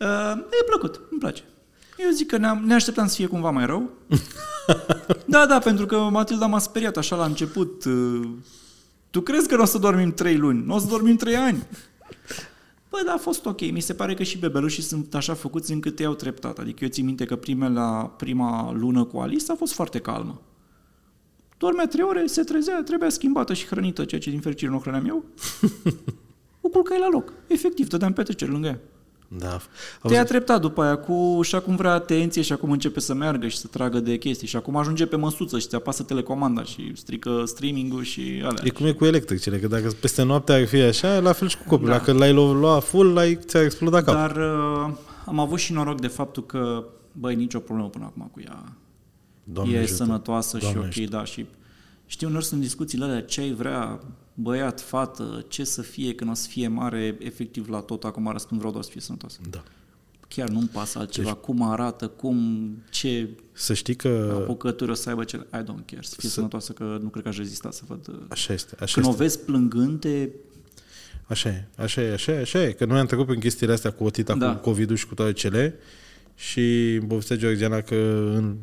Uh, e plăcut, îmi place. Eu zic că ne, ne așteptam să fie cumva mai rău. <laughs> da, da, pentru că Matilda m-a speriat așa la început. Uh, tu crezi că nu o să dormim trei luni? Nu o să dormim trei ani? Bă, da, a fost ok. Mi se pare că și bebelușii sunt așa făcuți încât te iau treptat. Adică eu țin minte că primele, prima lună cu Alice a fost foarte calmă. Dormea trei ore, se trezea, trebuia schimbată și hrănită, ceea ce din fericire nu o hrăneam eu. <laughs> o culcai la loc. Efectiv, dădeam petreceri lângă ea. Da. Te ia treptat după aia cu și acum vrea atenție și acum începe să meargă și să tragă de chestii și acum ajunge pe măsuță și ți apasă telecomanda și strică streaming-ul și alea. E cum e cu electricele, că dacă peste noapte ar fi așa, la fel și cu copilul. Da. Dacă l-ai luat full, l-ai, ți-ar exploda capul. Dar uh, am avut și noroc de faptul că, băi, nicio problemă până acum cu ea. Doamne e ajută. sănătoasă Doamne și ok, ajută. da, și știu, uneori sunt discuțiile alea, ce ai vrea, băiat, fată, ce să fie când o să fie mare, efectiv la tot, acum răspund vreau doar să fie sănătoasă. Da. Chiar nu-mi pasă altceva, Deci- cum arată, cum, ce Să știi că... apucături o să aibă, ce... I don't care, să fie Să- sănătoasă, că nu cred că aș rezista să văd... uh, Așa este. Așa Când o este. vezi plângând, te... Așa e, așa e, așa e, așa e. Că noi am trecut prin chestiile astea cu otita, Da. cu COVID-ul și cu toate cele și îmi povestea Georgiana că în,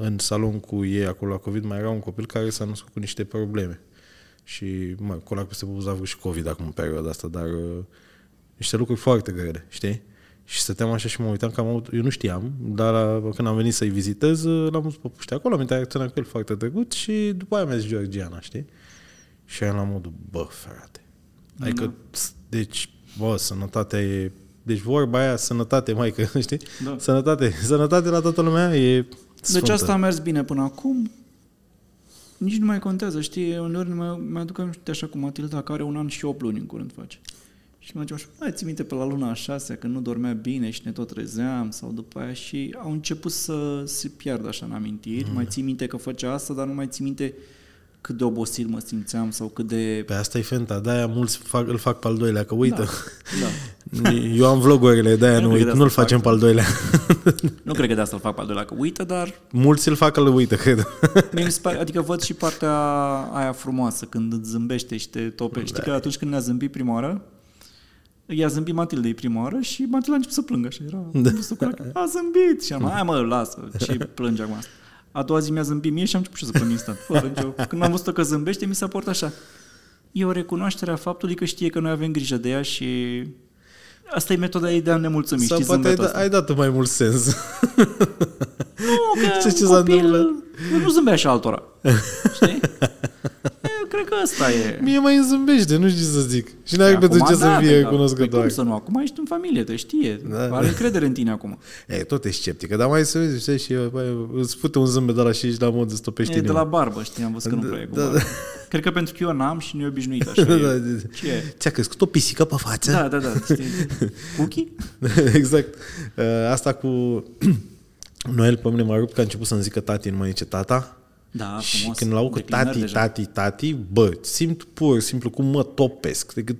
în salon cu ei acolo la COVID mai era un copil care s-a născut cu niște probleme. Și, mă, colac peste buz a avut și COVID acum în perioada asta, dar uh, niște lucruri foarte grele, știi? Și stăteam așa și mă uitam că am avut, eu nu știam, dar la, când am venit să-i vizitez, uh, l-am văzut pe puște acolo, am interacționat cu el foarte drăguț și după aia mi-a zis Georgiana, știi? Și eram la modul, bă, frate, Adică, Da. deci, bă, sănătatea e... Deci vorba aia, sănătate, mai că <laughs> știi? Da. Sănătate, sănătate la toată lumea e sfântă. Deci asta a mers bine până acum. Nici nu mai contează, știi, uneori mai, mai aduc aminte așa cu Matilda, care are un an și 8 luni în curând face. Și mă așa, mai ții minte pe la luna a șasea, când nu dormea bine și ne tot trezeam, sau după aia și au început să se piardă așa în amintiri. Mm. Mai ții minte că făcea asta, dar nu mai ții minte cât de obosit mă simțeam sau cât de... Pe asta e fenta, de-aia mulți fac, îl fac pe al doilea, că uită. Da. Eu am vlogurile, de-aia Nu nu cred uit, că de nu-l asta facem fac. pe al doilea. Nu cred că de asta îl fac pe al doilea, că uită, dar mulți îl fac că îl uită, cred. Mie mi se pare, adică văd și partea aia frumoasă, când îți zâmbește și te topești. Știi că atunci când ne-a zâmbit prima oară, i-a zâmbit Matildei prima oară și Matilda a început să plângă și era Da. da. a zâmbit și am hai mă, lasă, ce plânge acum asta. A doua zi mi-a zâmbit mie și am început și eu să plâng instant. Fără nicio... Când am văzut că zâmbește, mi s-a părut așa. E o recunoaștere a faptului că știe că noi avem grijă de ea și asta e metoda ei de a ne mulțumi, Sau știi, poate ai, zâmbetul da, ăsta. ai dat mai mult sens. Nu, că Știi <laughs> ce un s-a copil întâmplat? nu zâmbea și altora. Știi? Eu cred că ăsta e. Mie mai îmi zâmbește, nu știu ce să zic. Și n-are pentru Acum, ce da, să fie păi, recunoscător. Păi cum să nu? Acum ești în familie, te știe. Da. Are încredere în tine acum. E, tot e sceptică, dar mai să vezi, știi, și bă, îți fute un zâmbet de la și ești la mod de stopești E de la barbă, știi, am văzut că nu prea e cu Da, barbă. Cred că pentru că eu n-am și nu e obișnuit <laughs> așa. Da, e. da, da. Ce e? Ți-a crescut o pisică pe față? Da, da, da. Știi? <laughs> Cookie? exact. Uh, Asta cu <clears throat> Noel pe mine m-a rupt că a început să-mi zică tati, nu mai zice tata. Da, și frumos. când l-au cu Declinări tati, deja. tati, tati, bă, simt pur și simplu cum mă topesc. Decât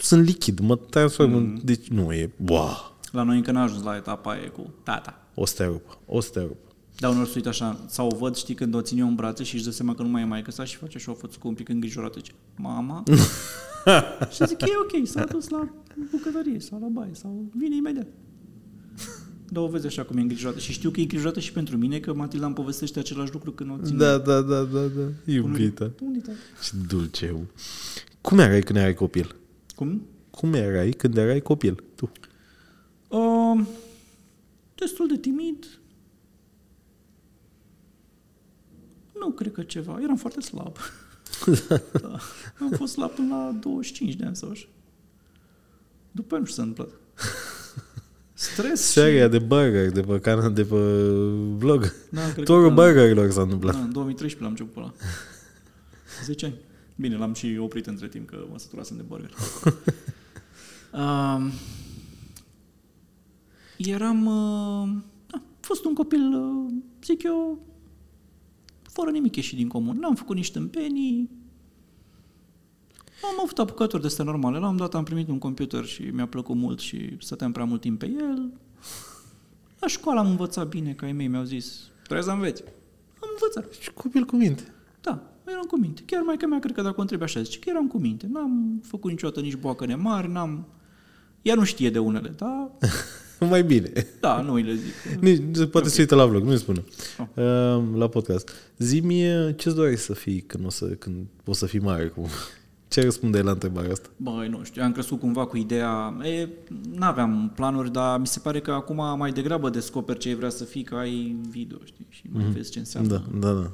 sunt lichid, mă transform Mm. în... Deci nu, e... Wow, La noi încă n-a ajuns la etapa aia cu tata. o să te rup, o să te rup. Dar uneori se uită așa, sau o văd, știi, când o țin eu în brațe și își dă seama că nu mai e maică sa și face așa o fățucă un pic îngrijorată. Zice, mama? <laughs> și zic, e ok, s-a dus la bucătărie sau la baie sau vine imediat. Dar o vezi așa cum e îngrijorată. Și știu că e îngrijorată și pentru mine, că Matilda îmi povestește același lucru când o țin. Da, da, da, da, da, iubită. Unde e Și dulceu. Cum erai când erai copil? Cum? Cum erai când erai copil? Tu. Uh, destul de timid. Nu cred că ceva. Eram foarte slab. <laughs> da. Am fost slab până la 25 de ani sau așa. După aia nu știu ce s-a întâmplat. <laughs> Stres Seria și... de burger de pe canal, de pe vlog. Da, cred Turul că da. burgerilor s-a întâmplat. Da, în 2013 l-am început pe ăla. <laughs> 10 ani. Bine, l-am și oprit între timp, că mă săturasem de burger. <laughs> um, eram... Uh, a fost un copil, uh, zic eu, fără nimic ieșit din comun. N-am făcut niște împenii. Am avut apucături de astea normale. La un dat am primit un computer și mi-a plăcut mult și stăteam prea mult timp pe el. La școală am învățat bine, ca ai mei mi-au zis, trebuie să înveți. Am învățat. Și copil cu minte. Da, eram cu minte. Chiar mai că mea, cred că dacă o întrebe așa, zice că eram cu minte. N-am făcut niciodată nici boacăne mari, n-am... Ea nu știe de unele, da? <laughs> Mai bine. Da, nu îi le zic. Nici, poate okay. se uită la vlog, nu-i spune. Oh. Uh, la podcast. Zi-mi ce-ți dorești să fii când o să, când o să fii mare? Cum? Ce răspunde la întrebarea asta? Băi, nu știu, am crescut cumva cu ideea... E, n-aveam planuri, dar mi se pare că acum mai degrabă descoperi ce ai vrea să fii, că ai video, știi? Și mai mm-hmm. vezi ce înseamnă. Da, da, da.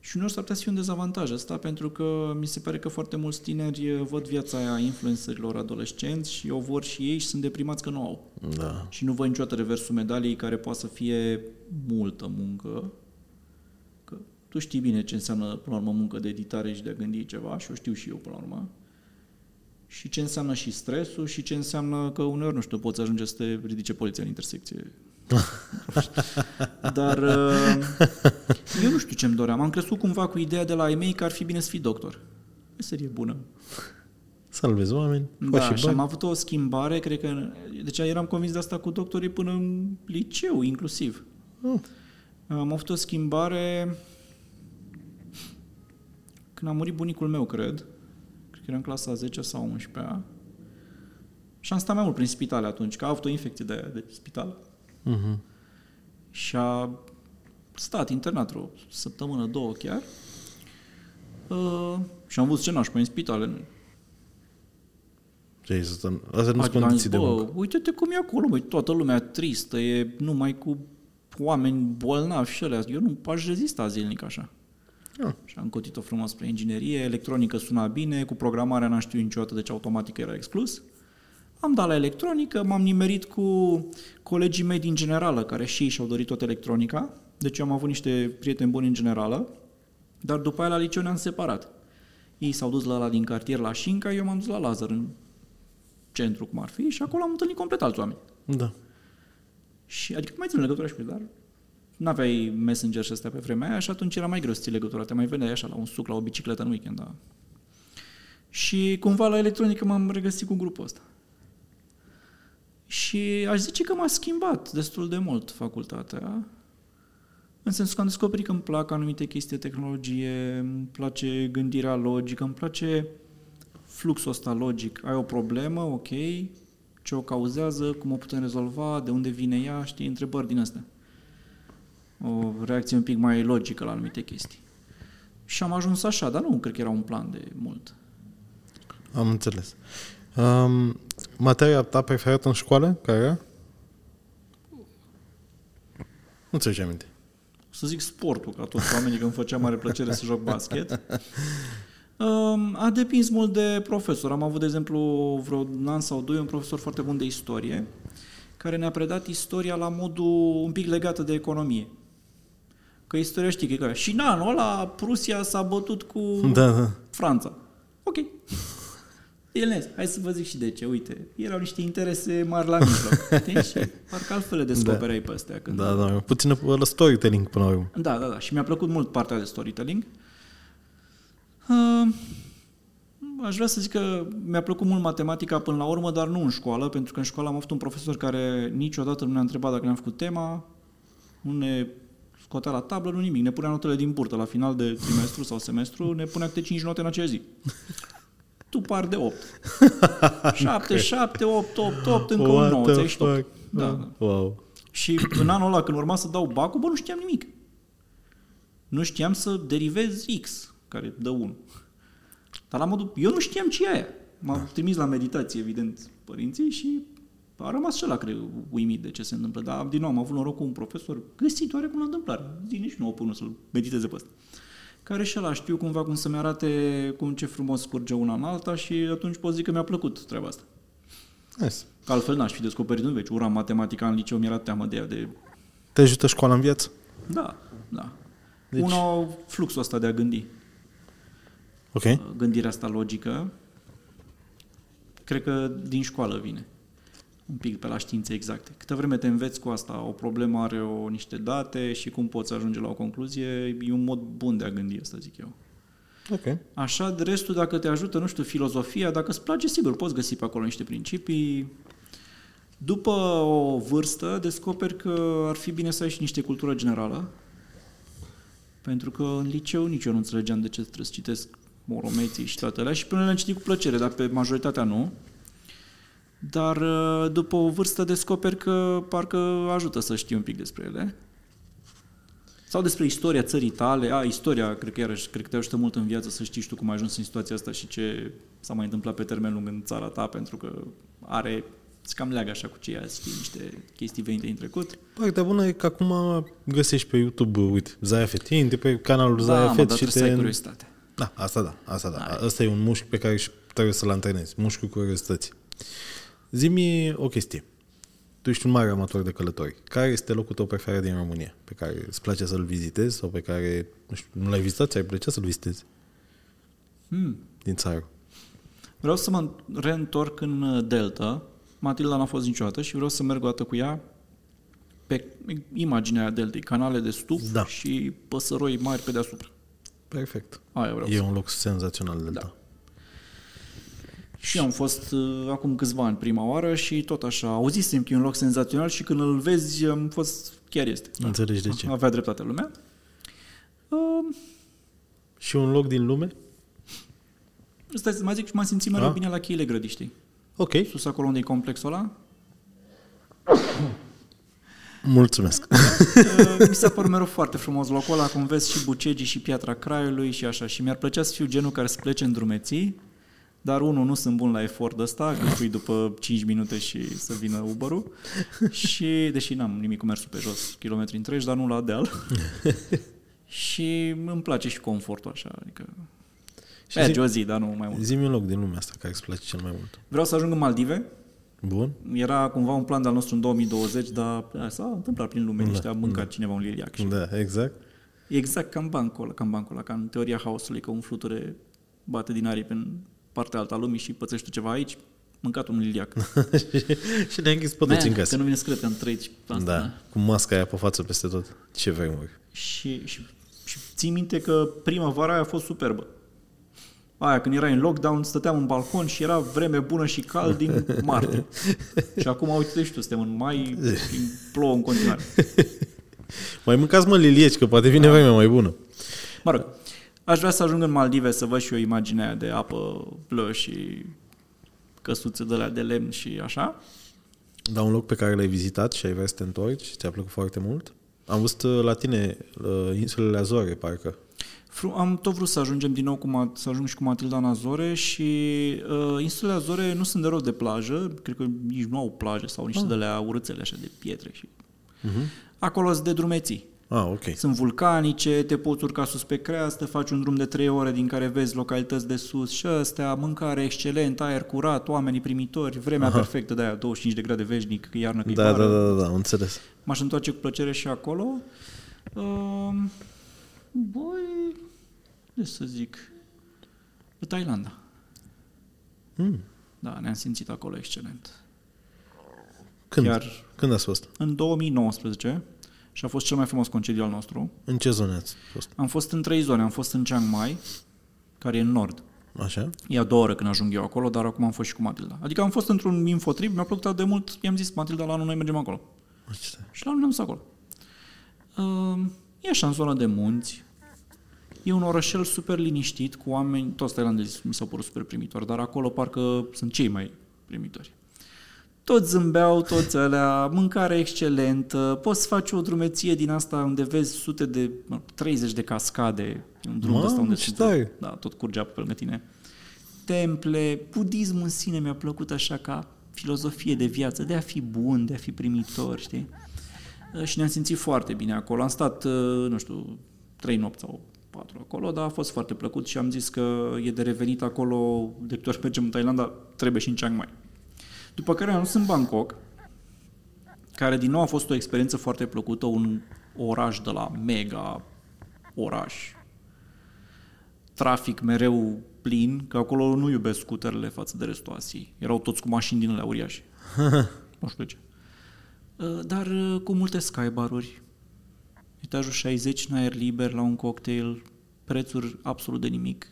Și uneori s-ar putea să fie un dezavantaj ăsta, pentru că mi se pare că foarte mulți tineri văd viața aia influencerilor adolescenți și o vor și ei și sunt deprimați că nu au. da. Și nu văd niciodată reversul medaliei care poate să fie multă muncă. Că tu știi bine ce înseamnă până la urmă muncă de editare și de a gândi ceva și o știu și eu până la urmă. Și ce înseamnă și stresul și ce înseamnă că uneori, nu știu, poți ajunge să te ridice poliția în intersecție. <laughs> Dar uh, eu nu știu ce-mi doream. Am crescut cumva cu ideea de la ai mei că ar fi bine să fii doctor. Meserie bună. Salvezi oameni, Da, faci și și am bani. avut o schimbare, cred că... Deci eram convins de asta cu doctorii până în liceu, inclusiv. Oh. Am avut o schimbare când a murit bunicul meu, cred. Cred că era în clasa 10 sau 11 Și am stat mai mult prin spitale atunci, că a avut o infecție de, de spital. Uh-huh. Și a stat internat o săptămână, două chiar. Uh, și am văzut ce nașpa în spitale. Ce ai să stăm? Asta nu Adică sunt am condiții zis, de bă, muncă. uite-te cum e acolo, băi, toată lumea tristă, e numai cu oameni bolnavi și alea. Eu nu aș rezista zilnic așa. Ah. Și am cotit-o frumos spre inginerie, electronică suna bine, cu programarea n-am știut niciodată, deci automatică era exclus. Am dat la electronică, m-am nimerit cu colegii mei din generală, care și ei și-au dorit tot electronica, deci eu am avut niște prieteni buni în generală, dar după aia la liceu ne-am separat. Ei s-au dus la ăla din cartier la Șinca, eu m-am dus la Lazar, în centru cum ar fi, și acolo am întâlnit complet alți oameni. Da. Și, adică mai țin legătura și cu ei, dar n-aveai messenger și astea pe vremea aia și atunci era mai greu să ții legătura. Te mai veneai așa la un suc, la o bicicletă în weekend, da. Și cumva la electronică m-am regăsit cu grupul ăsta. Și aș zice că m-a schimbat destul de mult facultatea. În sensul că am descoperit că îmi plac anumite chestii de tehnologie, îmi place gândirea logică, îmi place fluxul ăsta logic. Ai o problemă, ok, ce o cauzează, cum o putem rezolva, de unde vine ea, știi, întrebări din astea. O reacție un pic mai logică la anumite chestii. Și am ajuns așa, dar nu cred că era un plan de mult. Am înțeles. Um, materia ta preferată în școală, care era? Nu ți-o aminte. Să zic sportul, ca toți oamenii, că îmi făcea mare plăcere să joc basket. Um, A depins mult de profesor. Am avut, de exemplu, vreo un an sau doi un profesor foarte bun de istorie, care ne-a predat istoria la modul un pic legată de economie. Că istoria știi că e ca, și în anul ăla Prusia s-a bătut cu Da, da. Franța. Ok. <laughs> Ilnez, hai să vă zic și de ce. Uite, erau niște interese mari la <laughs> mijloc. știi? și parcă altfel le descoperai pe astea. Când... Da, da, puțin la storytelling până la urmă. Da, da, da. Și mi-a plăcut mult partea de storytelling. Uh, aș vrea să zic că mi-a plăcut mult matematica până la urmă, dar nu în școală, pentru că în școală am avut un profesor care niciodată nu ne-a întrebat dacă ne-am făcut tema, nu ne scotea la tablă, nu nimic. Ne punea notele din burtă la final de trimestru sau semestru, ne punea câte 5 note în acea zi. Tu par de 8. 7, 7, 8, 8, 8, încă un What 9, the ți-ai și 8. fuck? Da, da. Wow. Și în anul ăla, când urma să dau bacul, bă, nu știam nimic. Nu știam să derivez X, care dă 1. Dar la modul, eu nu știam ce e aia. M-am trimis la meditație, evident, părinții și a rămas și ăla, cred, uimit de ce se întâmplă. Dar, din nou, am avut noroc cu un profesor găsit oarecum la întâmplare. Zi nici nu o până să-l mediteze pe ăsta. Care și ăla știu cumva cum să-mi arate cum ce frumos curge una în alta și atunci pot zic că mi-a plăcut treaba asta. Nice. Că altfel n-aș fi descoperit în veci. Uram matematica în liceu, mi-era teamă de ea de Te ajută școala în viață? Da, da. Deci- Deci... Una, fluxul ăsta de a gândi, Ok. gândirea asta logică, cred că din școală vine. Un pic pe la științe exacte. Câte vreme te înveți cu asta, o problemă are o, niște date și cum poți ajunge la o concluzie, e un mod bun de a gândi, asta zic eu. Ok. Așa, de restul, dacă te ajută, nu știu, filozofia, dacă îți place, sigur, poți găsi pe acolo niște principii. După o vârstă, descoperi că ar fi bine să ai și niște cultură generală, pentru că în liceu nici eu nu înțelegeam de ce trebuie să citesc moromeții și toate alea și până le-am citit cu plăcere, dar pe majoritatea nu. Dar uh, după o vârstă descoperi că parcă ajută să știi un pic despre ele. Sau despre istoria țării tale. A, istoria, cred că, iarăși, cred că te ajută mult în viață să știi și tu cum ai ajuns în situația asta și ce s-a mai întâmplat pe termen lung în țara ta, pentru că are, se cam leagă așa cu ce ea știi niște chestii venite din trecut. Partea bună e că acum găsești pe YouTube, uite, Zaya Fetin, de pe canalul da, Zaya mă, Fet dar și trebuie să ai te... curiozitate. Da, asta da, asta da. Hai. Asta e un mușchi pe care și trebuie să-l antrenezi, mușchiul curiozității. Zi-mi o chestie. Tu ești un mare amator de călători. Care este locul tău preferat din România? Pe care îți place să-l vizitezi sau pe care, nu știu, nu l-ai vizitat, ți-ar plăcea să-l vizitezi Hmm. din țară? Vreau să mă reîntorc în uh, Delta. Matilda n-a fost niciodată și vreau să merg o dată cu ea pe imaginea aia Deltei, canale de stuf Da. și păsăroi mari pe deasupra. Perfect. Aia vreau E să un loc senzațional de Da. Da. Și am fost uh, acum câțiva ani prima oară și tot așa, auzisem că e un loc senzațional și când îl vezi am fost, chiar este. Da. Înțelegi de ce. Avea dreptate lumea. Uh, Și un loc din lume? stai să mai zic, m-am simțit mereu Da. bine la cheile grădiștii. Ok. Sus acolo unde e complexul ăla. Mulțumesc. Uh, <laughs> mi s-a părut mereu foarte frumos locul ăla, cum vezi și Bucegii și Piatra Craiului și așa. Și mi-ar plăcea să fiu genul care să plece în drumeții, dar unul, nu sunt bun la efort ăsta, că fui după 5 minute și să vină Uber-ul. <laughs> Și, deși n-am nimic cu mersul pe jos, kilometri întregi, dar nu la deal. <laughs> și îmi place și confortul așa, adică Și merge zi, o zi, dar nu mai mult. zi un loc din lumea asta care îți place cel mai mult. Vreau să ajung în Maldive, Bun? era cumva un plan de-al nostru în 2020, dar a, s-a întâmplat prin lume, Da, niște a mâncat cineva un liliac. Și Da, exact. Exact ca în bancul ăla, ca în bancul ăla, ca în teoria haosului, că un fluture bate din aripi în partea alta a lumii și pățești tu ceva aici, mâncat un liliac. <laughs> și ne-ai închis pe toți în Man, casă. Că nu vine să cred că am trăit și asta. Da, cu masca aia pe față peste tot. Ce vremuri. Și, și, și ții minte că primăvara aia a fost superbă. Aia, când erai în lockdown, stăteam în balcon și era vreme bună și cald din martie. <laughs> și acum, uite și tu, suntem în mai și plouă în continuare. Mai mâncați mă lilieci, că poate vine vremea mai bună. Mă rog, aș vrea să ajung în Maldive să văd și eu imaginea aia de apă blă și căsuțe de la de lemn și așa. Dar un loc pe care l-ai vizitat și ai vrea să te întorci, ți-a plăcut foarte mult? Am văzut uh, la tine uh, insulele Azore, parcă. Fru- Am tot vrut să ajungem din nou cu Ma- să ajung și cu Matilda în Azore și uh, insulele Azore nu sunt de rău de plajă, cred că nici nu au plaje sau niște Ah. de la urâțele așa de pietre și Uh-huh. acolo sunt de drumeții. Ah, ok. Sunt vulcanice, te poți urca sus pe creastă, faci un drum de 3 ore din care vezi localități de sus și astea, mâncare excelent, aer curat, oamenii primitori, vremea Aha. perfectă de aia, 25 de grade veșnic, iarnă că Da, da, da, da, da, am înțeles. M-aș întoarce cu plăcere și acolo. Uh, băi, ce să zic, pe Thailanda. Mm. Da, ne-am simțit acolo excelent. Când? Chiar Când ați fost? în 2019 și a fost cel mai frumos concediu al nostru. În ce zonă ați fost? Am fost în trei zone. Am fost în Chiang Mai, care e în nord. Așa? E a doua oră când ajung eu acolo, dar acum am fost și cu Matilda. Adică am fost într-un infotrip, mi-a plăcut atât de mult, i-am zis, Matilda, la anul noi mergem acolo. Așa. Și la anul ne-am dus acolo. Uh, e așa în zona de munți. E un orășel super liniștit, cu oameni, toți tailandezi mi s-au părut super primitori, dar acolo parcă sunt cei mai primitori. Toți zâmbeau, toți alea, mâncare excelentă, poți să faci o drumeție din asta unde vezi sute de, mă, 30 de cascade, un drum Mamă, ăsta unde ce sunt- tare! da, tot curgea pe lângă tine. Temple, budismul în sine mi-a plăcut așa ca filozofie de viață, de a fi bun, de a fi primitor, știi? Uh, Și ne-am simțit foarte bine acolo. Am stat, uh, nu știu, trei nopți sau patru acolo, dar a fost foarte plăcut și am zis că e de revenit acolo, de câte ori mergem în Thailanda, trebuie și în Chiang Mai. După care am dus în Bangkok, care din nou a fost o experiență foarte plăcută, un oraș de la mega oraș. Trafic mereu plin, că acolo nu iubesc scuterele față de restul Asiei. Erau toți cu mașini din alea uriașe. <laughs> nu știu de ce. Uh, Dar uh, cu multe skybar-uri, etajul 60 în aer liber la un cocktail, prețuri absolut de nimic.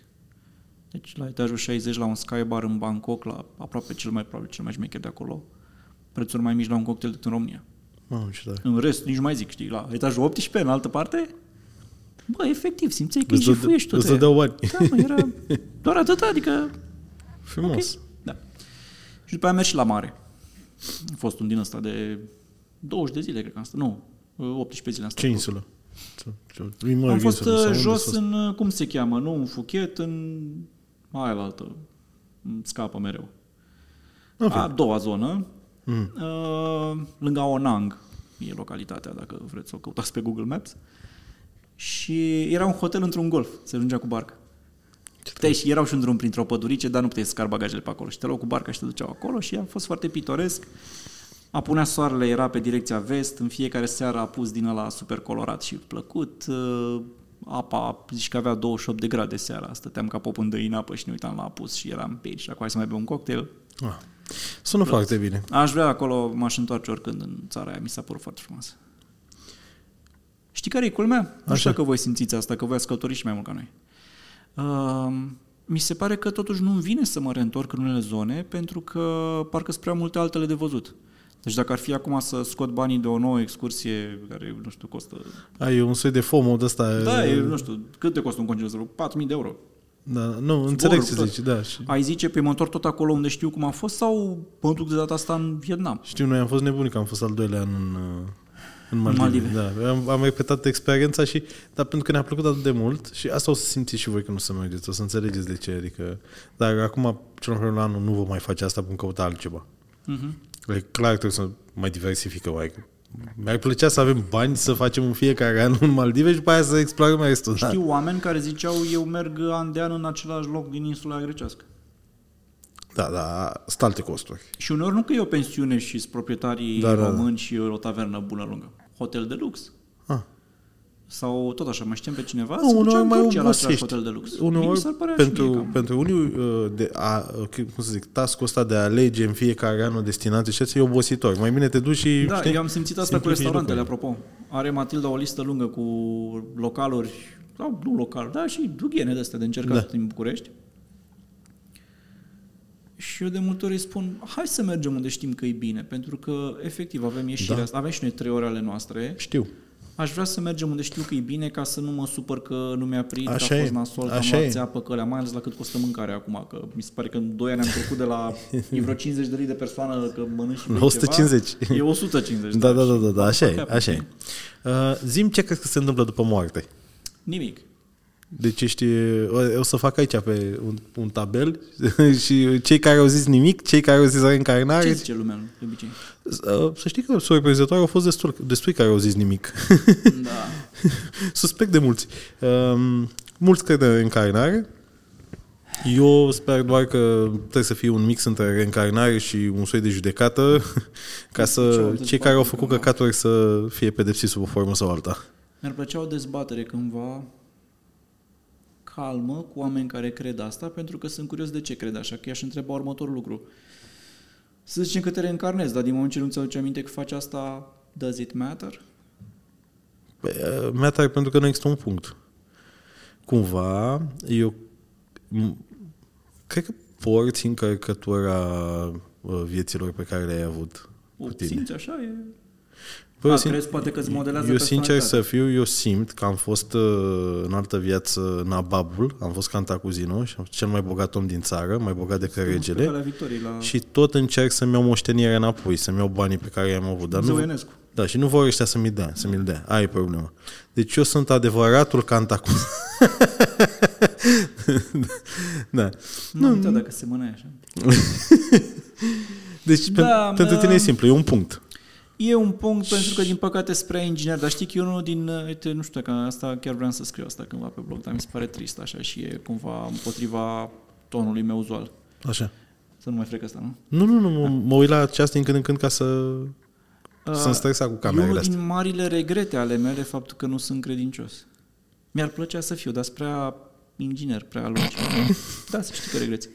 Deci la etajul 60 la un skybar în Bangkok, la aproape cel mai probabil cel mai șmecher de acolo, prețuri mai mici la un cocktail decât în România. Mamă, ce tare. În rest, nici nu mai zic, știi, la etajul 18, în altă parte, bă, efectiv, simțeai că Îți îi dă- jefuiești tot. îți dădeau bani. Da, mă, era <laughs> doar atât, adică, Frumos. ok. Da. Și după aia am mers și la mare. A fost un din ăsta de 20 de zile, cred că am stat, nu, 18 zile am stat. Ce insulă? Ce- ce- Mă, Am fost insulă, sau uh, unde jos ați fost? în, uh, cum se cheamă, nu în Phuket, în aia la altă, îmi scapă mereu. Ok. A doua zonă, Mm. uh, lângă Onang, e localitatea, dacă vreți să o căutați pe Google Maps. Și era un hotel într-un golf, se ajungea cu barca. Puteai și erau și un drum printr-o pădurice, dar nu puteai să scar bagajele pe acolo. Și te luau cu barca și te duceau acolo și a fost foarte pitoresc. Apunea soarele, era pe direcția vest, în fiecare seară a pus din ăla super colorat și plăcut. Uh, Apa, zici că avea 28 de grade seara, stăteam ca pop în dăi în apă și ne uitam la apus și eram pe aici și acum hai să mai bem un cocktail. Ah. Sună foarte bine. Aș vrea acolo, m-aș întoarce oricând în țara aia, mi s-a părut foarte frumoasă. Știi care e culmea? Nu Așa. știu că voi simțiți asta, că voi ați călătorit și mai mult ca noi. Uh, mi se pare că totuși nu-mi vine să mă reîntorc în unele zone, pentru că parcă sunt prea multe altele de văzut. Deci dacă ar fi acum să scot banii de o nouă excursie care, nu știu, costă... Ai un soi de FOMO de ăsta. Da, e, nu știu, cât te costă un concediu? 4.000 de euro. Da, nu, înțeleg ce cu tot. zici, da. Și Ai zice, pe mă întorc tot acolo unde știu cum a fost sau mă duc de data asta în Vietnam? știu, noi am fost nebuni că am fost al doilea an în, uh, în Maldive. Maldive. Da, am, am repetat experiența și, dar pentru că ne-a plăcut atât de mult și asta o să simțiți și voi când o să mergeți, o să înțelegeți de ce, adică, dar acum, cel mai probabil la anul nu vă mai face asta pentru căuta altceva. Mhm. E clar trebuie să mai diversifică mai. Mi-ar plăcea să avem bani să facem în fiecare an în Maldive și după aia să explorăm restul. Da. Știu oameni care ziceau eu merg an de an în același loc din insula grecească. Da, da, sunt alte costuri. Și uneori nu că e o pensiune și sunt proprietarii Da, da, da. români și o tavernă bună lungă. Hotel de lux. Ah. Sau tot așa, mai știm pe cineva, Nu, se ducea uneori în mai Turcia la același obosești. hotel de lux. Mie mi Uneori, s-ar părea și pentru, mie cam- pentru unii, uh, de a, uh, cum să zic, task-ul ăsta de a alege în fiecare an o destinație și asta e obositor. Mai bine te duci și, Da, știi, eu am simțit asta cu simplifici restaurantele, lucrurile. apropo. Are Matilda o listă lungă cu localuri, sau nu local, da, și dughene de astea de încercat Da. da. din București. Și eu de multe ori îi spun, hai să mergem unde știm că e bine, pentru că efectiv avem ieșirea Da. da. asta, avem și noi trei ore ale noastre. Știu. Aș vrea să mergem unde știu că e bine ca să nu mă supăr că nu mi-a prit, că Așa a e, fost nasol, că am așa luat e. țeapă, că alea, mai ales la cât costă mâncarea acum, că mi se pare că în 2 ani am trecut de la e vreo 50 de lei de persoană că mănânci și La bei 150. Ceva, e 150. Da, da, da, da, da Și- așa e, Capă. așa e. Uh, zim ce crezi că se întâmplă după moarte. Nimic. Deci ești, o, o să fac aici pe un, un tabel <laughs> și cei care au zis nimic, cei care au zis reîncarnare... Ce zice lumea de obicei? Să știi că surprinzător au fost destul, destui care au zis nimic. Da. <laughs> Suspect de mulți. Um, mulți cred în reîncarnare. Eu sper doar că trebuie să fie un mix între reîncarnare și un soi de judecată <laughs> ca să cei care au făcut căcaturi să fie pedepsiți sub o formă sau alta. Mi-ar plăcea o dezbatere cândva calmă cu oameni care cred asta, pentru că sunt curios de ce cred așa, că i-aș întreba următorul lucru. Să zicem că te reîncarnezi, dar din moment ce nu ți aduce aminte că faci asta, does it matter? Păi, uh, matter pentru că nu există un punct. Cumva, eu m- cred că porți încărcătura uh, vieților pe care le-ai avut O cu tine. simți așa? E... Păi, A, eu sim- crezi poate că îți modelează Eu, sincer să personalitatea. fiu, eu simt că am fost uh, în altă viață nababul, am fost cantacuzino și am fost cel mai bogat om din țară, mai bogat decât Pe regele. calea victoriei la Și tot încerc să-mi iau moștenirea înapoi, să-mi iau banii pe care i-am avut. Dar Zeu nu, Ionescu. da, și nu vor ăștia să mi dea, să mi-l dea. Aia e problema. Deci eu sunt adevăratul cantacuz. <laughs> da. Nu, nu, dacă se mâneai așa. <laughs> Deci Da, da, pentru mă- tine e simplu, e un punct. E un punct pentru că, din păcate, spre inginer, dar știi că e unul din, uh, uite, nu știu, că asta chiar vreau să scriu asta cândva pe blog, dar mi se pare trist așa și e cumva împotriva tonului meu uzual. Așa. Să nu mai frec asta, nu? Nu, nu, nu, mă, mă uit la aceasta din când în când ca să... Uh, Sunt stresat cu e camerele unul astea. din marile regrete ale mele faptul că nu sunt credincios. Mi-ar plăcea să fiu, dar sunt prea inginer, prea logic. <coughs> da, să știi că regreți.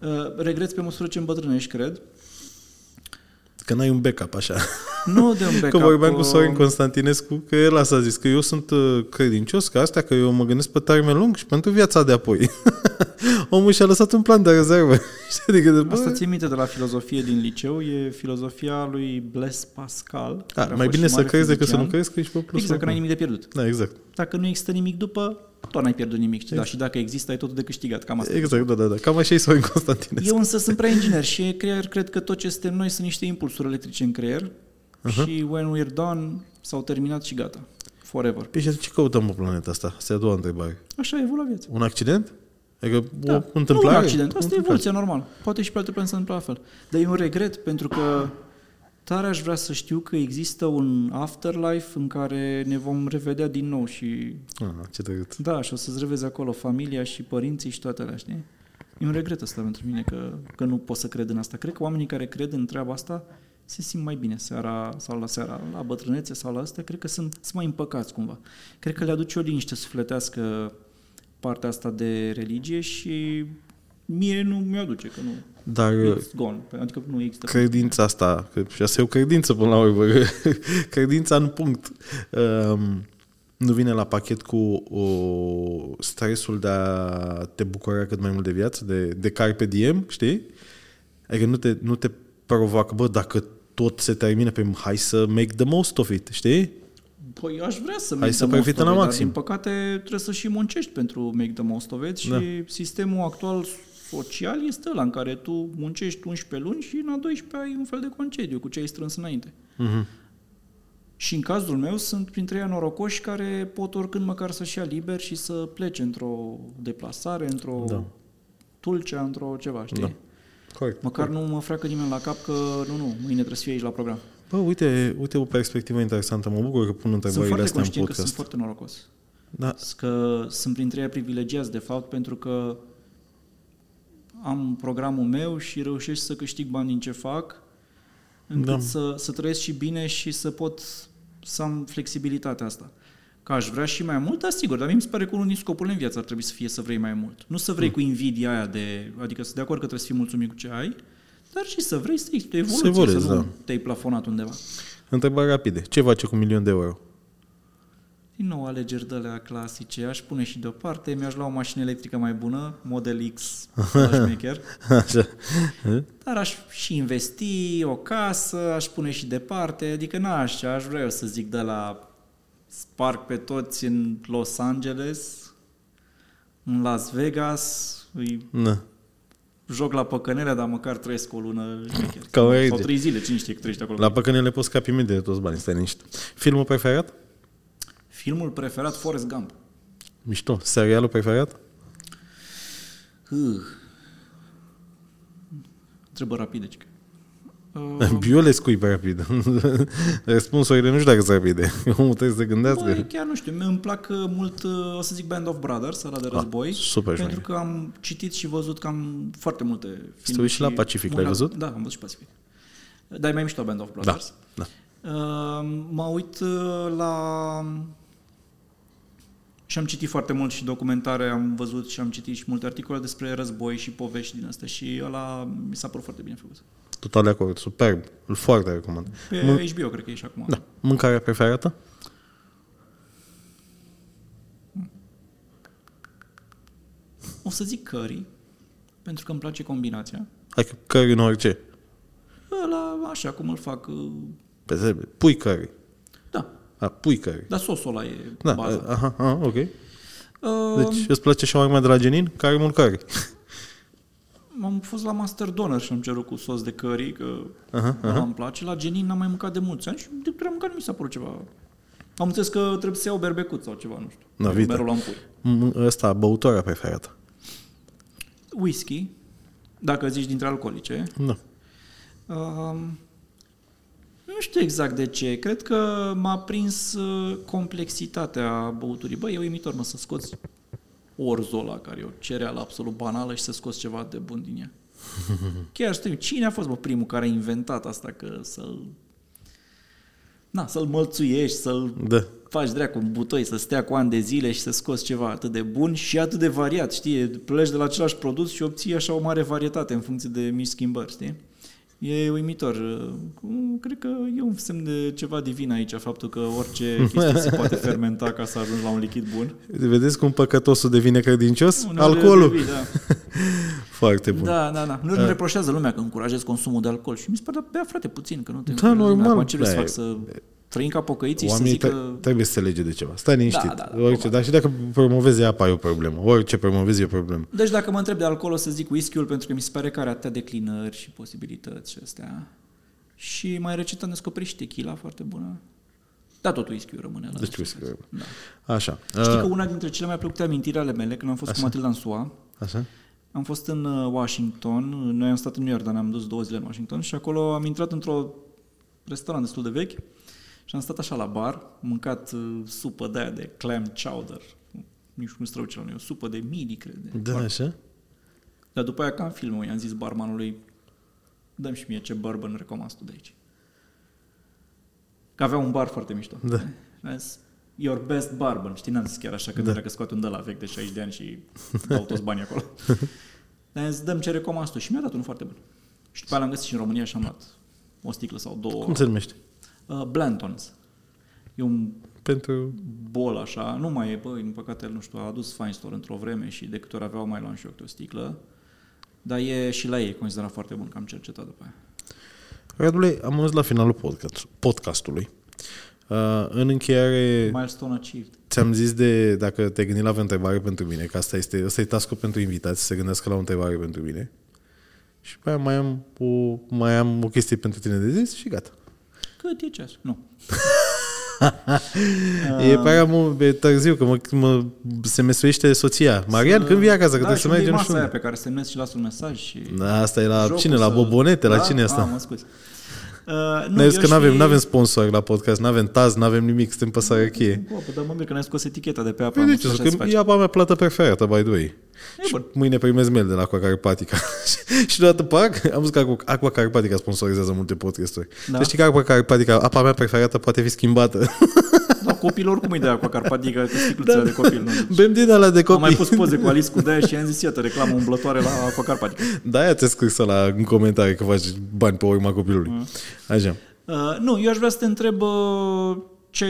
Uh, regreți pe măsură ce îmbătrânești, cred. Că n-ai un backup, așa. Nu de un backup. Că vorbeam cu uh, Sorin Constantinescu, că el asta a zis, că eu sunt uh, credincios, că astea, că eu mă gândesc pe termen lung și pentru viața de apoi. <laughs> Omul și-a lăsat un plan de rezervă. <laughs> Știi, adică, de, bă, Asta ții minte de la filozofie din liceu, e filozofia lui Blaise Pascal. a, care a mai fost bine și să mare crezi decât să nu fizician. crezi, că ești pe plus. Exact, că n-ai nimic de pierdut. Da, exact. Dacă nu există nimic după, tot n-ai pierdut nimic. Da, și dacă există, ai totul de câștigat. Cam asta. Exact, da, da, da. Cam așa e Sorin Constantinescu. Eu însă sunt prea inginer și creier, cred că tot ce suntem noi sunt niște impulsuri electrice în creier uh-huh. și when we're done, s-au terminat și gata. Forever. Păi și atunci ce căutăm pe planeta asta? Asta e a doua întrebare. Așa e evolua viața. Un accident? Adică Da. o întâmplare? Nu un accident, O asta e întâmplare. evoluția normal. Poate și pe alte planete să întâmple la fel. Dar e un regret pentru că tare aș vrea să știu că există un afterlife în care ne vom revedea din nou și Ah, ce drăguț. da, și o să-ți revezi acolo familia și părinții și toate alea, știi? E un regret asta pentru mine că, că nu pot să cred în asta. Cred că oamenii care cred în treaba asta se simt mai bine seara sau la seara, la bătrânețe sau la astea, cred că sunt, sunt mai împăcați cumva. Cred că le aduce o liniște sufletească partea asta de religie și mie nu mi-aduce, că nu. Dar It's gone. Adică nu există. credința asta, că și asta e o credință până la urmă, <laughs> credința în punct, um, nu vine la pachet cu o, stresul de a te bucura cât mai mult de viață, de, de carpe diem, știi? Adică nu te, nu te provoacă, bă, dacă tot se termină pe hai să make the most of it, știi? Păi aș vrea să Hai make să the most profităm of la it, maxim. Dar, din păcate trebuie să și muncești pentru make the most of it și Da. sistemul actual social este ăla în care tu muncești 11 luni și în a 12 ai un fel de concediu cu ce ai strâns înainte. Mhm. Și în cazul meu sunt printre ei norocoși care pot oricând măcar să-și ia liber și să plece într-o deplasare, într-o Da. tulcea, într-o ceva, știi? Da. Corect. Măcar nu mă freacă nimeni la cap că nu, nu, mâine trebuie să fie aici la program. Bă, uite, uite o perspectivă interesantă. Mă bucur că pun Sunt întrebările foarte astea în conștient că sunt podcast. foarte norocos. Da, că sunt printre ei privilegiați, de fapt, pentru că am programul meu și reușesc să câștig bani din ce fac, încât Da. să, să trăiesc și bine și să pot să am flexibilitatea asta. Că aș vrea și mai mult, dar sigur, dar mie mi se pare că unul din scopurile în viață ar trebui să fie să vrei mai mult. Nu să vrei Mm. cu invidia aia de, adică să de acord că trebuie să fii mulțumit cu ce ai, dar și să vrei să există o evoluție, evoluezi, să nu da. te-ai plafonat undeva. întrebări rapide. Ce face cu un milion de euro? Din nou alegeri de alea clasice, aș pune și deoparte, mi-aș lua o mașină electrică mai bună, Model X, <laughs> șmecher, Așa. dar aș și investi o casă, aș pune și departe, adică n-aș, aș vrea eu să zic de la sparg pe toți în Los Angeles, în Las Vegas, îi Na. joc la păcănele, dar măcar trăiesc o lună șmecher. Ca o Sau rege. trei zile, cine știe că trăiești acolo. La păcănele poți scapi imediat de toți banii, stai liniște. Filmul preferat? Filmul preferat, Forrest Gump. Mișto. Serialul preferat? Uh. Întrebări rapide, <laughs> cică. Uh, Biolescu e pe rapid. <laughs> Răspunsurile nu știu dacă sunt rapide. <laughs> Omul trebuie să se gândească. Băi, chiar nu știu, îmi plac uh, mult, uh, o să zic Band of Brothers, ăla de război. Ah, super Pentru șmecher. că am citit și văzut cam foarte multe filme. uiți și la Pacific, l-ai una- văzut? Da, am văzut și Pacific. Dar e mai mișto Band of Da, Brothers. da. Uh, mă uit uh, la... Și am citit foarte mult și documentare, am văzut și am citit și multe articole despre război și povești din astea și ăla mi s-a părut foarte bine făcut. Total de acord. Superb. Îl foarte recomand. Pe Mân- HBO cred că e și acum. Da. Mâncarea preferată? O să zic curry, pentru că îmi place combinația. Hai că curry în orice. Ăla, așa cum îl fac, uh, Pe trebuie. Pui curry. Da, A, pui curry. dar sosul ăla e Da, baza. aha, aha, ok. Uh, Deci îți place shawarma de la Genin? Care mult curry. Am fost la Master Donor și am cerut cu sos de curry, că Aha, ăla îmi place. La Genin n-am mai mâncat de mulți ani și de câte ori am mâncat nu mi s-a părut ceva... Am înțeles că trebuie să iau berbecut sau ceva, nu știu. Na, vite. Merul la pui. M- Ăsta, băutoarea preferată. Whisky, dacă zici dintre alcoolice. Da. Um, nu știu exact de ce. Cred că m-a prins uh, complexitatea băuturii. Băi, e uimitor, mă, să scoți orzola, care e o cereală absolut banală și să scoți ceva de bun din ea. <laughs> Chiar știu, cine a fost bă, primul care a inventat asta, că să-l... Na, să-l mălțuiești, să-l Da. faci dracu un butoi, să stea cu ani de zile și să scoți ceva atât de bun și atât de variat, știi? Pleci de la același produs și obții așa o mare varietate în funcție de mici schimbări, știi? E uimitor. Mm, Cred că e un semn de ceva divin aici, faptul că orice <laughs> chestie se poate fermenta ca să ajungi la un lichid bun. Vedeți cum păcătosul devine credincios? Uneori Alcoolul. devii, da. <laughs> Foarte bun. Da, da, da. Nu îmi reproșează lumea că încurajez consumul de alcool și mi se pare, da, bea frate puțin, că nu te Da, încurajezi lumea. normal. Acum ce vrei să Da, fac? Să trăim ca pocăiții și să Oamenii zic tre- că... trebuie să se lege de ceva. Stai liniștit. Da, da, da, Orice, probabil. dar și dacă promovezi apa e o problemă. Orice promovezi e o problemă. Deci dacă mă întreb de alcool, o să zic whisky-ul pentru că mi se pare că are atâtea declinări și posibilități și astea. Și mai recent am descoperit și tequila foarte bună. Da, tot whisky-ul rămâne la Deci acest whisky-ul preț. Da. Așa. Știi Uh, că una dintre cele mai plăcute amintiri ale mele, când am fost cu Matilda în SUA, Așa? am fost în uh, Washington, noi am stat în New York, dar ne-am dus două zile în Washington și acolo am intrat într-o restaurant destul de vechi și am stat așa la bar, mâncat uh, supă de aia de clam chowder, nici cum se traduce la noi, o supă de midi, cred. de- Da, așa? Dar după aia, ca în filmul, i-am zis barmanului, dăm și mie ce bourbon recomand tu de aici. Că avea un bar foarte mișto. Da. A zis, Your best bourbon. Știi, n-am zis chiar așa, că Da. da. că scoate un de la vechi de 60 de ani și dau toți banii acolo. <laughs> Dar am zis, dăm ce recomand tu. Și mi-a dat unul foarte bun. Și după aia l-am găsit și în România și am luat o sticlă sau două. Cum se numește? Uh, Blantons. E un Pentru... bol așa, nu mai e, băi, din păcate, nu știu, a adus Fine Store într-o vreme și de câte ori aveau mai luam și eu câte o sticlă, dar e și la ei considerat foarte bun, că am cercetat după aia. Radule, am ajuns la finalul podcast, podcastului. Uh, în încheiere, Milestone achieved. ți-am zis de dacă te gândi la o întrebare pentru mine, că asta este, asta e task pentru invitați, să se gândească la o întrebare pentru mine. Și pe aia mai am o, mai am o chestie pentru tine de zis și gata. Cât e ceas? Nu. <laughs> E prea mult e târziu, că mă, mă, se mesuiește soția. Marian, când vii acasă? Că da, trebuie și să unde e mergem masa și aia unde? pe care semnezi și lasă un mesaj și... Da, asta e la jocul cine? La să- Bobonete? La da? cine e asta? Ah, mă scuzi. <laughs> Uh, nu, Ne-ai zis eu că nu avem, și- n-avem sponsor la podcast, nu avem taz, nu avem nimic, suntem pe sărăchie. Bă, dar mă mir că ne-ai scos eticheta de pe apă. Păi am de zis, ce? așa se Că face. e apa mea plată preferată, by the way. E Și bun. mâine primez mail de la Aqua Carpatica. <laughs> și deodată pac, am zis că Aqua- Aqua Carpatica sponsorizează multe podcasturi. Da. Da. Deci știi că Aqua Carpatica, apa mea preferată poate fi schimbată. <laughs> Da, copilul oricum îi dea cu carpatică, cu sticluțele Da. de copil. Nu? Bem din alea de Am mai copii. pus poze cu Alice cu de și i-am zis, iată, reclamă umblătoare la Aquacarpatica. Da, aia ți-a scris la în comentarii că faci bani pe urma copilului. Mm. Așa. Uh, nu, eu aș vrea să te întreb uh, ce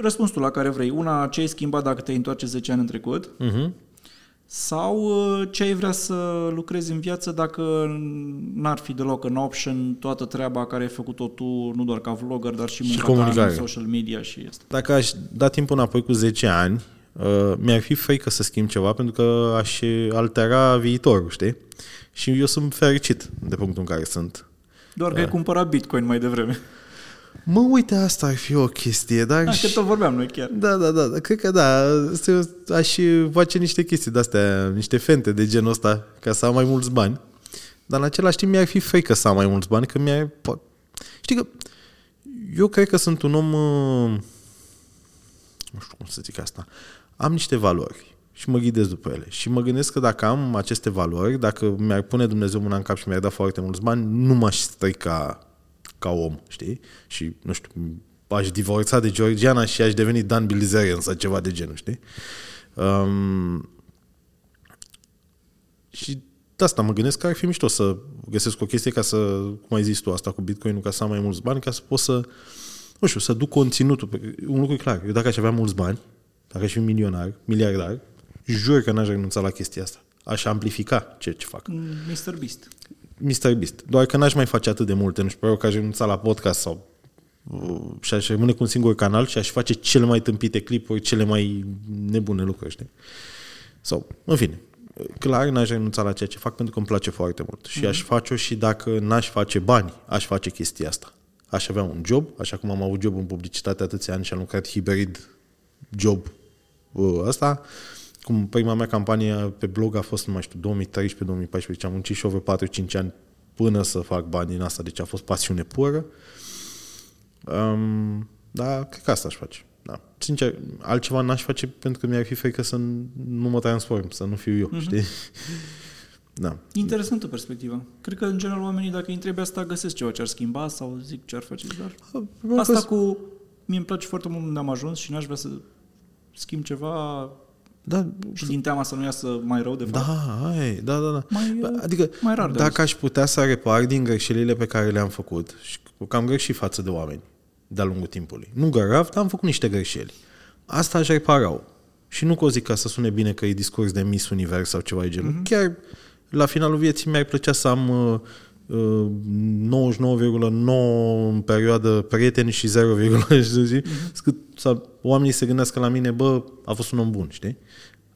răspunsul la care vrei. Una, ce ai schimbat dacă te întoarce 10 ani în trecut? Uh-huh. Sau uh, ce ai vrea să lucrezi în viață dacă n-ar fi deloc în option toată treaba care ai făcut-o tu, nu doar ca vlogger, dar și munca ta comunicare. în social media și asta. Dacă aș da timpul înapoi cu 10 ani, uh, mi-ar fi frică să schimb ceva pentru că aș altera viitorul, știi? Și eu sunt fericit de punctul în care sunt. Doar că ai cumpărat Bitcoin mai devreme. Mă, uite, asta ar fi o chestie, dar... Da, că tot vorbeam noi chiar. Da, da, da, da, cred că da, să- aș face niște chestii de-astea, niște fente de genul ăsta, ca să am mai mulți bani. Dar în același timp mi-ar fi frică să am mai mulți bani, că mi-ar... po- Știi că eu cred că sunt un om... uh, Nu știu cum să zic asta. Am niște valori și mă ghidez după ele. Și mă gândesc că dacă am aceste valori, dacă mi-ar pune Dumnezeu mâna în cap și mi-ar da foarte mulți bani, nu m-aș strica ca om, știi? Și, nu știu, aș divorța de Georgiana și aș deveni Dan Bilzerian sau ceva de genul, știi? Um, și de asta mă gândesc că ar fi mișto să găsesc o chestie ca să, cum ai zis tu, asta cu Bitcoin-ul, ca să am mai mulți bani, ca să pot să, nu știu, să duc conținutul. Pe- Un lucru e clar, eu dacă aș avea mulți bani, dacă aș fi milionar, miliardar, jur că n-aș renunța la chestia asta. Aș amplifica ceea ce fac. Mr. Beast. Mr. Beast. Doar că n-aș mai face atât de multe. Nu știu, probabil că aș renunța la podcast sau uh, și aș rămâne cu un singur canal și aș face cele mai tâmpite clipuri, cele mai nebune lucruri, știi? Sau, în fine, clar n-aș renunța la ceea ce fac pentru că îmi place foarte mult. Și aș face-o și dacă n-aș face bani, aș face chestia asta. Aș avea un job, așa cum am avut job în publicitate atâția ani și am lucrat hibrid job uh, ăsta. Cum prima mea campanie pe blog a fost, nu mai știu, 2013-2014, am muncit și eu vreo 4-5 ani până să fac bani din asta, deci a fost pasiune pură. Um, dar cred că asta aș face. Da. Sincer, altceva n-aș face pentru că mi-ar fi frică să nu mă transform, să nu fiu eu, uh-huh. știi? <laughs> Da. Interesantă perspectivă. Cred că, în general, oamenii, dacă îi întrebi asta, găsesc ceva ce ar schimba sau zic ce ar face. Dar asta cu... Mie îmi place foarte mult unde am ajuns și n-aș vrea să schimb ceva Da, și din teama să nu iasă mai rău, de fapt. da, ai, da, da, da. Mai, Bă, uh, adică, mai rar de dacă aș putea să repar din greșelile pe care le-am făcut, și că am greșit față de oameni de-a lungul timpului. Nu grav, dar am făcut niște greșeli. Asta aș repara Și nu că o zic ca să sune bine că e discurs de Miss Univers sau ceva de genul. Mhm. Mm-hmm. Chiar la finalul vieții mi-ar plăcea să am uh, uh, 99,9 în perioadă prieteni și 0, știi? Mhm. Cât să oamenii se gândească la mine, bă, a fost un om bun, știi?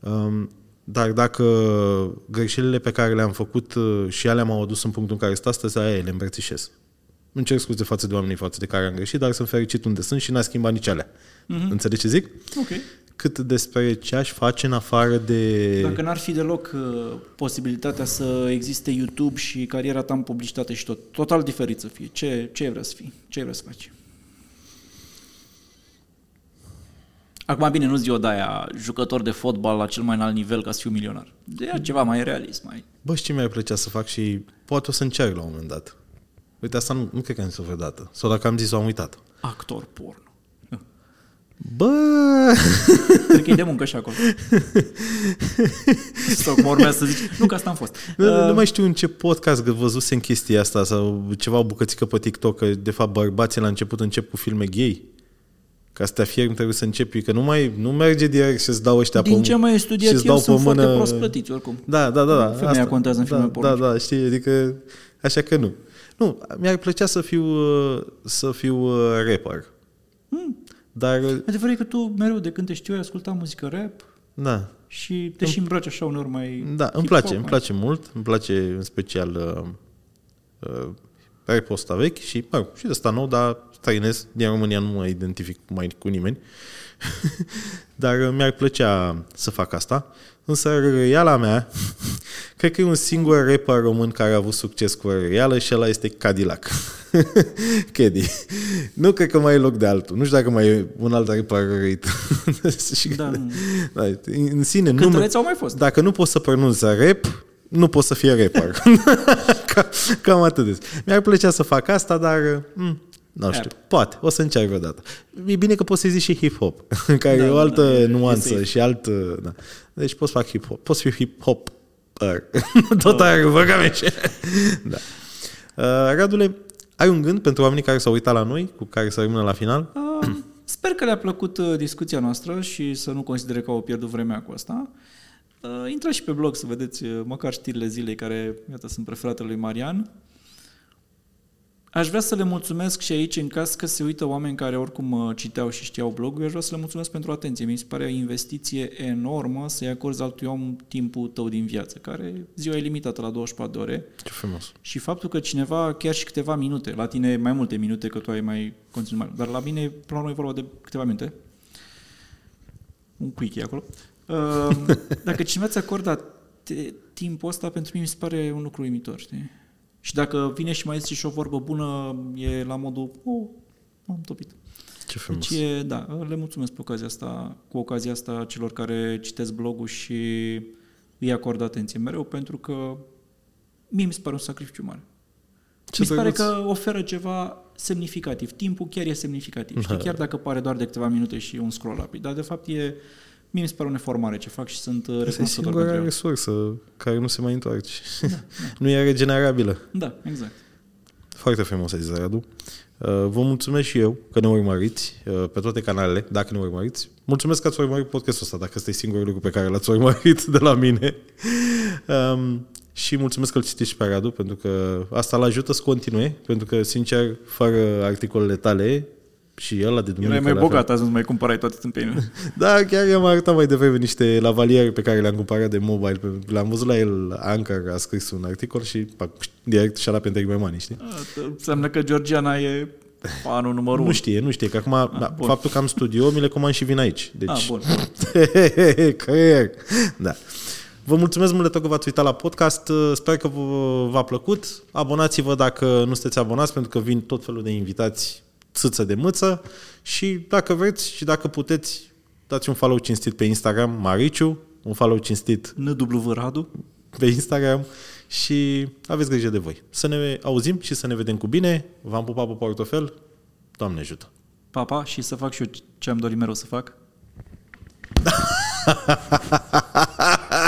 Um, dar dacă greșelile pe care le-am făcut uh, și ele m-au adus în punctul în care sunt astăzi, aia le îmbrățișez. Îmi cer scuze față de oamenii față de care am greșit, dar sunt fericit unde sunt și n-a schimbat nici alea. Mm-hmm. Înțelegi ce zic? Ok. Cât despre ce aș face în afară de... Dacă n-ar fi deloc uh, posibilitatea să existe YouTube și cariera ta în publicitate și tot, total diferit să fie, ce, ce ai vrea să fii? Ce ai vrea să faci? Acum, bine, nu-ți eu de-aia jucător de fotbal la cel mai înalt nivel ca să fiu milionar. De aia ceva mai realist, mai... Bă, știi ce mi-ar plăcea să fac și poate o să încerc la un moment dat. Uite, asta nu, nu cred că am zis-o vreodată. Sau dacă am zis-o, am uitat. Actor porno. Bă, Cred că e de muncă și acolo. <laughs> Sau cum urmează să zici. Nu, că asta am fost. nu, nu mai știu în ce podcast că văzusem chestia asta sau ceva o bucățică pe TikTok că de fapt bărbații la început încep cu filme gay. Ca să te afirmi trebuie să începi, că nu mai nu merge direct și îți dau ăștia Din pe ce mai studiat și-ți eu, dau sunt pe foarte mână- prost plătiți oricum. Da, da, da. da Femeia contează în da, filme Da, pornice. da, știi, adică așa că nu. Nu, mi-ar plăcea să fiu, uh, să fiu uh, rapper. Hmm. Dar, uh, Adevărul e că tu mereu de când te știu ai ascultat muzică rap da, și te și îmbraci așa uneori mai da, îmi hip-hop, place, îmi mai- place mult, îmi place în special uh, uh, rap-ul ăsta vechi și, mă, și de ăsta nou, dar străinesc, din România nu mă identific mai cu nimeni. <laughs> dar uh, mi-ar plăcea să fac asta. Însă răiala mea, <laughs> cred că e un singur rapper român care a avut succes cu răială și ăla este Cadillac. <laughs> Caddy. Nu cred că mai e loc de altul. Nu știu dacă mai e un alt rapper răit. <laughs> Și- Da, nu. da, în sine, nu, Cântăreți au mai fost. dacă nu poți să pronunți rap, nu poți să fie rapper. Ca- Cam atât. de- Mi-ar plăcea să fac asta, dar mm, nu știu, Rap. poate, o să încerc vreodată. E bine că poți să zici și hip-hop, <laughs> care Da, e o da, altă da, e- e nuanță safe. și alt... Da. Deci poți să fac hip-hop. Poți fi hip-hop. <laughs> Tot aia, băga mea și- Da. Uh, Radule, ai un gând pentru oamenii care s-au uitat la noi, cu care să rămână la final? Uh, Sper că le-a plăcut uh, discuția noastră și să nu considere că au pierdut vremea cu asta. Uh, Intrați și pe blog să vedeți uh, măcar știrile zilei care, iată, sunt preferatele lui Marian. Aș vrea să le mulțumesc și aici, în caz că se uită oameni care oricum uh, citeau și știau blogul, aș vrea să le mulțumesc pentru atenție. Mi se pare o investiție enormă să-i acorzi altui om timpul tău din viață, care ziua e limitată la 24 de ore. Ce frumos. Și faptul că cineva, chiar și câteva minute, la tine mai multe minute, că tu ai mai conținut mai dar la mine, până la urmă, e vorba de câteva minute. Un quickie acolo. Uh, <laughs> Dacă cineva ți acorda te- timpul ăsta, pentru mine mi se pare un lucru uimitor, știi? Și dacă vine și mai zice și o vorbă bună, e la modul, oh, am topit. Ce frumos. Deci, e, da, le mulțumesc pe ocazia asta, cu ocazia asta celor care citesc blogul și îi acordă atenție mereu, pentru că mie mi se pare un sacrificiu mare. Ce mi se pare drăguț. că oferă ceva semnificativ. Timpul chiar e semnificativ. <laughs> Știi? Da. Chiar dacă pare doar de câteva minute și un scroll rapid. Dar de fapt e... Mie mi se pare un efort mare ce fac și sunt uh, Asta e recunoscător singura pentru el. resursă care nu se mai întoarce. <laughs> nu e regenerabilă. Da, exact. Foarte frumos ai zis, Radu. Uh, Vă mulțumesc și eu că ne urmăriți uh, pe toate canalele, dacă ne urmăriți. Mulțumesc că ați urmărit podcastul ăsta, dacă ăsta e singurul lucru pe care l-ați urmărit de la mine. Um, și mulțumesc că îl citești și pe Radu, pentru că asta îl ajută să continue, pentru că, sincer, fără articolele tale și ăla de duminică... Erai mai la fel- bogat azi, nu mai cumpărai toate tâmpenile. <laughs> Da, chiar i-am arătat mai devreme niște lavaliere pe care le-am cumpărat de mobile. Pe- Le-am văzut la el, Ancar a scris un articol și pac, direct și-a luat pentru my money, știi? Înseamnă că Georgiana e fanul numărul Nu unu. știe, nu știe, că acum da, bun. faptul că am studio, mi le comand și vin aici. Deci, Ah, bun. <laughs> creier. Da. Vă mulțumesc mult de tot că v-ați uitat la podcast. Sper că vă- v-a plăcut. Abonați-vă dacă nu sunteți abonați, pentru că vin tot felul de invitați țâță de mâță. Și dacă vreți și dacă puteți, dați un follow cinstit pe Instagram, Mariciu, un follow cinstit NW Radu. pe Instagram și aveți grijă de voi. Să ne auzim și să ne vedem cu bine. V-am pupat pe portofel. Doamne ajută! Papa și să fac și eu ce am dorit mereu să fac. <laughs>